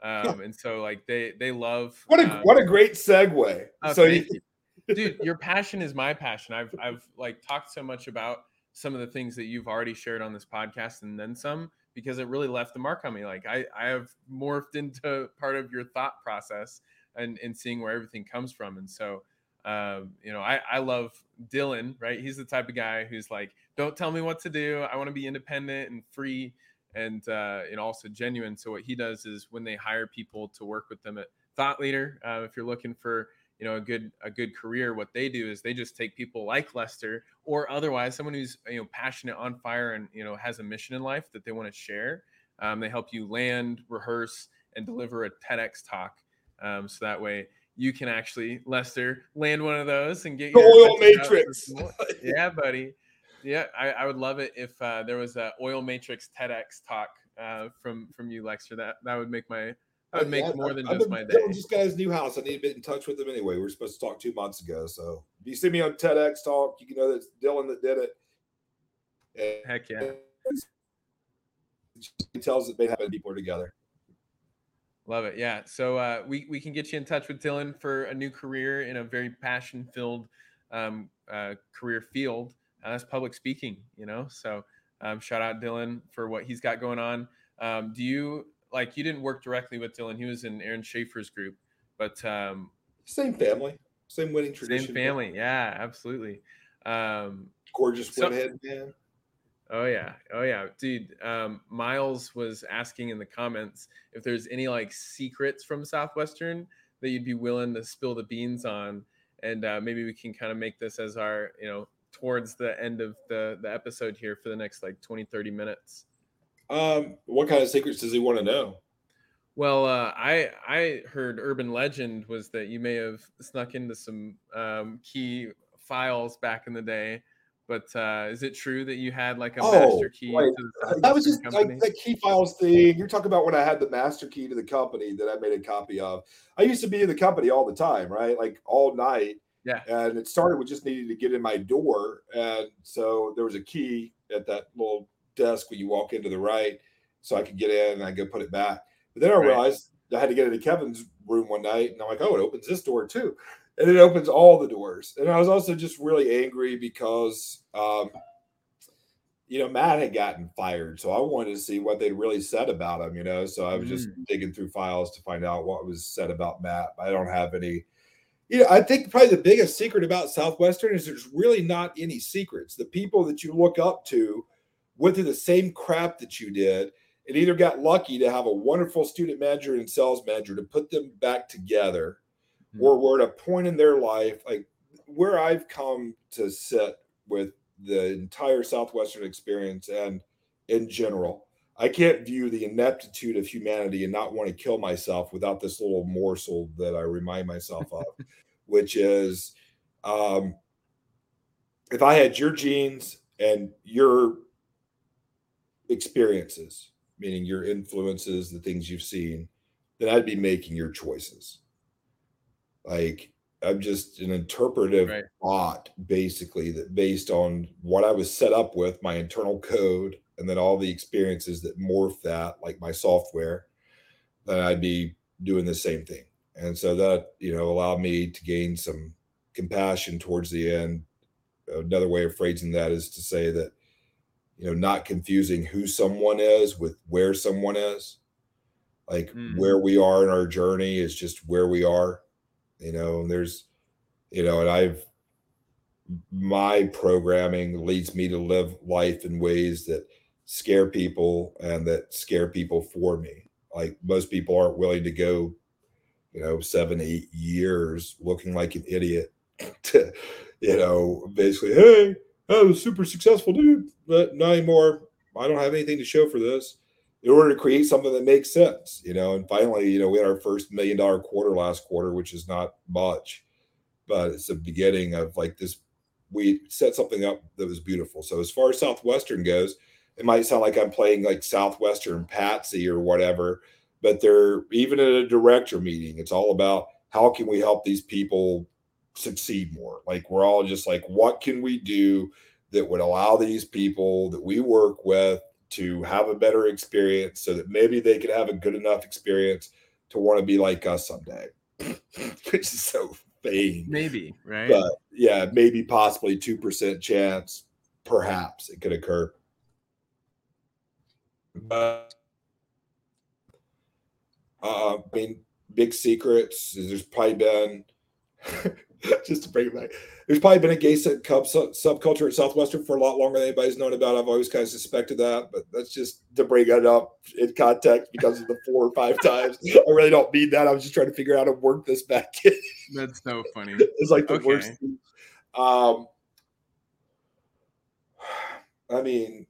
Um, and so like they they love What a um, what a great segue. Oh, so you, you. dude your passion is my passion i've i've like talked so much about some of the things that you've already shared on this podcast and then some because it really left the mark on me like i i have morphed into part of your thought process and and seeing where everything comes from and so um you know i i love dylan right? He's the type of guy who's like don't tell me what to do. I want to be independent and free and uh and also genuine. So what he does is when they hire people to work with them at thought leader uh, if you're looking for you know a good a good career what they do is they just take people like lester or otherwise someone who's you know passionate on fire and you know has a mission in life that they want to share. Um, they help you land rehearse and deliver a tedx talk. Um, so that way you can actually lester land one of those and get The your oil message out to matrix. yeah buddy yeah I, I would love it if uh, there was a oil matrix tedx talk uh, from from you Lester that that would make my that would make I- more I- than I've just been- my day Dylan just got his new house. I need to get in touch with him anyway. We were supposed to talk two months ago. So if you see me on TEDx talk, you can know that it's Dylan that did it. And heck yeah he tells that they happen people are together. Love it. Yeah. So uh, we we can get you in touch with Dylan for a new career in a very passion filled um, uh, career field. Uh, that's public speaking. You know. So um, shout out Dylan for what he's got going on. Um, do you like you didn't work directly with Dylan? He was in Aaron Schaefer's group, but um, Same family, same winning tradition. same family. Yeah, absolutely. Um, Gorgeous So- man. Oh yeah, oh yeah, dude. Um, Miles was asking in the comments if there's any like secrets from Southwestern that you'd be willing to spill the beans on, and uh, maybe we can kind of make this as our, you know, towards the end of the the episode here for the next like 20, 30 minutes. Um, what kind of secrets does he want to know? Well, uh, I I heard urban legend was that you may have snuck into some um, key files back in the day but uh, is it true that you had like a Oh, master key the that was just company? like the key files thing. You're talking about when I had the master key to the company that I made a copy of. I used to be in the company all the time, right? Like all night. Yeah. And it started with just needing to get in my door. And so there was a key at that little desk when you walk into the right. So I could get in and I go put it back. But then I Right. realized I had to get into Kevin's room one night and I'm like, oh, it opens this door too. And it opens all the doors. And I was also just really angry because um, you know, Matt had gotten fired, so I wanted to see what they'd really said about him, you know. So I was just digging through files to find out what was said about Matt. I don't have any. You know, I think probably the biggest secret about Southwestern is there's really not any secrets. The people that you look up to went through the same crap that you did and either got lucky to have a wonderful student manager and sales manager to put them back together Mhm. or were at a point in their life like where I've come to sit with the entire Southwestern experience and in general, I can't view the ineptitude of humanity and not want to kill myself without this little morsel that I remind myself of, which is um, if I had your genes and your experiences, meaning your influences, the things you've seen, then I'd be making your choices. Like I'm just an interpretive Right. bot, basically, that based on what I was set up with, my internal code, and then all the experiences that morph that, like my software, then I'd be doing the same thing. And so that, you know, allowed me to gain some compassion towards the end. Another way of phrasing that is to say that, you know, not confusing who someone is with where someone is. Like Mm. where we are in our journey is just where we are you know and there's you know and i've my programming leads me to live life in ways that scare people and that scare people for me. Like most people aren't willing to go you know seven eight years looking like an idiot to you know basically hey i was super successful dude but not anymore. I don't have anything to show for this in order to create something that makes sense, you know. And finally, you know, we had our first million dollar quarter last quarter, which is not much, but it's the beginning of like this. We set something up that was beautiful. So as far as Southwestern goes, it might sound like I'm playing like Southwestern Patsy or whatever, but they're even at a director meeting. It's all about how can we help these people succeed more. Like we're all just like, what can we do that would allow these people that we work with to have a better experience so that maybe they could have a good enough experience to want to be like us someday, which is so vain. Maybe, right? But yeah, maybe possibly 2% chance, perhaps it could occur. But uh, I mean, big secrets. There's probably been, just to bring it back, there's probably been a gay sub- sub- subculture at Southwestern for a lot longer than anybody's known about. I've always kind of suspected that, but that's just to bring it up in context because of the four or five times. I really don't mean that. I was just trying to figure out how to work this back in. That's so funny. it's like the Okay. worst. Thing. Um, I mean,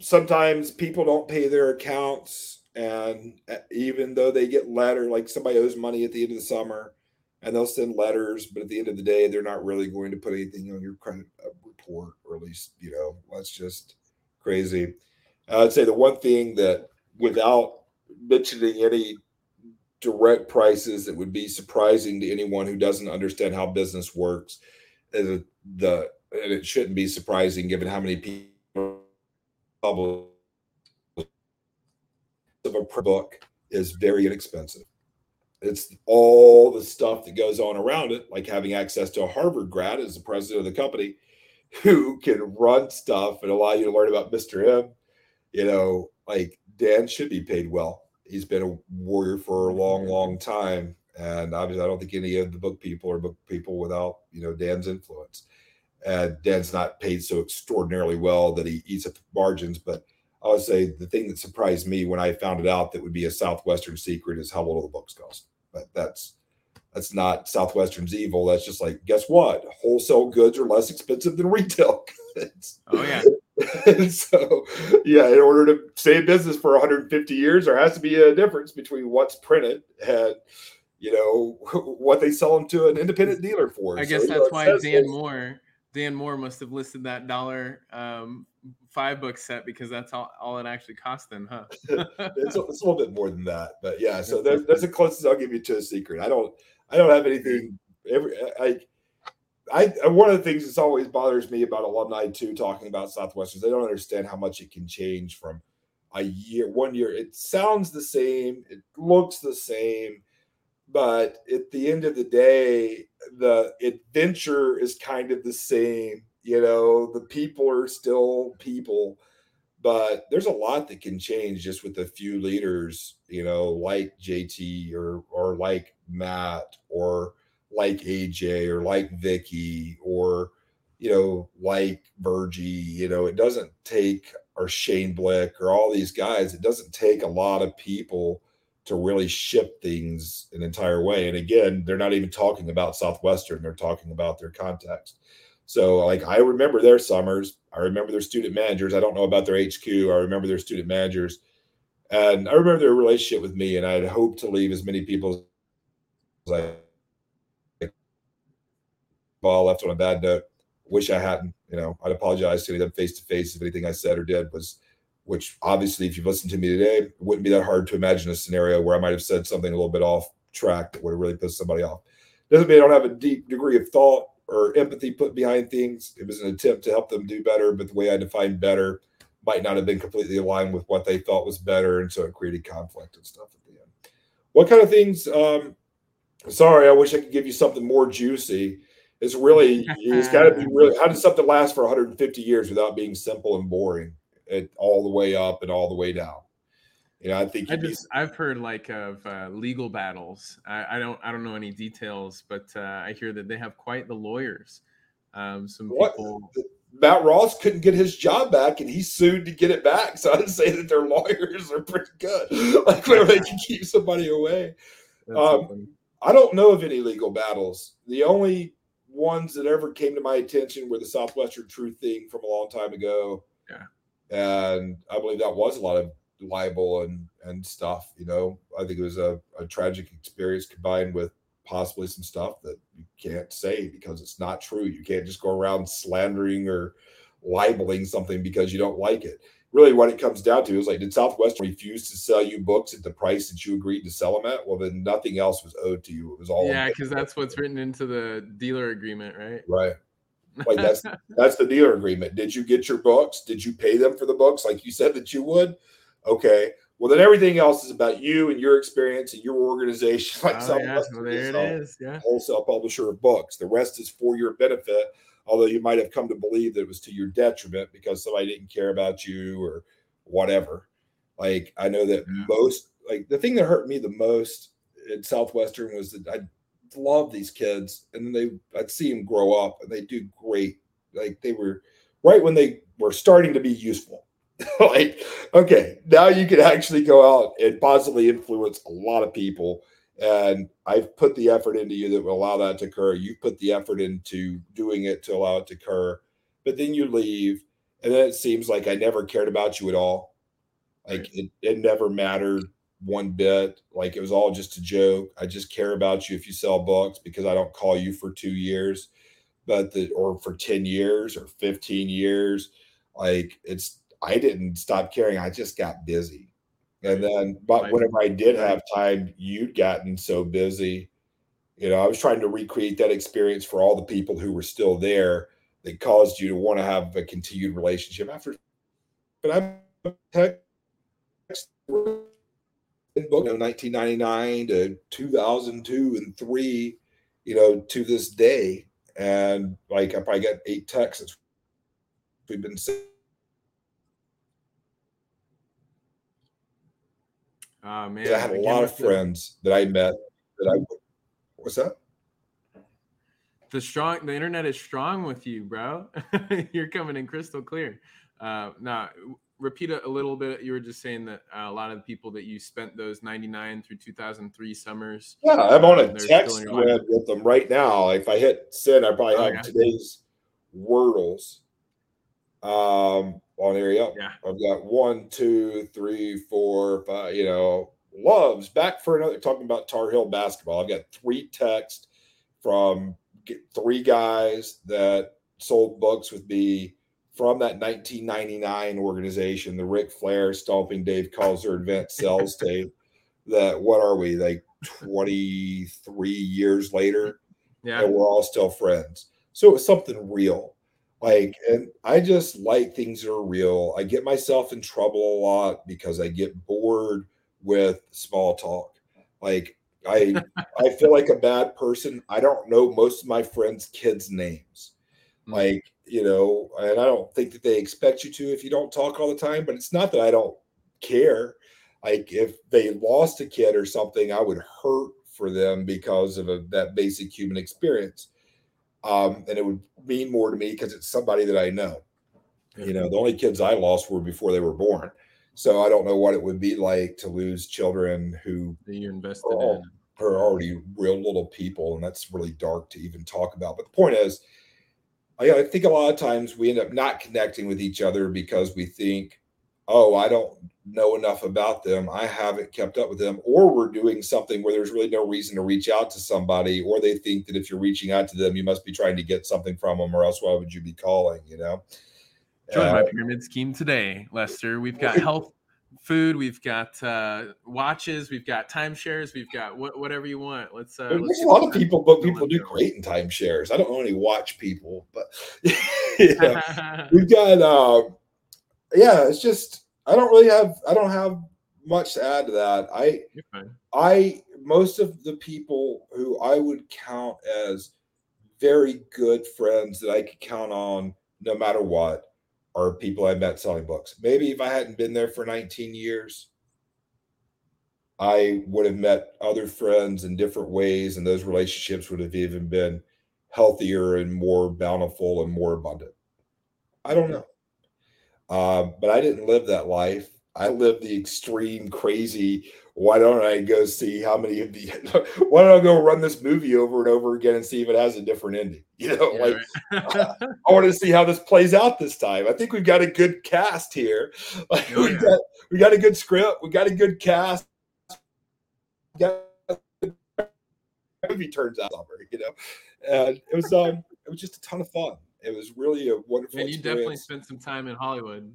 sometimes people don't pay their accounts, and uh, even though they get letter, like somebody owes money at the end of the summer, and they'll send letters, but at the end of the day, they're not really going to put anything on your credit uh, report, or at least you know that's just crazy. I'd say the one thing that, without mentioning any direct prices that would be surprising to anyone who doesn't understand how business works is the and it shouldn't be surprising given how many people of a book is very inexpensive it's all the stuff that goes on around it like having access to a harvard grad as the president of the company who can run stuff and allow you to learn about mr m you know like dan should be paid well he's been a warrior for a long, long time. And obviously, I don't think any of the book people are book people without you know Dan's influence. And Dan's not paid so extraordinarily well that he eats up the margins. But I would say the thing that surprised me when I found it out that would be a Southwestern secret is how little the books cost. But that's that's not Southwestern's evil. That's just like guess what? Wholesale goods are less expensive than retail goods. Oh yeah. and so, yeah, in order to stay in business for 150 years, there has to be a difference between what's printed and you know what they sell them to an independent dealer for. I So, guess you know, that's why Dan Moore Dan Moore must have listed that dollar um, five book set because that's all, all it actually cost them, huh? it's, a, it's, a, little bit more than that, but yeah. So there's, there's the closest I'll give you to a secret. I don't I don't have anything. Every I I one of the things that's always bothers me about alumni too, talking about Southwestern, they don't understand how much it can change from a year, one year. It sounds the same, it looks the same, but at the end of the day, the adventure is kind of the same. You know, the people are still people, but there's a lot that can change just with a few leaders, you know, like JT or or like Matt or like AJ or like Vicky or you know like Virgie. You know, it doesn't take or Shane Blick or all these guys. It doesn't take a lot of people to really ship things an entire way. And again, they're not even talking about Southwestern, they're talking about their context. So, like, I remember their summers, I remember their student managers. I don't know about their HQ, I remember their student managers. And I remember their relationship with me, and I'd hoped to leave as many people as I ball left on a bad note. Wish I hadn't, you know, I'd apologize to them face to face if anything I said or did was which obviously, if you've listened to me today, it wouldn't be that hard to imagine a scenario where I might have said something a little bit off track that would have really pissed somebody off. Doesn't mean I don't have a deep degree of thought or empathy put behind things. It was an attempt to help them do better, but the way I defined better might not have been completely aligned with what they thought was better, and so it created conflict and stuff at the end. What kind of things? Um, sorry, I wish I could give you something more juicy. It's really it's got to be really. How does something last for 150 years without being simple and boring? it all the way up and all the way down. You know, I think I just be, I've heard like of uh, legal battles. I, I, don't I don't know any details, but uh, I hear that they have quite the lawyers. Um, some what? people. Matt Ross couldn't get his job back, and he sued to get it back. So I'd say that their lawyers are pretty good, like where they can keep somebody away. Um, I don't know of any legal battles. The only ones that ever came to my attention were the Southwestern Truth thing from a long time ago. Yeah and I believe that was a lot of libel and and stuff. You know, I think it was a, a tragic experience combined with possibly some stuff that you can't say because it's not true. You can't just go around slandering or libeling something because you don't like it. Really, what it comes down to is like, did Southwestern refuse to sell you books at the price that you agreed to sell them at? Well, then nothing else was owed to you. It was all yeah, because that's what's written into the dealer agreement, right? Right. Like that's that's the dealer agreement. Did you get your books? Did you pay them for the books like you said that you would? Okay. Well, then everything else is about you and your experience and your organization. Like oh, yeah. well, there it is. Yeah. Wholesale publisher of books. The rest is for your benefit. Although you might have come to believe that it was to your detriment because somebody didn't care about you or whatever. Like I know that yeah. most like the thing that hurt me the most at Southwestern was that I love these kids, and then they I'd see them grow up, and they do great. Like they were right when they were starting to be useful. like, okay, now you can actually go out and positively influence a lot of people. And I've put the effort into you that will allow that to occur. You've put the effort into doing it to allow it to occur. But then you leave, and then it seems like I never cared about you at all. Like it, it never mattered one bit. Like it was all just a joke. I just care about you if you sell books because I don't call you for two years, but the or for 10 years or 15 years. Like it's I didn't stop caring. I just got busy. And then but whenever I did have time, you'd gotten so busy. You know, I was trying to recreate that experience for all the people who were still there that caused you to want to have a continued relationship after but I'm text book, you know, 1999 to 2002 and three, you know, to this day. And like, I probably got eight texts. We've been Oh man, I had a lot of friends that I met that I. What's that? The strong, the internet is strong with you, bro. You're coming in crystal clear. Uh, now, repeat a, a little bit? You were just saying that uh, a lot of the people that you spent those 99 through 2003 summers. Yeah, I'm on a text thread with them right now. If I hit send, I probably oh, have today's wordles um, on there. Yep. Yeah. I've got one, two, three, four, five, you know, loves back for another talking about Tar Heel basketball. I've got three texts from three guys that sold books with me from that 1999 organization, the Ric Flair stomping Dave Kaiser event sales tape. That what are we like 23 years later? Yeah. And we're all still friends. So it was something real. Like, and I just like things that are real. I get myself in trouble a lot because I get bored with small talk. Like, I I feel like a bad person. I don't know most of my friends' kids' names. Mm. Like, you know, and I don't think that they expect you to if you don't talk all the time, but it's not that I don't care. Like if they lost a kid or something, I would hurt for them because of a, that basic human experience. Um, and it would mean more to me because it's somebody that I know. You know, the only kids I lost were before they were born. So I don't know what it would be like to lose children who you're invested Oh. in. are already real little people, and that's really dark to even talk about. But the point is, I, I think a lot of times we end up not connecting with each other because we think, oh, I don't know enough about them. I haven't kept up with them, or we're doing something where there's really no reason to reach out to somebody, or they think that if you're reaching out to them, you must be trying to get something from them, or else why would you be calling? You know. Join Uh, my pyramid scheme today, Lester. We've got health, food, we've got uh, watches, we've got timeshares, we've got what, whatever you want. Let's. Uh, There's let's a lot of people, but people do great in timeshares. I don't only watch people, but know, we've got uh yeah it's just i don't really have i don't have much to add to that. I i most of the people who i would count as very good friends that i could count on no matter what are people i met selling books. Maybe if i hadn't been there for 19 years i would have met other friends in different ways and those relationships would have even been healthier and more bountiful and more abundant. I don't know. Um, but I didn't live that life. I lived the extreme, crazy. Why don't I go see how many of the? Why don't I go run this movie over and over again and see if it has a different ending? You know, Yeah, like right. I want to see how this plays out this time. I think we've got a good cast here. Like Oh, we yeah. got we got a good script. We got a good cast. We got movie turns out summer, you know, and it was um it was just a ton of fun. It was really a wonderful. and you definitely spent some time in Hollywood.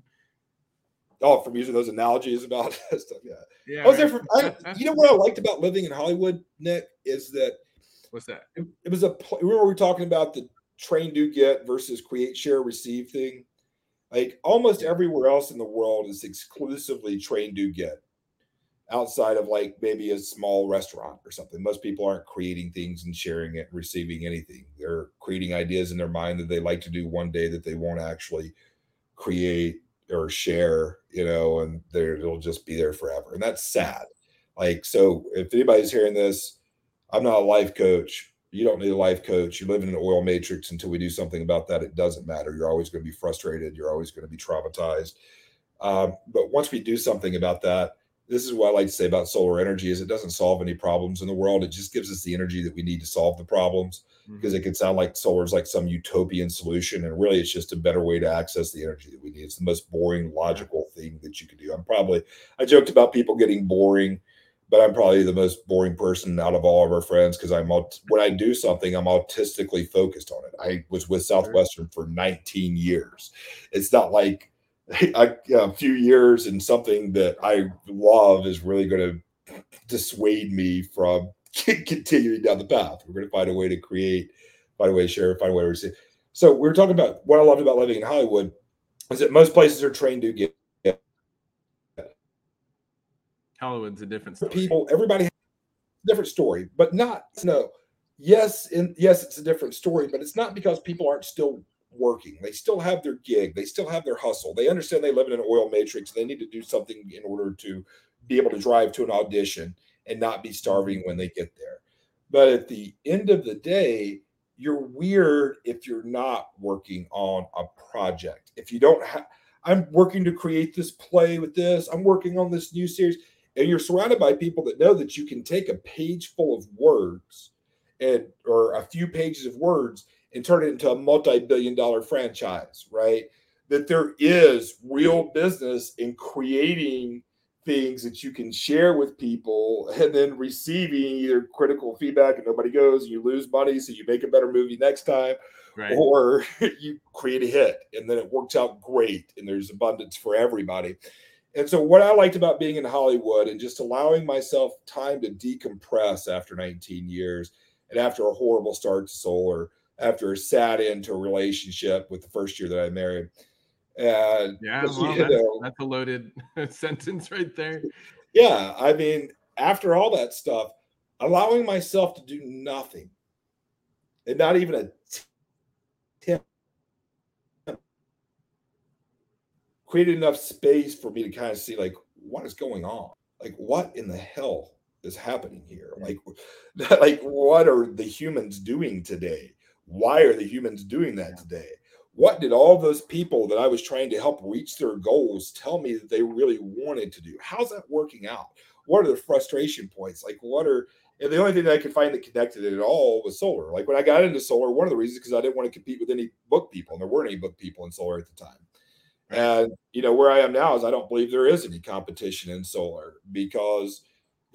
Oh, from using those analogies about stuff. Yeah. Yeah. I was there for, I, you know what I liked about living in Hollywood, Nick, is that What's that? it, it was a, remember we were talking about the train do get versus create, share, receive thing? Like almost everywhere else in the world is exclusively train do get outside of like maybe a small restaurant or something. Most people aren't creating things and sharing it, receiving anything. They're creating ideas in their mind that they like to do one day that they won't actually create or share, you know, and there it'll just be there forever. And that's sad. Like, so if anybody's hearing this, I'm not a life coach. You don't need a life coach. You live in an oil matrix until we do something about that. It doesn't matter. You're always going to be frustrated. You're always going to be traumatized. Um, but once we do something about that, this is what I like to say about solar energy is it doesn't solve any problems in the world. It just gives us the energy that we need to solve the problems because mm-hmm. it could sound like solar is like some utopian solution, and really it's just a better way to access the energy that we need. It's the most boring, logical thing that you could do. I'm probably I joked about people getting boring, but I'm probably the most boring person out of all of our friends because I'm when I do something, I'm autistically focused on it. I was with Southwestern for 19 years. It's not like a, a few years and something that I love is really going to dissuade me from continuing down the path. We're going to find a way to create, find a way to share, find a way to receive. So we we're talking about what I loved about living in Hollywood is that most places are trained to get Hollywood's a different story. people. Everybody has a different story, but not no. Yes, and yes, it's a different story, but it's not because people aren't still working. They still have their gig. They still have their hustle. They understand they live in an oil matrix. They need to do something in order to be able to drive to an audition and not be starving when they get there. But at the end of the day, you're weird if you're not working on a project. If you don't have, I'm working to create this play with this, I'm working on this new series, and you're surrounded by people that know that you can take a page full of words and or a few pages of words and turn it into a multi-billion dollar franchise, right? That there is real business in creating things that you can share with people and then receiving either critical feedback and nobody goes, you lose money, so you make a better movie next time, right. or you create a hit and then it works out great and there's abundance for everybody. And so, what I liked about being in Hollywood and just allowing myself time to decompress after 19 years and after a horrible start to solar, after a sad end to a relationship with the first year that I married and yeah, well, that's, know, that's a loaded sentence right there. Yeah, I mean, after all that stuff, allowing myself to do nothing and not even a tip created enough space for me to kind of see like what is going on? Like what in the hell is happening here? Like like what are the humans doing today why are the humans doing that today what did all those people that I was trying to help reach their goals tell me that they really wanted to do? How's that working out? What are the frustration points? Like, what are, and the only thing that I could find that connected it at all was solar. Like, when I got into solar, one of the reasons because I didn't want to compete with any book people, and there weren't any book people in solar at the time. And, you know, where I am now is I don't believe there is any competition in solar because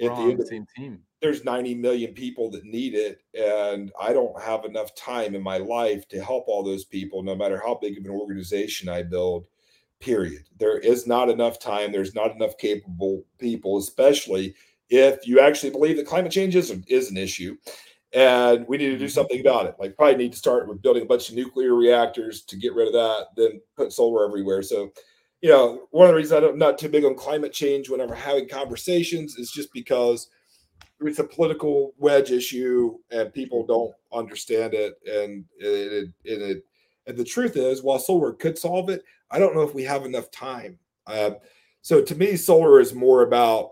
at the end of, same team there's 90 million people that need it and i don't have enough time in my life to help all those people no matter how big of an organization i build period. There is not enough time there's not enough capable people especially if you actually believe that climate change is, is an issue and we need to do mm-hmm. something about it. Like probably need to start with building a bunch of nuclear reactors to get rid of that then put solar everywhere. So you know one of the reasons i'm not too big on climate change whenever having conversations is just because it's a political wedge issue and people don't understand it. And it, it, it and the truth is while solar could solve it i don't know if we have enough time. Uh, so to me solar is more about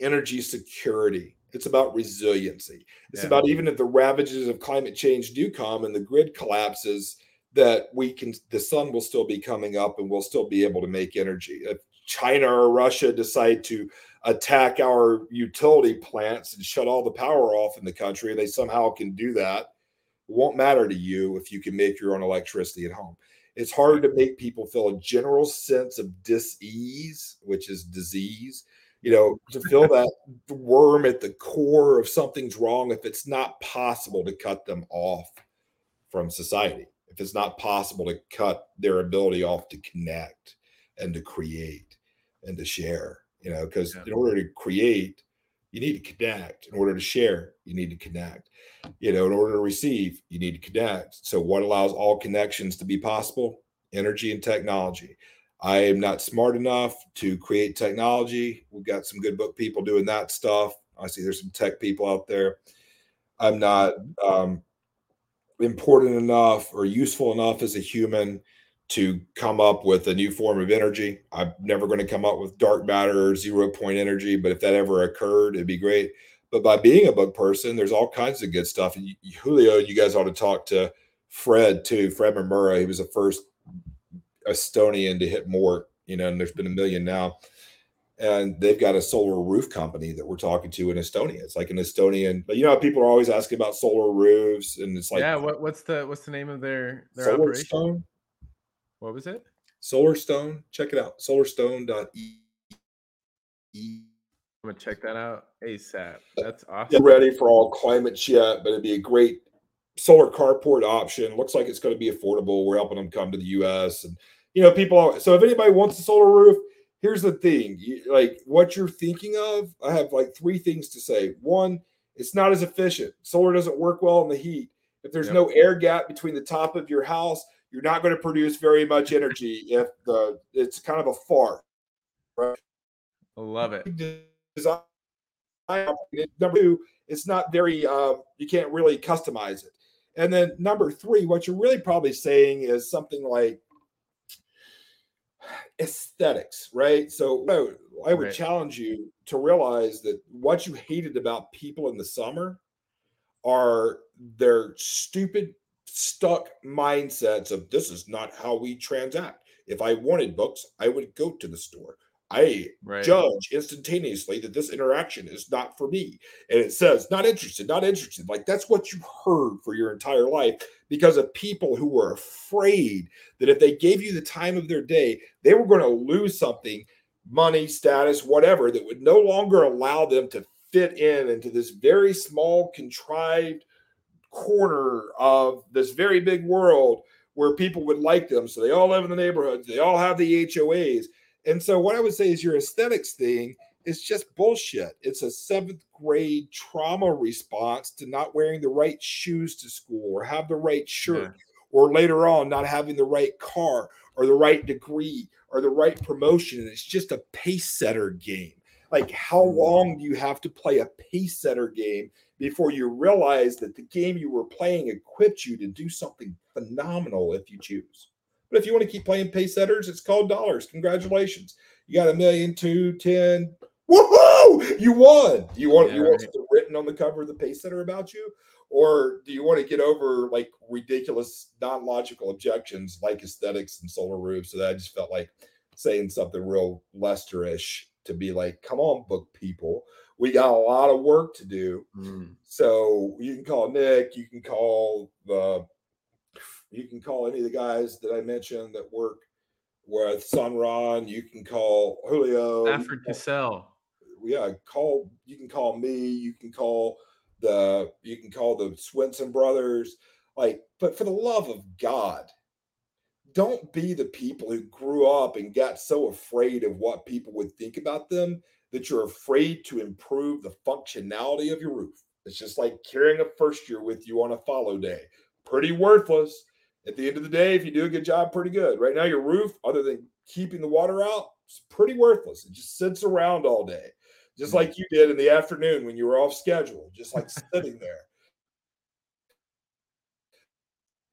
energy security. It's about resiliency. It's yeah. about even if the ravages of climate change do come and the grid collapses that we can the sun will still be coming up and we'll still be able to make energy. If china or russia decide to attack our utility plants and shut all the power off in the country. They somehow can do that. It won't matter to you if you can make your own electricity at home. It's hard to make people feel a general sense of dis-ease, which is disease. You know, to feel that worm at the core of something's wrong if it's not possible to cut them off from society, if it's not possible to cut their ability off to connect and to create and to share you know, because yeah. in order to create, you need to connect. In order to share, you need to connect. You know, in order to receive, you need to connect. So, what allows all connections to be possible? Energy and technology. I am not smart enough to create technology. We've got some good book people doing that stuff. I see there's some tech people out there. I'm not um, important enough or useful enough as a human to come up with a new form of energy. I'm never going to come up with dark matter or zero point energy, but if that ever occurred, it'd be great. But by being a book person, there's all kinds of good stuff. And Julio, you guys ought to talk to Fred too. Fred Mamura, he was the first Estonian to hit more, you know, and there's been a million now. And they've got a solar roof company that we're talking to in Estonia. It's like an Estonian, but you know, people are always asking about solar roofs, and it's like, yeah, what, what's the what's the name of their their solar operation? Stone? What was it? Solar Stone. Check it out. Solarstone.e. I'm gonna check that out ASAP. That's awesome. Get ready for all climate yet, but it'd be a great solar carport option. Looks like it's going to be affordable. We're helping them come to the U.S. and you know people. Are, so if anybody wants a solar roof, here's the thing: you, like what you're thinking of. I have like three things to say. One, it's not as efficient. Solar doesn't work well in the heat. If there's yep. no air gap between the top of your house, you're not going to produce very much energy if the it's kind of a fart. Right? I love it. Number two, it's not very um, you can't really customize it. And then number three, what you're really probably saying is something like aesthetics, right? So I would right. challenge you to realize that what you hated about people in the summer are their stupid stuck mindsets of this is not how we transact. If I wanted books, I would go to the store. I right. judge instantaneously that this interaction is not for me. And it says, not interested, not interested. Like that's what you heard for your entire life because of people who were afraid that if they gave you the time of their day, they were going to lose something money, status, whatever, that would no longer allow them to fit in into this very small, contrived corner of this very big world where people would like them. So they all live in the neighborhoods, they all have the HOAs. And so, what I would say is your aesthetics thing is just bullshit. It's a seventh grade trauma response to not wearing the right shoes to school or have the right shirt, yeah. or later on, not having the right car or the right degree or the right promotion. And it's just a pace setter game. Like, how mm-hmm. long do you have to play a pace setter game before you realize that the game you were playing equipped you to do something phenomenal if you choose? But if you want to keep playing pace setters, it's called dollars. Congratulations. You got a million, two, ten. Woohoo! You won. Do you want yeah, you want right. written on the cover of the pace setter about you? Or do you want to get over like ridiculous, non-logical objections like aesthetics and solar roofs? So that I just felt like saying something real Lesterish to be like, come on, book people. We got a lot of work to do. Mm. So you can call Nick, you can call the you can call any of the guys that I mentioned that work with Sunrun. You can call Julio. Alfred Cassell. Yeah, call. You can call me. You can call the. You can call the Swinson brothers. Like, but for the love of God, don't be the people who grew up and got so afraid of what people would think about them that you're afraid to improve the functionality of your roof. It's just like carrying a first year with you on a follow day. Pretty worthless at the end of the day, if you do a good job, pretty good. Right now, your roof, other than keeping the water out, is pretty worthless. It just sits around all day, just mm-hmm. like you did in the afternoon when you were off schedule, just like sitting there.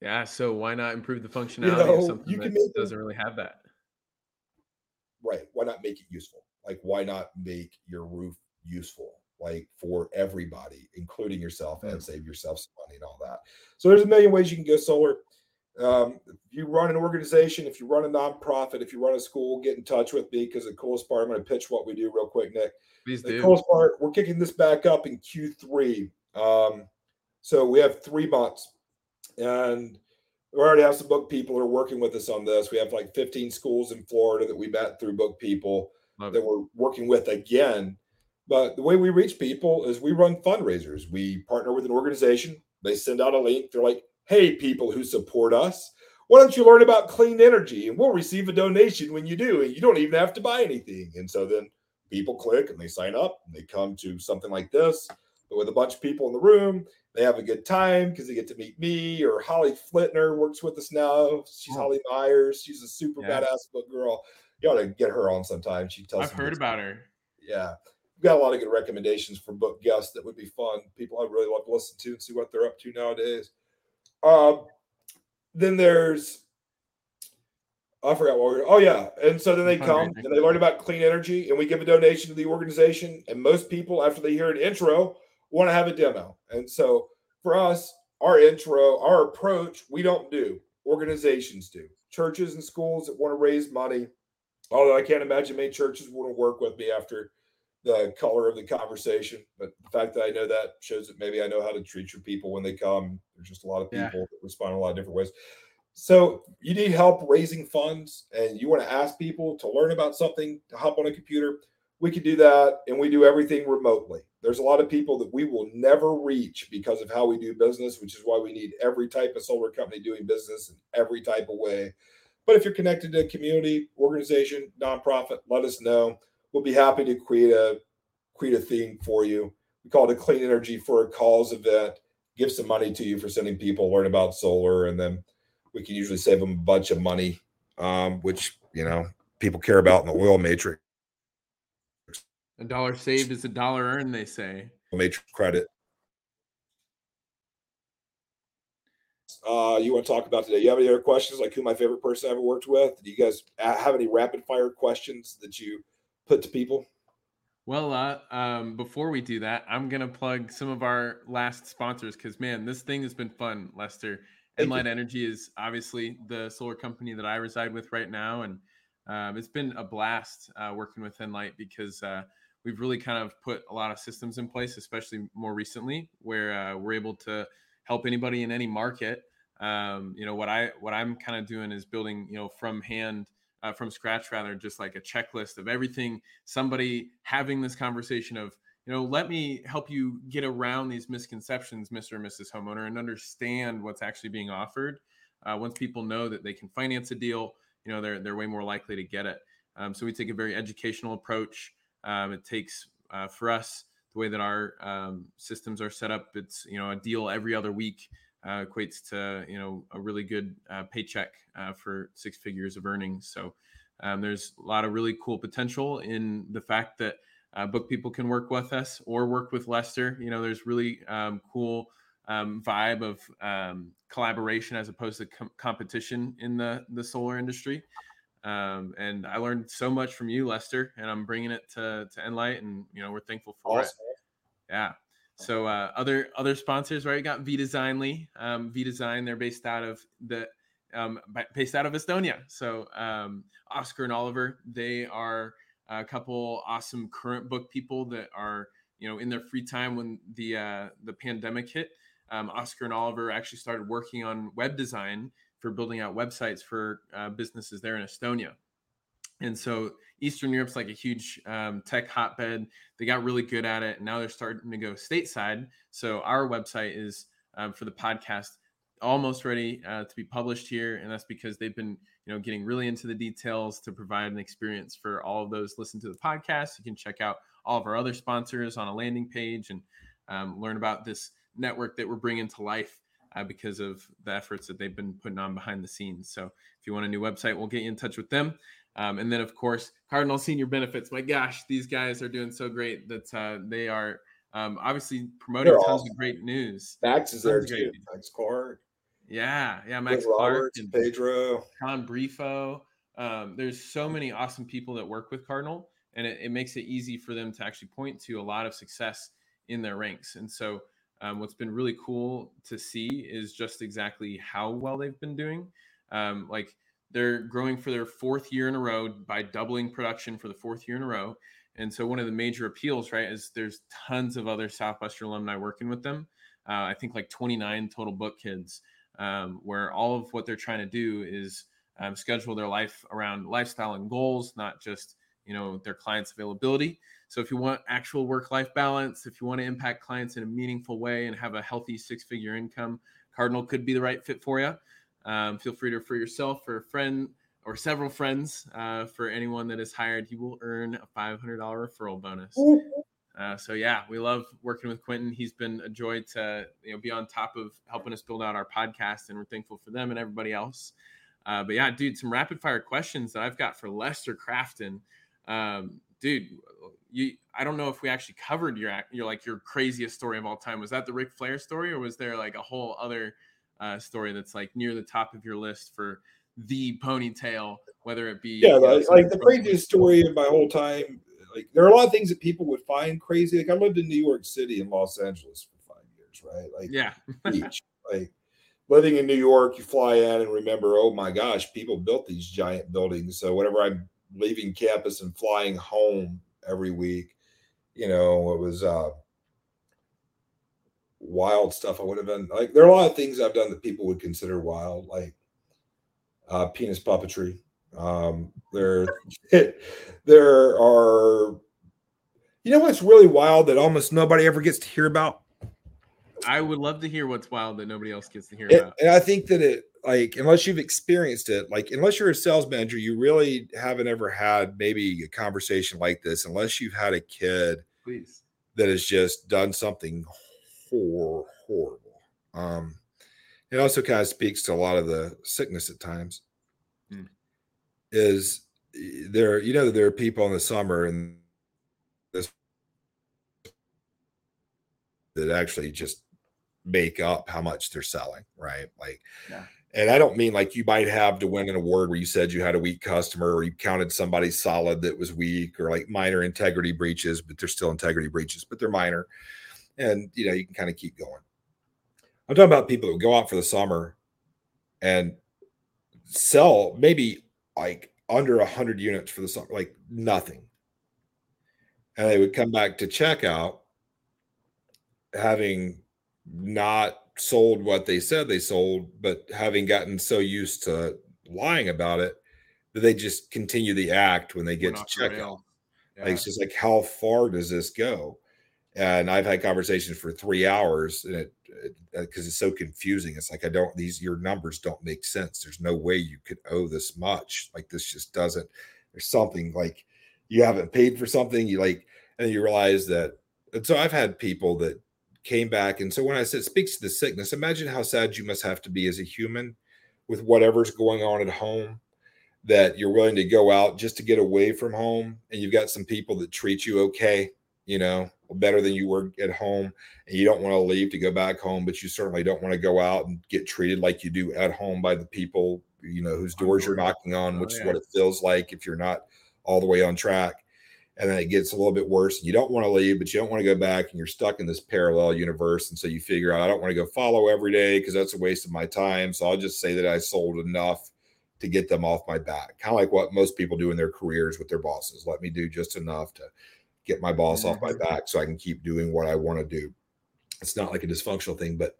Yeah, so why not improve the functionality you know, of something that doesn't really have that? Right. Why not make it useful? Like, why not make your roof useful? Like for everybody, including yourself, and save yourself some money and all that. So there's a million ways you can go solar. Um, if you run an organization, if you run a nonprofit, if you run a school, get in touch with me because the coolest part, I'm going to pitch what we do real quick, Nick. Please the do. coolest part, we're kicking this back up in Q3. Um, so we have three months and we already have some book people who are working with us on this. We have like 15 schools in Florida that we met through book people Love that it. we're working with again. But the way we reach people is we run fundraisers. We partner with an organization. They send out a link. They're like, Hey, people who support us, why don't you learn about clean energy? And we'll receive a donation when you do, and you don't even have to buy anything. And so then people click and they sign up and they come to something like this but with a bunch of people in the room. They have a good time because they get to meet me or Holly Flitner works with us now. She's oh. Holly Myers. She's a super yeah. badass book girl. You ought to get her on sometime. She tells. I've heard about her. Yeah, we've got a lot of good recommendations for book guests that would be fun. People I'd really love to listen to and see what they're up to nowadays. Um, then there's I forgot what we are Oh yeah, and so then they come and they learn about clean energy, and we give a donation to the organization. And most people, after they hear an intro, want to have a demo. And so for us, our intro, our approach, we don't do. Organizations do. Churches and schools that want to raise money. Although I can't imagine many churches want to work with me after the color of the conversation. But the fact that I know that shows that maybe I know how to treat your people when they come. There's just a lot of people yeah. that respond in a lot of different ways. So you need help raising funds and you want to ask people to learn about something to hop on a computer. We can do that and we do everything remotely. There's a lot of people that we will never reach because of how we do business, which is why we need every type of solar company doing business in every type of way. But if you're connected to a community, organization, nonprofit, let us know we'll be happy to create a create a theme for you. We call it a clean energy for a cause event. Give some money to you for sending people learn about solar, and then we can usually save them a bunch of money, um, which you know people care about in the oil matrix. A dollar saved is a dollar earned, they say. Matrix credit. Uh, you want to talk about today? You have any other questions? Like who my favorite person I ever worked with? Do you guys have any rapid fire questions that you put to people? Well, uh, um, before we do that, I'm gonna plug some of our last sponsors because man, this thing has been fun, Lester. Enlight Energy is obviously the solar company that I reside with right now, and um, it's been a blast uh, working with Enlight because uh, we've really kind of put a lot of systems in place, especially more recently, where uh, we're able to help anybody in any market. Um, you know what I what I'm kind of doing is building, you know, from hand uh, from scratch rather just like a checklist of everything. Somebody having this conversation of you know let me help you get around these misconceptions mr and mrs homeowner and understand what's actually being offered. Uh, once people know that they can finance a deal you know they're, they're way more likely to get it. Um, so we take a very educational approach. Um, it takes uh, for us the way that our um, systems are set up it's you know a deal every other week uh, equates to you know a really good uh, paycheck uh, for six figures of earnings. So um, there's a lot of really cool potential in the fact that uh, book people can work with us or work with Lester. You know, there's really um, cool um, vibe of um, collaboration as opposed to com- competition in the the solar industry. Um, and I learned so much from you, Lester, and I'm bringing it to to Enlight, and you know we're thankful for awesome. Yeah. So uh, other other sponsors, right? Got V Designly, um, V Design. They're based out of the um, based out of Estonia. So um, Oscar and Oliver, they are a couple awesome current book people that are you know in their free time when the uh, the pandemic hit. Um, Oscar and Oliver actually started working on web design for building out websites for uh, businesses there in Estonia. And so Eastern Europe's like a huge um, tech hotbed. They got really good at it. And now they're starting to go stateside. So our website is um, for the podcast almost ready uh, to be published here. And that's because they've been, you know, getting really into the details to provide an experience for all of those listen to the podcast. You can check out all of our other sponsors on a landing page and um, learn about this network that we're bringing to life uh, because of the efforts that they've been putting on behind the scenes. So if you want a new website, we'll get you in touch with them. Um, and then, of course, Cardinal Senior Benefits. My gosh, these guys are doing so great that uh, they are um, obviously promoting They're tons awesome. of great news. Max is there too. Max Clark. Yeah, yeah, Max Clark, Roberts, and Pedro, Con Brifo. Um, there's so many awesome people that work with Cardinal, and it, it, makes it easy for them to actually point to a lot of success in their ranks. And so, um, what's been really cool to see is just exactly how well they've been doing. Um, like they're growing for their fourth year in a row by doubling production for the fourth year in a row. And so one of the major appeals, right, is there's tons of other Southwestern alumni working with them. Uh, I think like 29 total book kids, um, where all of what they're trying to do is um, schedule their life around lifestyle and goals, not just you know their clients' availability. So if you want actual work-life balance, if you want to impact clients in a meaningful way and have a healthy six-figure income, Cardinal could be the right fit for you. Um, feel free to refer yourself or a friend or several friends. Uh, for anyone that is hired, you will earn a $500 referral bonus. Uh, so yeah, we love working with Quentin. He's been a joy to you know be on top of helping us build out our podcast, and we're thankful for them and everybody else. Uh, but yeah, dude, some rapid fire questions that I've got for Lester Crafton. Um, dude, you I don't know if we actually covered your your like your craziest story of all time. Was that the Ric Flair story, or was there like a whole other uh, story that's like near the top of your list for the ponytail, whether it be yeah, like, like the craziest story of my whole time. Like there are a lot of things that people would find crazy. Like I lived in New York City and Los Angeles for five years, right? Like yeah, each like living in New York, you fly in and remember, oh my gosh, people built these giant buildings. So whenever I'm leaving campus and flying home every week, you know, it was uh wild stuff I would have done. Like there are a lot of things I've done that people would consider wild, like uh, penis puppetry. Um, there, there are, you know, what's really wild that almost nobody ever gets to hear about. I would love to hear what's wild that nobody else gets to hear and, about. And I think that it, like, unless you've experienced it, like, unless you're a sales manager, you really haven't ever had maybe a conversation like this, unless you've had a kid, please, that has just done something hor- horrible. Um, it also kind of speaks to a lot of the sickness at times. Mm. Is there, you know, there are people in the summer and this that actually just make up how much they're selling, right? Like, yeah. and I don't mean like you might have to win an award where you said you had a weak customer or you counted somebody solid that was weak or like minor integrity breaches, but they're still integrity breaches, but they're minor and you know you can kind of keep going. I'm talking about people who go out for the summer and sell maybe like under a hundred units for the summer, like nothing, and they would come back to checkout having not sold what they said they sold, but having gotten so used to lying about it that they just continue the act when they get Went to checkout. rails. Like it's just like how far does this go? And I've had conversations for three hours, and it because uh, it's so confusing. It's like I don't these your numbers don't make sense. There's no way you could owe this much. Like this just doesn't. There's something like you haven't paid for something. You like, and you realize that. And so I've had people that came back, and so when I said speaks to the sickness, imagine how sad you must have to be as a human with whatever's going on at home that you're willing to go out just to get away from home and you've got some people that treat you okay you know better than you were at home and you don't want to leave to go back home but you certainly don't want to go out and get treated like you do at home by the people you know whose doors you're knocking on Oh, which is what it feels like if you're not all the way on track and then it gets a little bit worse and you don't want to leave but you don't want to go back and you're stuck in this parallel universe and so you figure out i don't want to go follow every day because that's a waste of my time so i'll just say that i sold enough to get them off my back kind of like what most people do in their careers with their bosses let me do just enough to get my boss off my back so i can keep doing what i want to do it's not like a dysfunctional thing but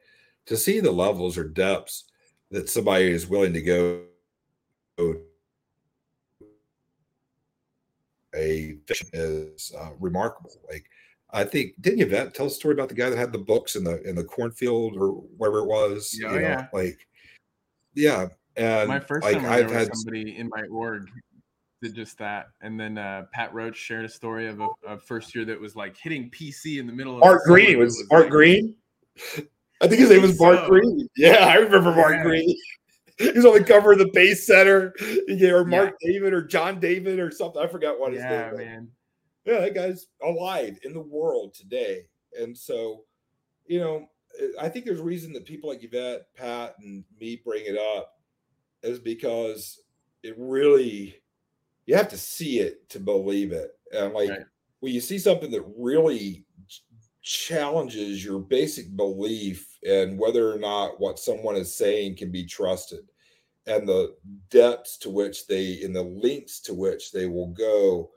to see the levels or depths that somebody is willing to go a is uh, remarkable. Like I think didn't you, Yvette tell a story about the guy that had the books in the in the cornfield or wherever it was? Yeah, you know, yeah. like yeah. And my first like time I've had somebody in my org did just that, and then uh, Pat Roach shared a story of a, a first year that was like hitting PC in the middle of Art Green that was Art like- Green. I think his name was think Bart so. Green. Yeah, I remember Bart Yeah. Green. He was on the cover of the pace setter, yeah, or Yeah. Mark David or John David or something. I forgot what his Yeah, name was. man. yeah, that guy's alive in the world today. And so, you know, I think there's reason that people like Yvette, Pat, and me bring it up is because it really, you have to see it to believe it. And like, Right. when you see something that really challenges your basic belief and whether or not what someone is saying can be trusted and the depths to which they and the lengths to which they will go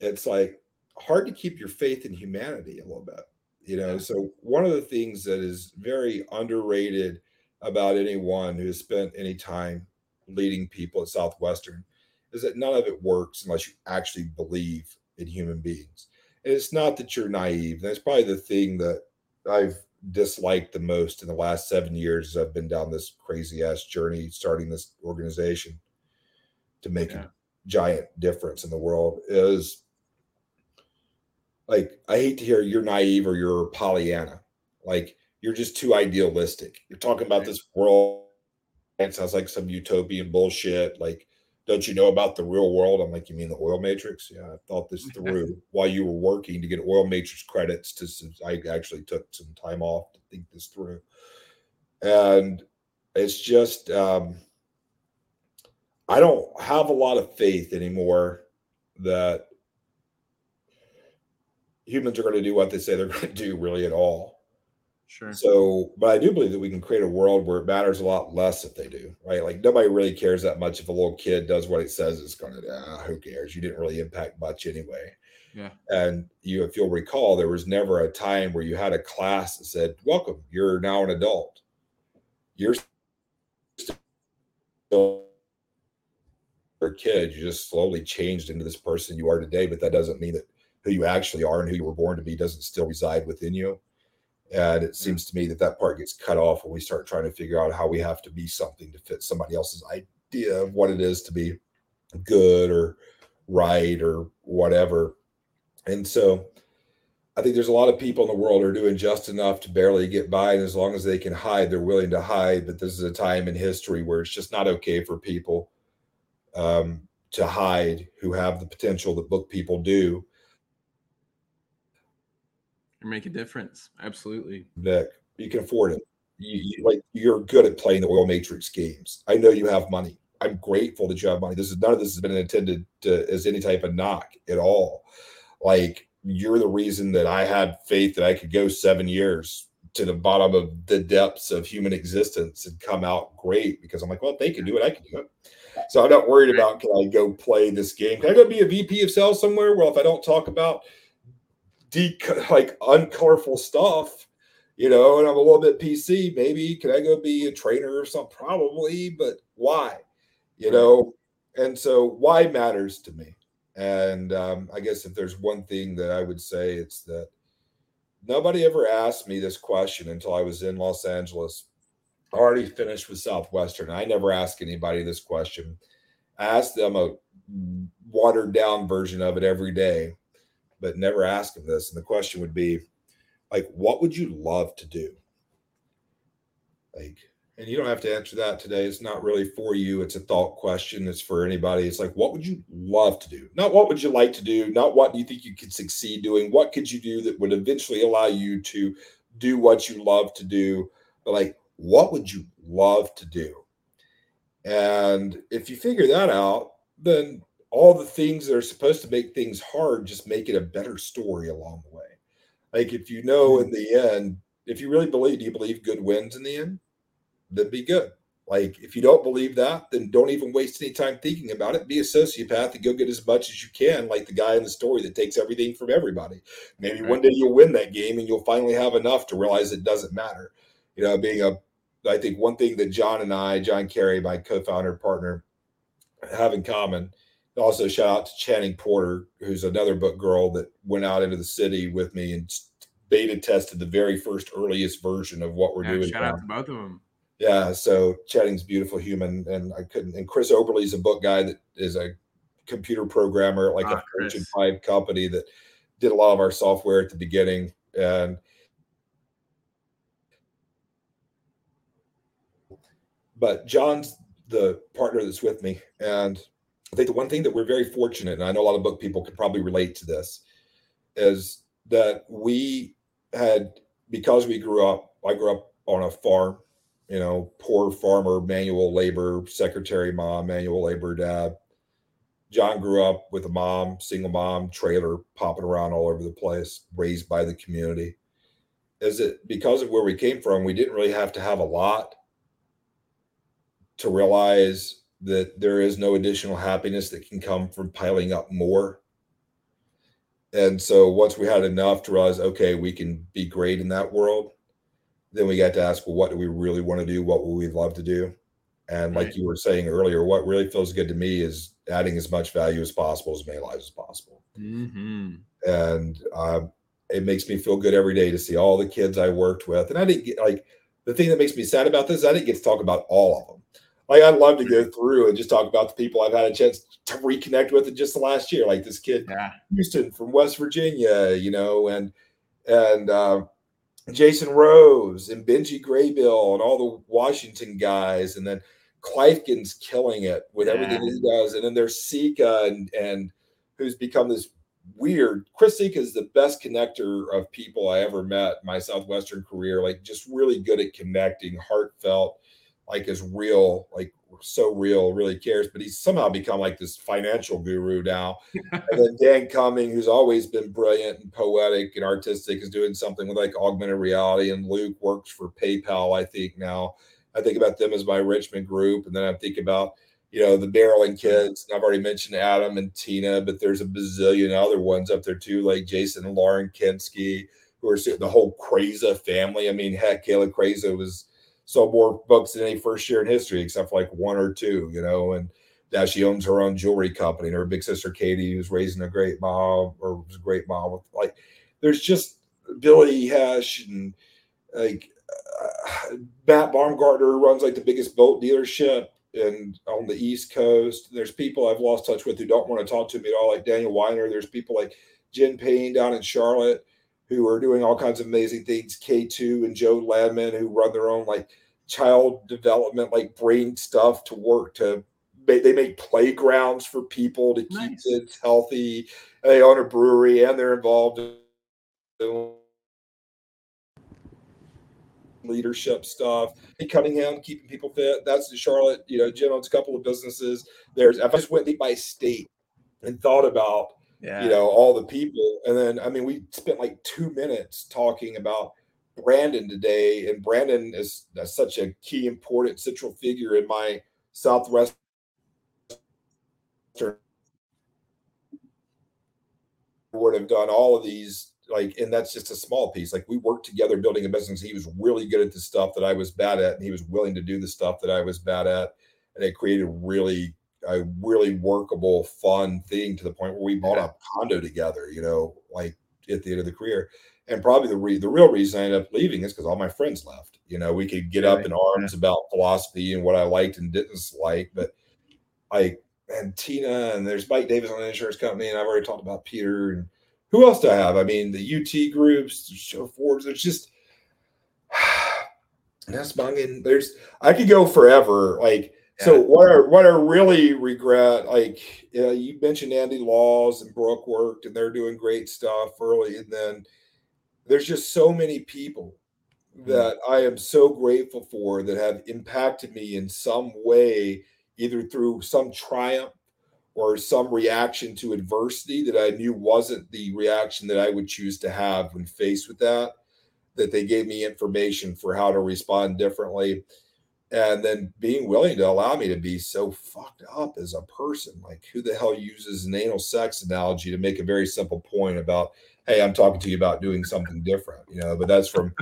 it's like hard to keep your faith in humanity a little bit you know Yeah. so one of the things that is very underrated about anyone who has spent any time leading people at southwestern is that none of it works unless you actually believe in human beings and it's not that you're naive that's probably the thing that i've disliked the most in the last seven years as i've been down this crazy ass journey starting this organization to make Yeah. a giant difference in the world is like I hate to hear you're naive or you're Pollyanna. Like you're just too idealistic. You're talking about Right. this world. It sounds like some utopian bullshit. Like, don't you know about the real world? I'm like, you mean the oil matrix? Yeah, I thought this through while you were working to get oil matrix credits. To I actually took some time off to think this through, and it's just um, I don't have a lot of faith anymore that humans are going to do what they say they're going to do really at all. Sure. So, but I do believe that we can create a world where it matters a lot less if they do, right? Like nobody really cares that much if a little kid does what it says it's going to do. Ah, who cares? You didn't really impact much anyway. Yeah. And you, if you'll recall, there was never a time where you had a class that said, "Welcome, you're now an adult. You're still a kid. You just slowly changed into this person you are today, but that doesn't mean that who you actually are and who you were born to be doesn't still reside within you." And it seems to me that that part gets cut off when we start trying to figure out how we have to be something to fit somebody else's idea of what it is to be good or right or whatever. And so I think there's a lot of people in the world who are doing just enough to barely get by. And as long as they can hide, they're willing to hide. But this is a time in history where it's just not okay for people um, to hide who have the potential that book people do. You make a difference. Absolutely. Vic, you can afford it. You, you like you're good at playing the oil matrix games. I know you have money. I'm grateful that you have money. This is none of this has been intended to, as any type of knock at all. Like you're the reason that I had faith that I could go seven years to the bottom of the depths of human existence and come out great because I'm like, well, they can do it, I can do it. So I'm not worried about can I go play this game? Can I go be a VP of sales somewhere? Well, if I don't talk about de- like uncolorful stuff, you know, and I'm a little bit PC, maybe can I go be a trainer or something? Probably, but why? You know, and so why matters to me. And um, I guess if there's one thing that I would say, it's that nobody ever asked me this question until I was in Los Angeles. I already finished with Southwestern. I never ask anybody this question. I ask them a watered down version of it every day, but never ask them this. And the question would be, like, what would you love to do? Like, and you don't have to answer that today. It's not really for you. It's a thought question. It's for anybody. It's like, what would you love to do? Not what would you like to do? Not what do you think you could succeed doing? What could you do that would eventually allow you to do what you love to do? But like, what would you love to do? And if you figure that out, then all the things that are supposed to make things hard just make it a better story along the way. Like if you know hmm. in the end, if you really believe, do you believe good wins in the end? Then be good. Like if you don't believe that, then don't even waste any time thinking about it. Be a sociopath and go get as much as you can, like the guy in the story that takes everything from everybody. Maybe right. one day you'll win that game and you'll finally have enough to realize it doesn't matter. You know, being a I think one thing that John and I, John Carey, my co-founder partner, have in common. Also, shout out to Channing Porter, who's another book girl that went out into the city with me and beta tested the very first earliest version of what we're yeah, doing. Shout now. out to both of them. Yeah, so Channing's beautiful human, and I couldn't. And Chris Oberly's a book guy that is a computer programmer, like ah, a Fortune Five company that did a lot of our software at the beginning, and but John's the partner that's with me. And I think the one thing that we're very fortunate, and I know a lot of book people could probably relate to this, is that we had, because we grew up, I grew up on a farm, you know, poor farmer, manual labor, secretary mom, manual labor dad. John grew up with a mom, single mom, trailer, popping around all over the place, raised by the community. Is it because of where we came from, we didn't really have to have a lot to realize that there is no additional happiness that can come from piling up more. And so once we had enough to realize, okay, we can be great in that world, then we got to ask, well, what do we really want to do? What would we love to do? And like right. you were saying earlier, what really feels good to me is adding as much value as possible, as many lives as possible. Mm-hmm. And um, it makes me feel good every day to see all the kids I worked with. And I didn't get like the thing that makes me sad about this, I didn't get to talk about all of them like I'd love to go through and just talk about the people I've had a chance to reconnect with in just the last year, like this kid yeah. Houston from West Virginia, you know, and and uh, Jason Rose and Benji Graybill and all the Washington guys, and then Kleifkin's killing it with yeah. everything he does, and then there's Sika and and who's become this weird. Chris Sika is the best connector of people I ever met my Southwestern career. Like just really good at connecting, heartfelt like is real, like so real, really cares. But he's somehow become like this financial guru now. and then Dan Cumming, who's always been brilliant and poetic and artistic, is doing something with like augmented reality. And Luke works for PayPal, I think now. I think about them as my Richmond group, and then I think about you know the Maryland kids. I've already mentioned Adam and Tina, but there's a bazillion other ones up there too, like Jason and Lauren Kensky, who are the whole Craza family. I mean, heck, Kayla Craza was sold more books than any first year in history, except for like one or two, you know. And now she owns her own jewelry company. And her big sister Katie, who's raising a great mom or was a great mom with like, there's just Billy Hesh and like uh, Matt Baumgartner runs like the biggest boat dealership and on the East Coast. There's people I've lost touch with who don't want to talk to me at all, like Daniel Weiner. There's people like Jen Payne down in Charlotte who are doing all kinds of amazing things. K2 and Joe Ladman, who run their own like child development, like brain stuff to work to. They make playgrounds for people to keep nice. kids healthy. They own a brewery and they're involved in leadership stuff. Hey, Cunningham, keeping people fit. That's the Charlotte. You know, Jim owns a couple of businesses. There's. I just went by state and thought about yeah. you know, all the people. And then, I mean, we spent like two minutes talking about Brandon today, and Brandon is such a key, important central figure in my Southwest would have done all of these like and that's just a small piece like we worked together building a business he was really good at the stuff that i was bad at and he was willing to do the stuff that i was bad at and it created really a really workable, fun thing to the point where we bought a condo together, you know, like at the end of the career. And probably the re- the real reason I ended up leaving is because all my friends left. You know, we could get up in arms about philosophy and what I liked and didn't like, but I and Tina and there's Mike Davis on the insurance company, and I've already talked about Peter and who else do I have? I mean, the UT groups, show forwards. There's just that's bunging. There's I could go forever. Like yeah. so, what I what I really regret, like you, know, you mentioned Andy Laws and Brooke worked, and they're doing great stuff early, and then there's just so many people mm-hmm. that I am so grateful for that have impacted me in some way, either through some triumph or some reaction to adversity that I knew wasn't the reaction that I would choose to have when faced with that that they gave me information for how to respond differently and then being willing to allow me to be so fucked up as a person like who the hell uses an anal sex analogy to make a very simple point about hey i'm talking to you about doing something different you know but that's from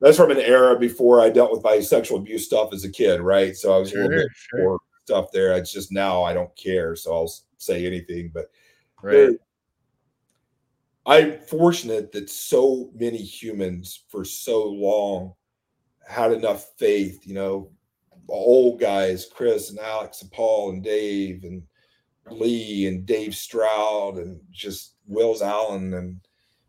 that's from an era before i dealt with my sexual abuse stuff as a kid right so i was sure, a little bit sure. more stuff there it's just now i don't care so i'll say anything but right. I'm fortunate that so many humans for so long had enough faith, you know, old guys, Chris and Alex and Paul and Dave and Lee and Dave Stroud and just Wills Allen and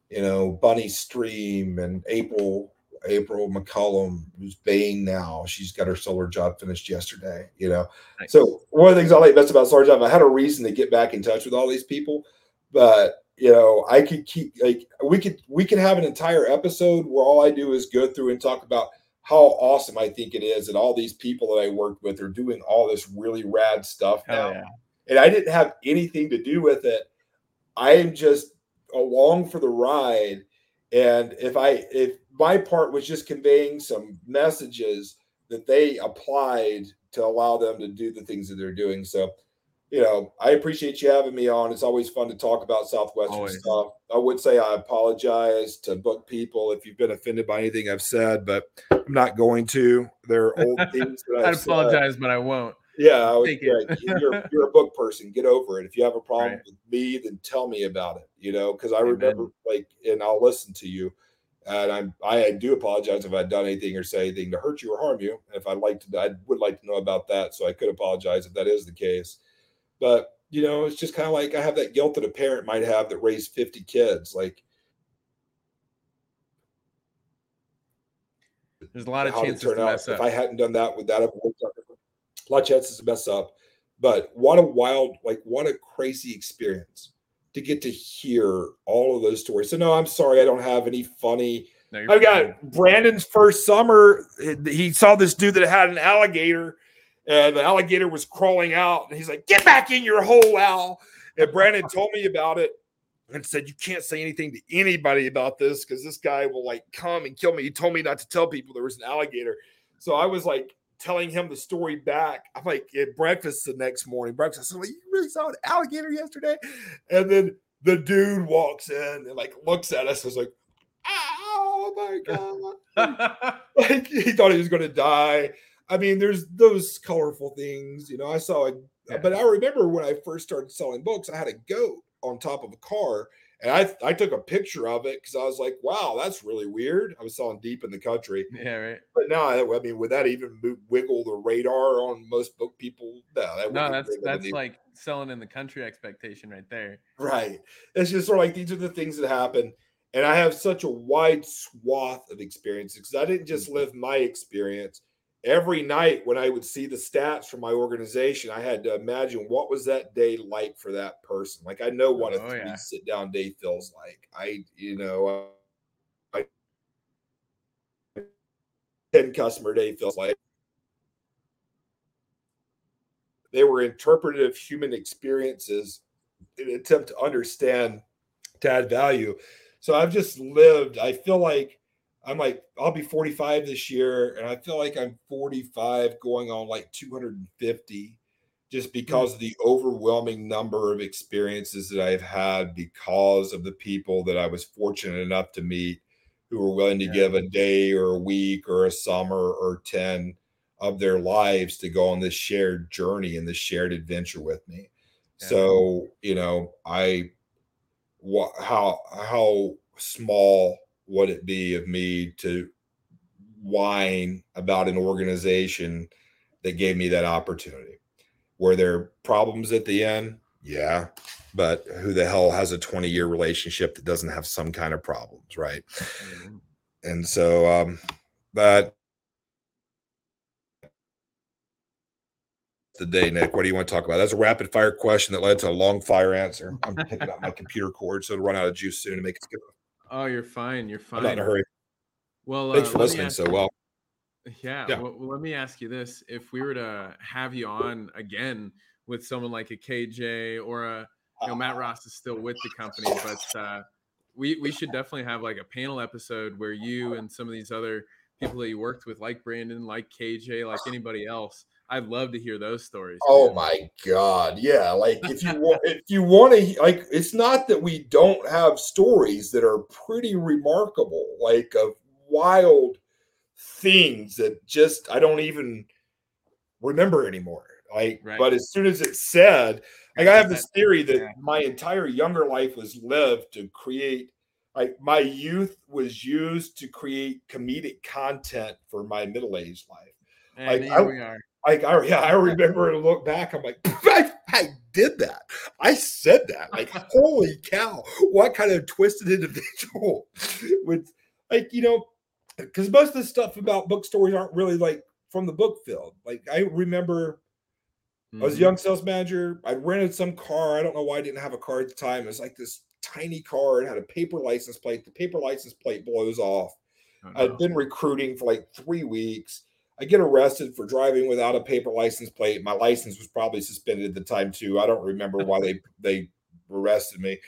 you know Bunny Stream and April April McCullum who's Bain now. She's got her solar job finished yesterday. You know, nice. so one of the things I like best about solar job, I had a reason to get back in touch with all these people, but you know i could keep like we could we could have an entire episode where all i do is go through and talk about how awesome i think it is that all these people that i worked with are doing all this really rad stuff now yeah. and i didn't have anything to do with it i am just along for the ride and if i if my part was just conveying some messages that they applied to allow them to do the things that they're doing so you know, I appreciate you having me on. It's always fun to talk about Southwestern always. stuff. I would say I apologize to book people if you've been offended by anything I've said, but I'm not going to. They're old things that I'd apologize, but I won't. Yeah, I would, yeah you're, you're a book person. Get over it. If you have a problem right. with me, then tell me about it. You know, because I Amen. remember like, and I'll listen to you. And I'm I do apologize if I'd done anything or say anything to hurt you or harm you. If I'd like to, I would like to know about that. So I could apologize if that is the case. But you know, it's just kind of like I have that guilt that a parent might have that raised 50 kids. Like there's a lot of chances to, to mess up. If I hadn't done that, would that have worked out? A lot of chances to mess up. But what a wild, like what a crazy experience to get to hear all of those stories. So no, I'm sorry, I don't have any funny. No, I got Brandon's first summer. He saw this dude that had an alligator and the alligator was crawling out, and he's like, "Get back in your hole, Al." And Brandon told me about it and said, "You can't say anything to anybody about this because this guy will like come and kill me." He told me not to tell people there was an alligator, so I was like telling him the story back. I'm like at breakfast the next morning. Breakfast, I'm like, "You really saw an alligator yesterday?" And then the dude walks in and like looks at us. and was like, "Oh my god!" like he thought he was going to die. I mean, there's those colorful things, you know. I saw it, yeah. but I remember when I first started selling books, I had a goat on top of a car, and I I took a picture of it because I was like, wow, that's really weird. I was selling deep in the country, yeah, right. But now, I mean, would that even move, wiggle the radar on most book people? No, that no, that's that's like selling in the country expectation right there. Right. It's just sort of like these are the things that happen. And I have such a wide swath of experiences because I didn't just mm. live my experience every night when I would see the stats from my organization, I had to imagine what was that day like for that person. Like I know what oh, a three yeah. sit down day feels like. I, you know, I, ten customer day feels like. They were interpretive human experiences in an attempt to understand, to add value. So I've just lived. I feel like I'm like, I'll be 45 this year, and I feel like I'm 45 going on like 250 just hmm. because of the overwhelming number of experiences that I've had because of the people that I was fortunate enough to meet who were willing to yeah. give a day or a week or a summer or 10 of their lives to go on this shared journey and this shared adventure with me. Yeah. So, you know, I what how how small would it be of me to whine about an organization that gave me that opportunity? Were there problems at the end? Yeah. But who the hell has a 20 year relationship that doesn't have some kind of problems, right? Mm-hmm. And so, um, but the day, Nick. What do you want to talk about? That's a rapid fire question that led to a long fire answer. I'm picking up my computer cord, so it'll run out of juice soon to make it skip. Oh, you're fine. You're fine. I'm not in a hurry. Well, thanks uh, for listening so well. Yeah. yeah. Well, let me ask you this: If we were to have you on again with someone like a KJ or a, you know, Matt Ross is still with the company, but uh, we we should definitely have like a panel episode where you and some of these other people that you worked with, like Brandon, like KJ, like anybody else, I'd love to hear those stories. Oh my god, yeah! Like if you want, if you want to, like it's not that we don't have stories that are pretty remarkable, like of wild things that just I don't even remember anymore. Like, right. but as soon as it's said, like I have this theory that my entire younger life was lived to create. Like my youth was used to create comedic content for my middle-aged life. And like, here I, we are like I yeah, I remember to look back. I'm like, I, I did that. I said that. Like, holy cow, what kind of twisted individual with like, you know, because most of the stuff about book stories aren't really like from the book field. Like I remember mm-hmm. I was a mm-hmm. young sales manager. I rented some car. I don't know why I didn't have a car at the time. It was like this tiny car. It had a paper license plate. The paper license plate blows off. Oh, no. I'd been recruiting for like three weeks I get arrested for driving without a paper license plate. My license was probably suspended at the time too. I don't remember why they they arrested me.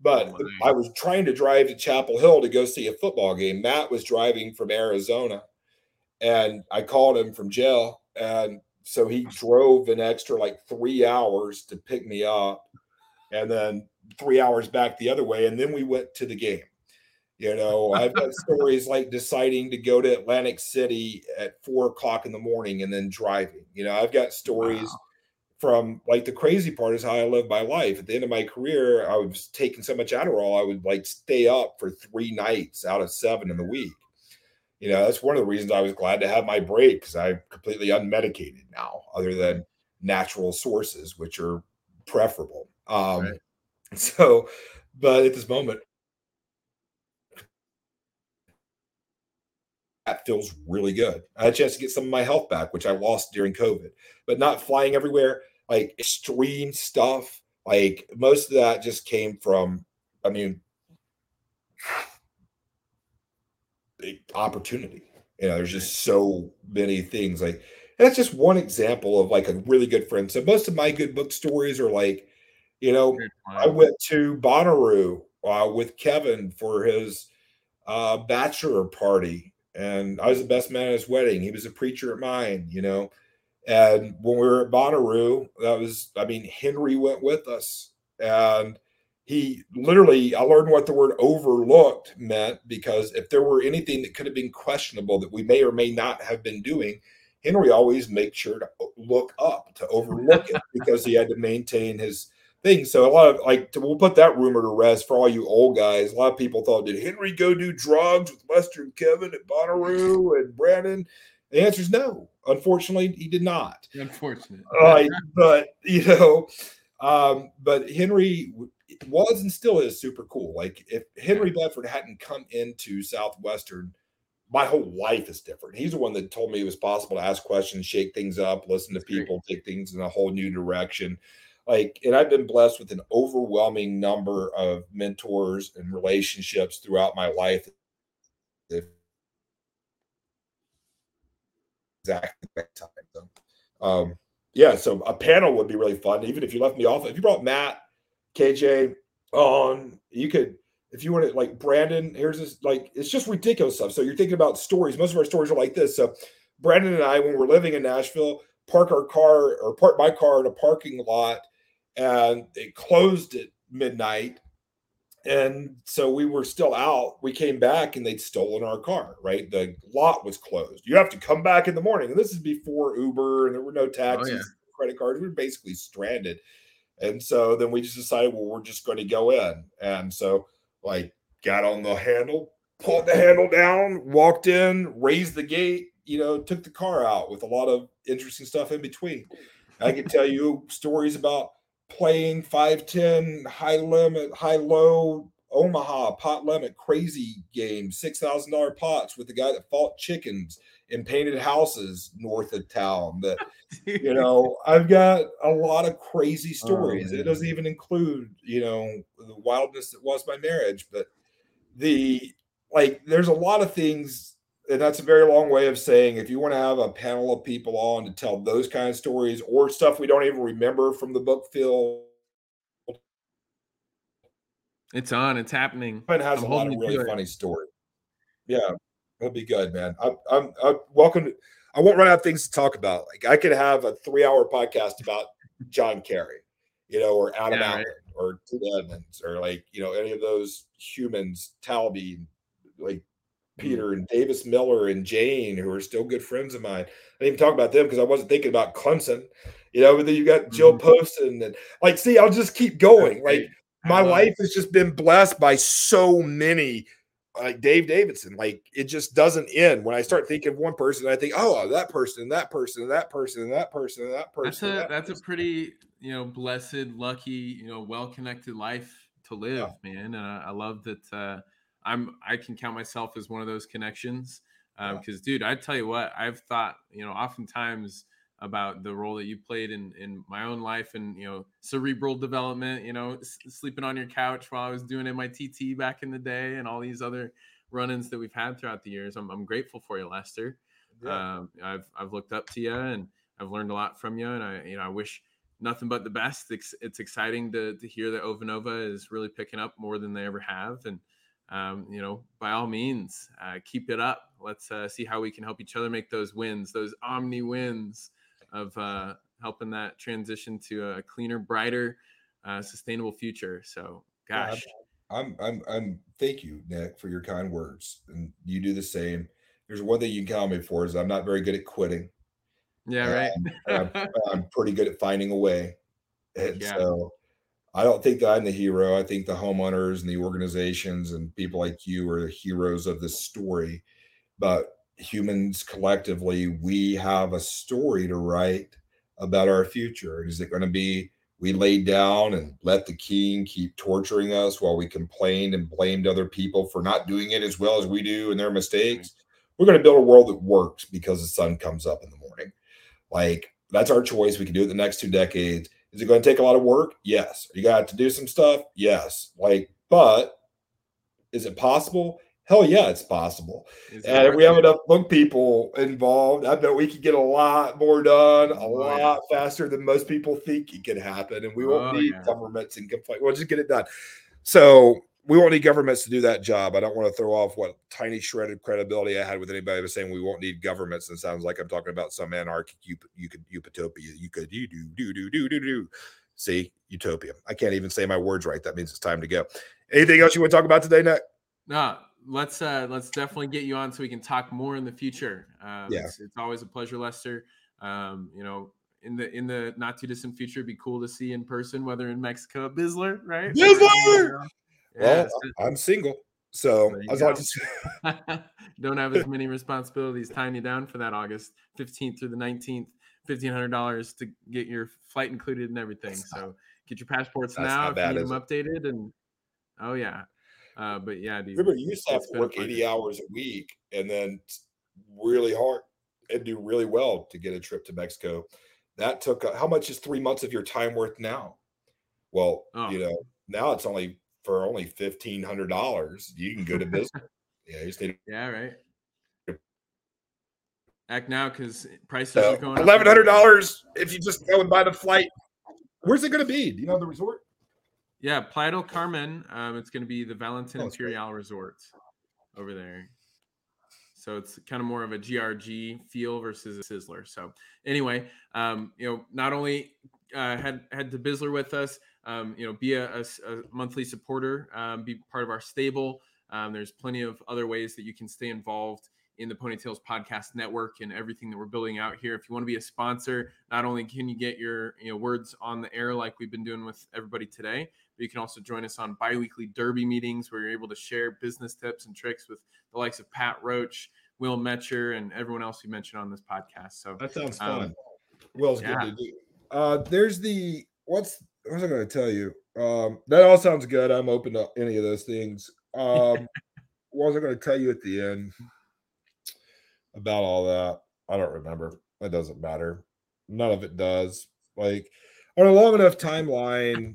But oh I was trying to drive to Chapel Hill to go see a football game. Matt was driving from Arizona, and I called him from jail, and so he drove an extra like three hours to pick me up, and then three hours back the other way, and then we went to the game. You know, I've got stories like deciding to go to Atlantic City at four o'clock in the morning and then driving. You know, I've got stories wow. from like the crazy part is how I live my life. At the end of my career, I was taking so much Adderall, I would like stay up for three nights out of seven in the week. You know, that's one of the reasons I was glad to have my break because I'm completely unmedicated now, other than natural sources, which are preferable. Um, right. So, but at this moment, that feels really good. I had a chance to get some of my health back, which I lost during COVID, but not flying everywhere, like extreme stuff. Like most of that just came from, I mean, opportunity. You know, there's just so many things. Like that's just one example of like a really good friend. So most of my good book stories are like, you know, I went to Bonnaroo uh, with Kevin for his uh, bachelor party and I was the best man at his wedding. He was a preacher at mine, you know. And when we were at Bonnaroo, that was, I mean, Henry went with us, and he literally, I learned what the word overlooked meant because if there were anything that could have been questionable that we may or may not have been doing, Henry always made sure to look up to overlook it because he had to maintain his thing. So a lot of like we'll put that rumor to rest for all you old guys. A lot of people thought, did Henry go do drugs with Western Kevin at Bonnaroo and Brandon? The answer is no. Unfortunately, he did not. Unfortunate. Uh, but you know, um, but Henry was and still is super cool. Like if Henry Bedford hadn't come into Southwestern, my whole life is different. He's the one that told me it was possible to ask questions, shake things up, listen to people, take things in a whole new direction like and i've been blessed with an overwhelming number of mentors and relationships throughout my life. Exactly that time so, um yeah so a panel would be really fun even if you left me off. If you brought matt kj on you could if you want to like brandon here's this like it's just ridiculous stuff. So you're thinking about stories. Most of our stories are like this. So brandon and i when we're living in nashville park our car or park my car in a parking lot and it closed at midnight. and so we were still out. We came back and they'd stolen our car, right? The lot was closed. You have to come back in the morning. And this is before Uber and there were no taxis, oh, yeah. credit cards. We were basically stranded. And so then we just decided, well, we're just going to go in. And so, like, got on the handle, pulled the handle down, walked in, raised the gate, you know, took the car out with a lot of interesting stuff in between. I can tell you stories about playing 510 high limit, high low Omaha pot limit crazy game, six thousand dollar pots with the guy that fought chickens and painted houses north of town. That you know, I've got a lot of crazy oh, stories. Oh, it doesn't even include, you know, the wildness that was my marriage, but the like there's a lot of things and that's a very long way of saying if you want to have a panel of people on to tell those kind of stories or stuff we don't even remember from the book field. It's on it's happening. And has I'm a lot of really funny stories yeah it'll be good man. I, i'm i'm welcome to, i won't run out of things to talk about. Like i could have a three hour podcast about john kerry you know or adam yeah, Allen, right. or Ted Edmonds or like you know any of those humans talby like. Peter and Davis Miller and Jane, who are still good friends of mine. I didn't even talk about them because I wasn't thinking about Clemson, you know. But then you got Jill mm-hmm. Poston and like, see, I'll just keep going. Like my life has just been blessed by so many, like Dave Davidson. Like it just doesn't end. When I start thinking of one person, I think, oh, that person, that person, that person, that person, that person. That's a that that's person. a pretty you know blessed, lucky, you know, well connected life to live, yeah. man. And I, I love that. uh I'm I can count myself as one of those connections. Because, um, yeah. dude, I tell you what, I've thought, you know, oftentimes about the role that you played in in my own life and you know cerebral development. You know, s- sleeping on your couch while I was doing my TT back in the day, and all these other run-ins that we've had throughout the years. I'm, I'm grateful for you, Lester. Yeah. Um, I've I've looked up to you and I've learned a lot from you, and I you know I wish nothing but the best. It's, it's exciting to to hear that Ovanova is really picking up more than they ever have, and um, you know, by all means, uh, keep it up. Let's uh, see how we can help each other make those wins, those omni wins of uh, helping that transition to a cleaner, brighter, uh, sustainable future. So, gosh, yeah, I'm, I'm, I'm, thank you, Nick, for your kind words, and you do the same. There's one thing you can count me for is I'm not very good at quitting. Yeah, right. I'm, I'm, I'm, pretty good at finding a way, and yeah. so I don't think that I'm the hero. I think the homeowners and the organizations and people like you are the heroes of this story. But humans collectively, we have a story to write about our future. Is it going to be we laid down and let the king keep torturing us while we complained and blamed other people for not doing it as well as we do and their mistakes? We're going to build a world that works because the sun comes up in the morning. Like that's our choice. We can do it the next two decades is it going to take a lot of work? Yes. You got to do some stuff? Yes. Like, but is it possible? Hell yeah, it's possible. and if we have enough book people involved, I bet we could get a lot more done a oh, lot yeah. faster than most people think it can happen. And we won't oh, need yeah. governments and complaint. We'll just get it done. So we won't need governments to do that job. I don't want to throw off what tiny shredded credibility I had with anybody was saying we won't need governments. And sounds like I'm talking about some anarchic you you could utopia. You could you do do do do do do. See utopia. I can't even say my words right. That means it's time to go. Anything else you want to talk about today, Nick? No, let's uh let's definitely get you on so we can talk more in the future. Um, yeah, it's, it's always a pleasure, Lester. Um, you know, in the in the not too distant future, be cool to see in person, whether in Mexico, Bisler, right? Bisler. Well, I'm single, so I was just don't have as many responsibilities tying you down for that August 15th through the 19th. Fifteen hundred dollars to get your flight included and everything. That's so not, get your passports now if you need them updated. And oh yeah, uh, but yeah, dude, remember you used to have to work eighty hours a week and then really hard and do really well to get a trip to Mexico. That took uh, how much is three months of your time worth now? Well, oh. you know, now it's only for only fifteen hundred dollars, you can go to business. yeah, you stay. Yeah, right. Act now because prices so, are going eleven hundred dollars if you just go and buy the flight. Where's it going to be? Do you know the resort? Yeah, Playa del Carmen. Um, it's going to be the Valentin oh, Imperial Resort over there. So it's kind of more of a GRG feel versus a Sizzler. So anyway, um, you know, not only uh, had had the Bizzler with us, um, you know, be a, a, a monthly supporter, um, be part of our stable. Um, there's plenty of other ways that you can stay involved in the Ponytails Podcast Network and everything that we're building out here. If you want to be a sponsor, not only can you get your you know words on the air like we've been doing with everybody today, but you can also join us on biweekly Derby meetings where you're able to share business tips and tricks with the likes of Pat Roach, Will Metcher, and everyone else we mentioned on this podcast. So that sounds fun. Um, Will's yeah. good to do. Uh, there's the what's what was I going to tell you? Um, that all sounds good. I'm open to any of those things. Um, what was I going to tell you at the end about all that? I don't remember. It doesn't matter. None of it does. Like on a long enough timeline,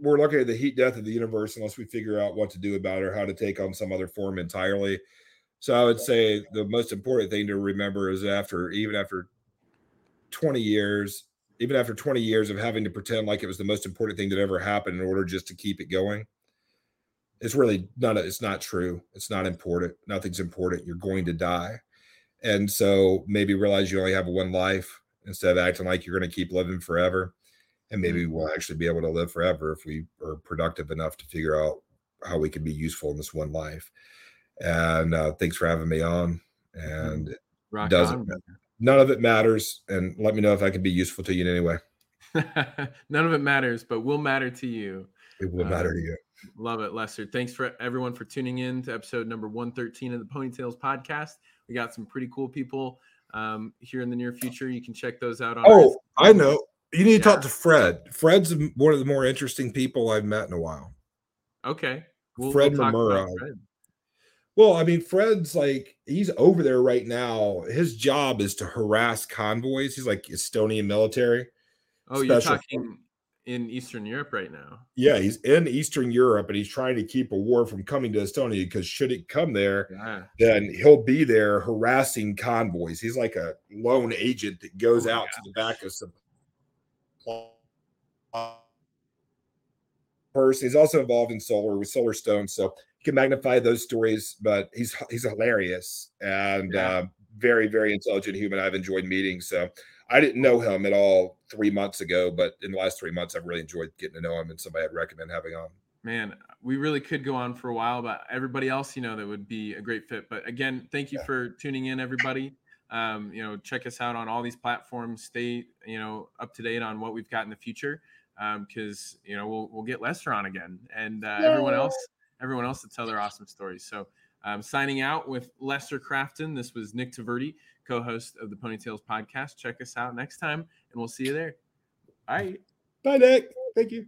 we're looking at the heat death of the universe unless we figure out what to do about it or how to take on some other form entirely. So I would say the most important thing to remember is after even after 20 years, even after 20 years of having to pretend like it was the most important thing that ever happened in order just to keep it going, it's really not it's not true. It's not important. Nothing's important. You're going to die. And so maybe realize you only have one life instead of acting like you're going to keep living forever and maybe mm-hmm. we'll actually be able to live forever if we are productive enough to figure out how we can be useful in this one life. And uh, thanks for having me on. Mm-hmm. And Rock doesn't on. None of it matters. And let me know if I can be useful to you in any way. none of it matters, but will matter to you. It will uh, matter to you. Love it, Lester. Thanks for everyone for tuning in to episode number 113 of the Ponytails podcast. We got some pretty cool people um, here in the near future. You can check those out on. Oh, I know. You need to yeah. talk to Fred. Fred's one of the more interesting people I've met in a while. Okay. We'll, Fred we'll Mamura. Fred. Well, I mean, Fred's like he's over there right now. His job is to harass convoys. He's like Estonian military. Oh, you're talking in Eastern Europe right now. Yeah, he's in Eastern Europe and he's trying to keep a war from coming to Estonia because should it come there, yeah. then he'll be there harassing convoys. He's like a lone agent that goes oh, out to the back of some person. He's also involved in solar with Solar Stone, so can magnify those stories. But he's he's hilarious and yeah. uh, very very intelligent human. I've enjoyed meeting. So I didn't know him at all three months ago, but in the last three months, I've really enjoyed getting to know him and somebody I'd recommend having on. Man, we really could go on for a while, but everybody else, you know, that would be a great fit. But again, thank you yeah. for tuning in, everybody. Um, you know, check us out on all these platforms. Stay, you know, up to date on what we've got in the future, because um, you know we'll we'll get Lester on again, and uh, everyone else, everyone else to tell their awesome stories. So, um, signing out with Lester Crafton. This was Nick Taverdi, co-host of the Ponytails podcast. Check us out next time, and we'll see you there. Bye. Bye, Nick. Thank you.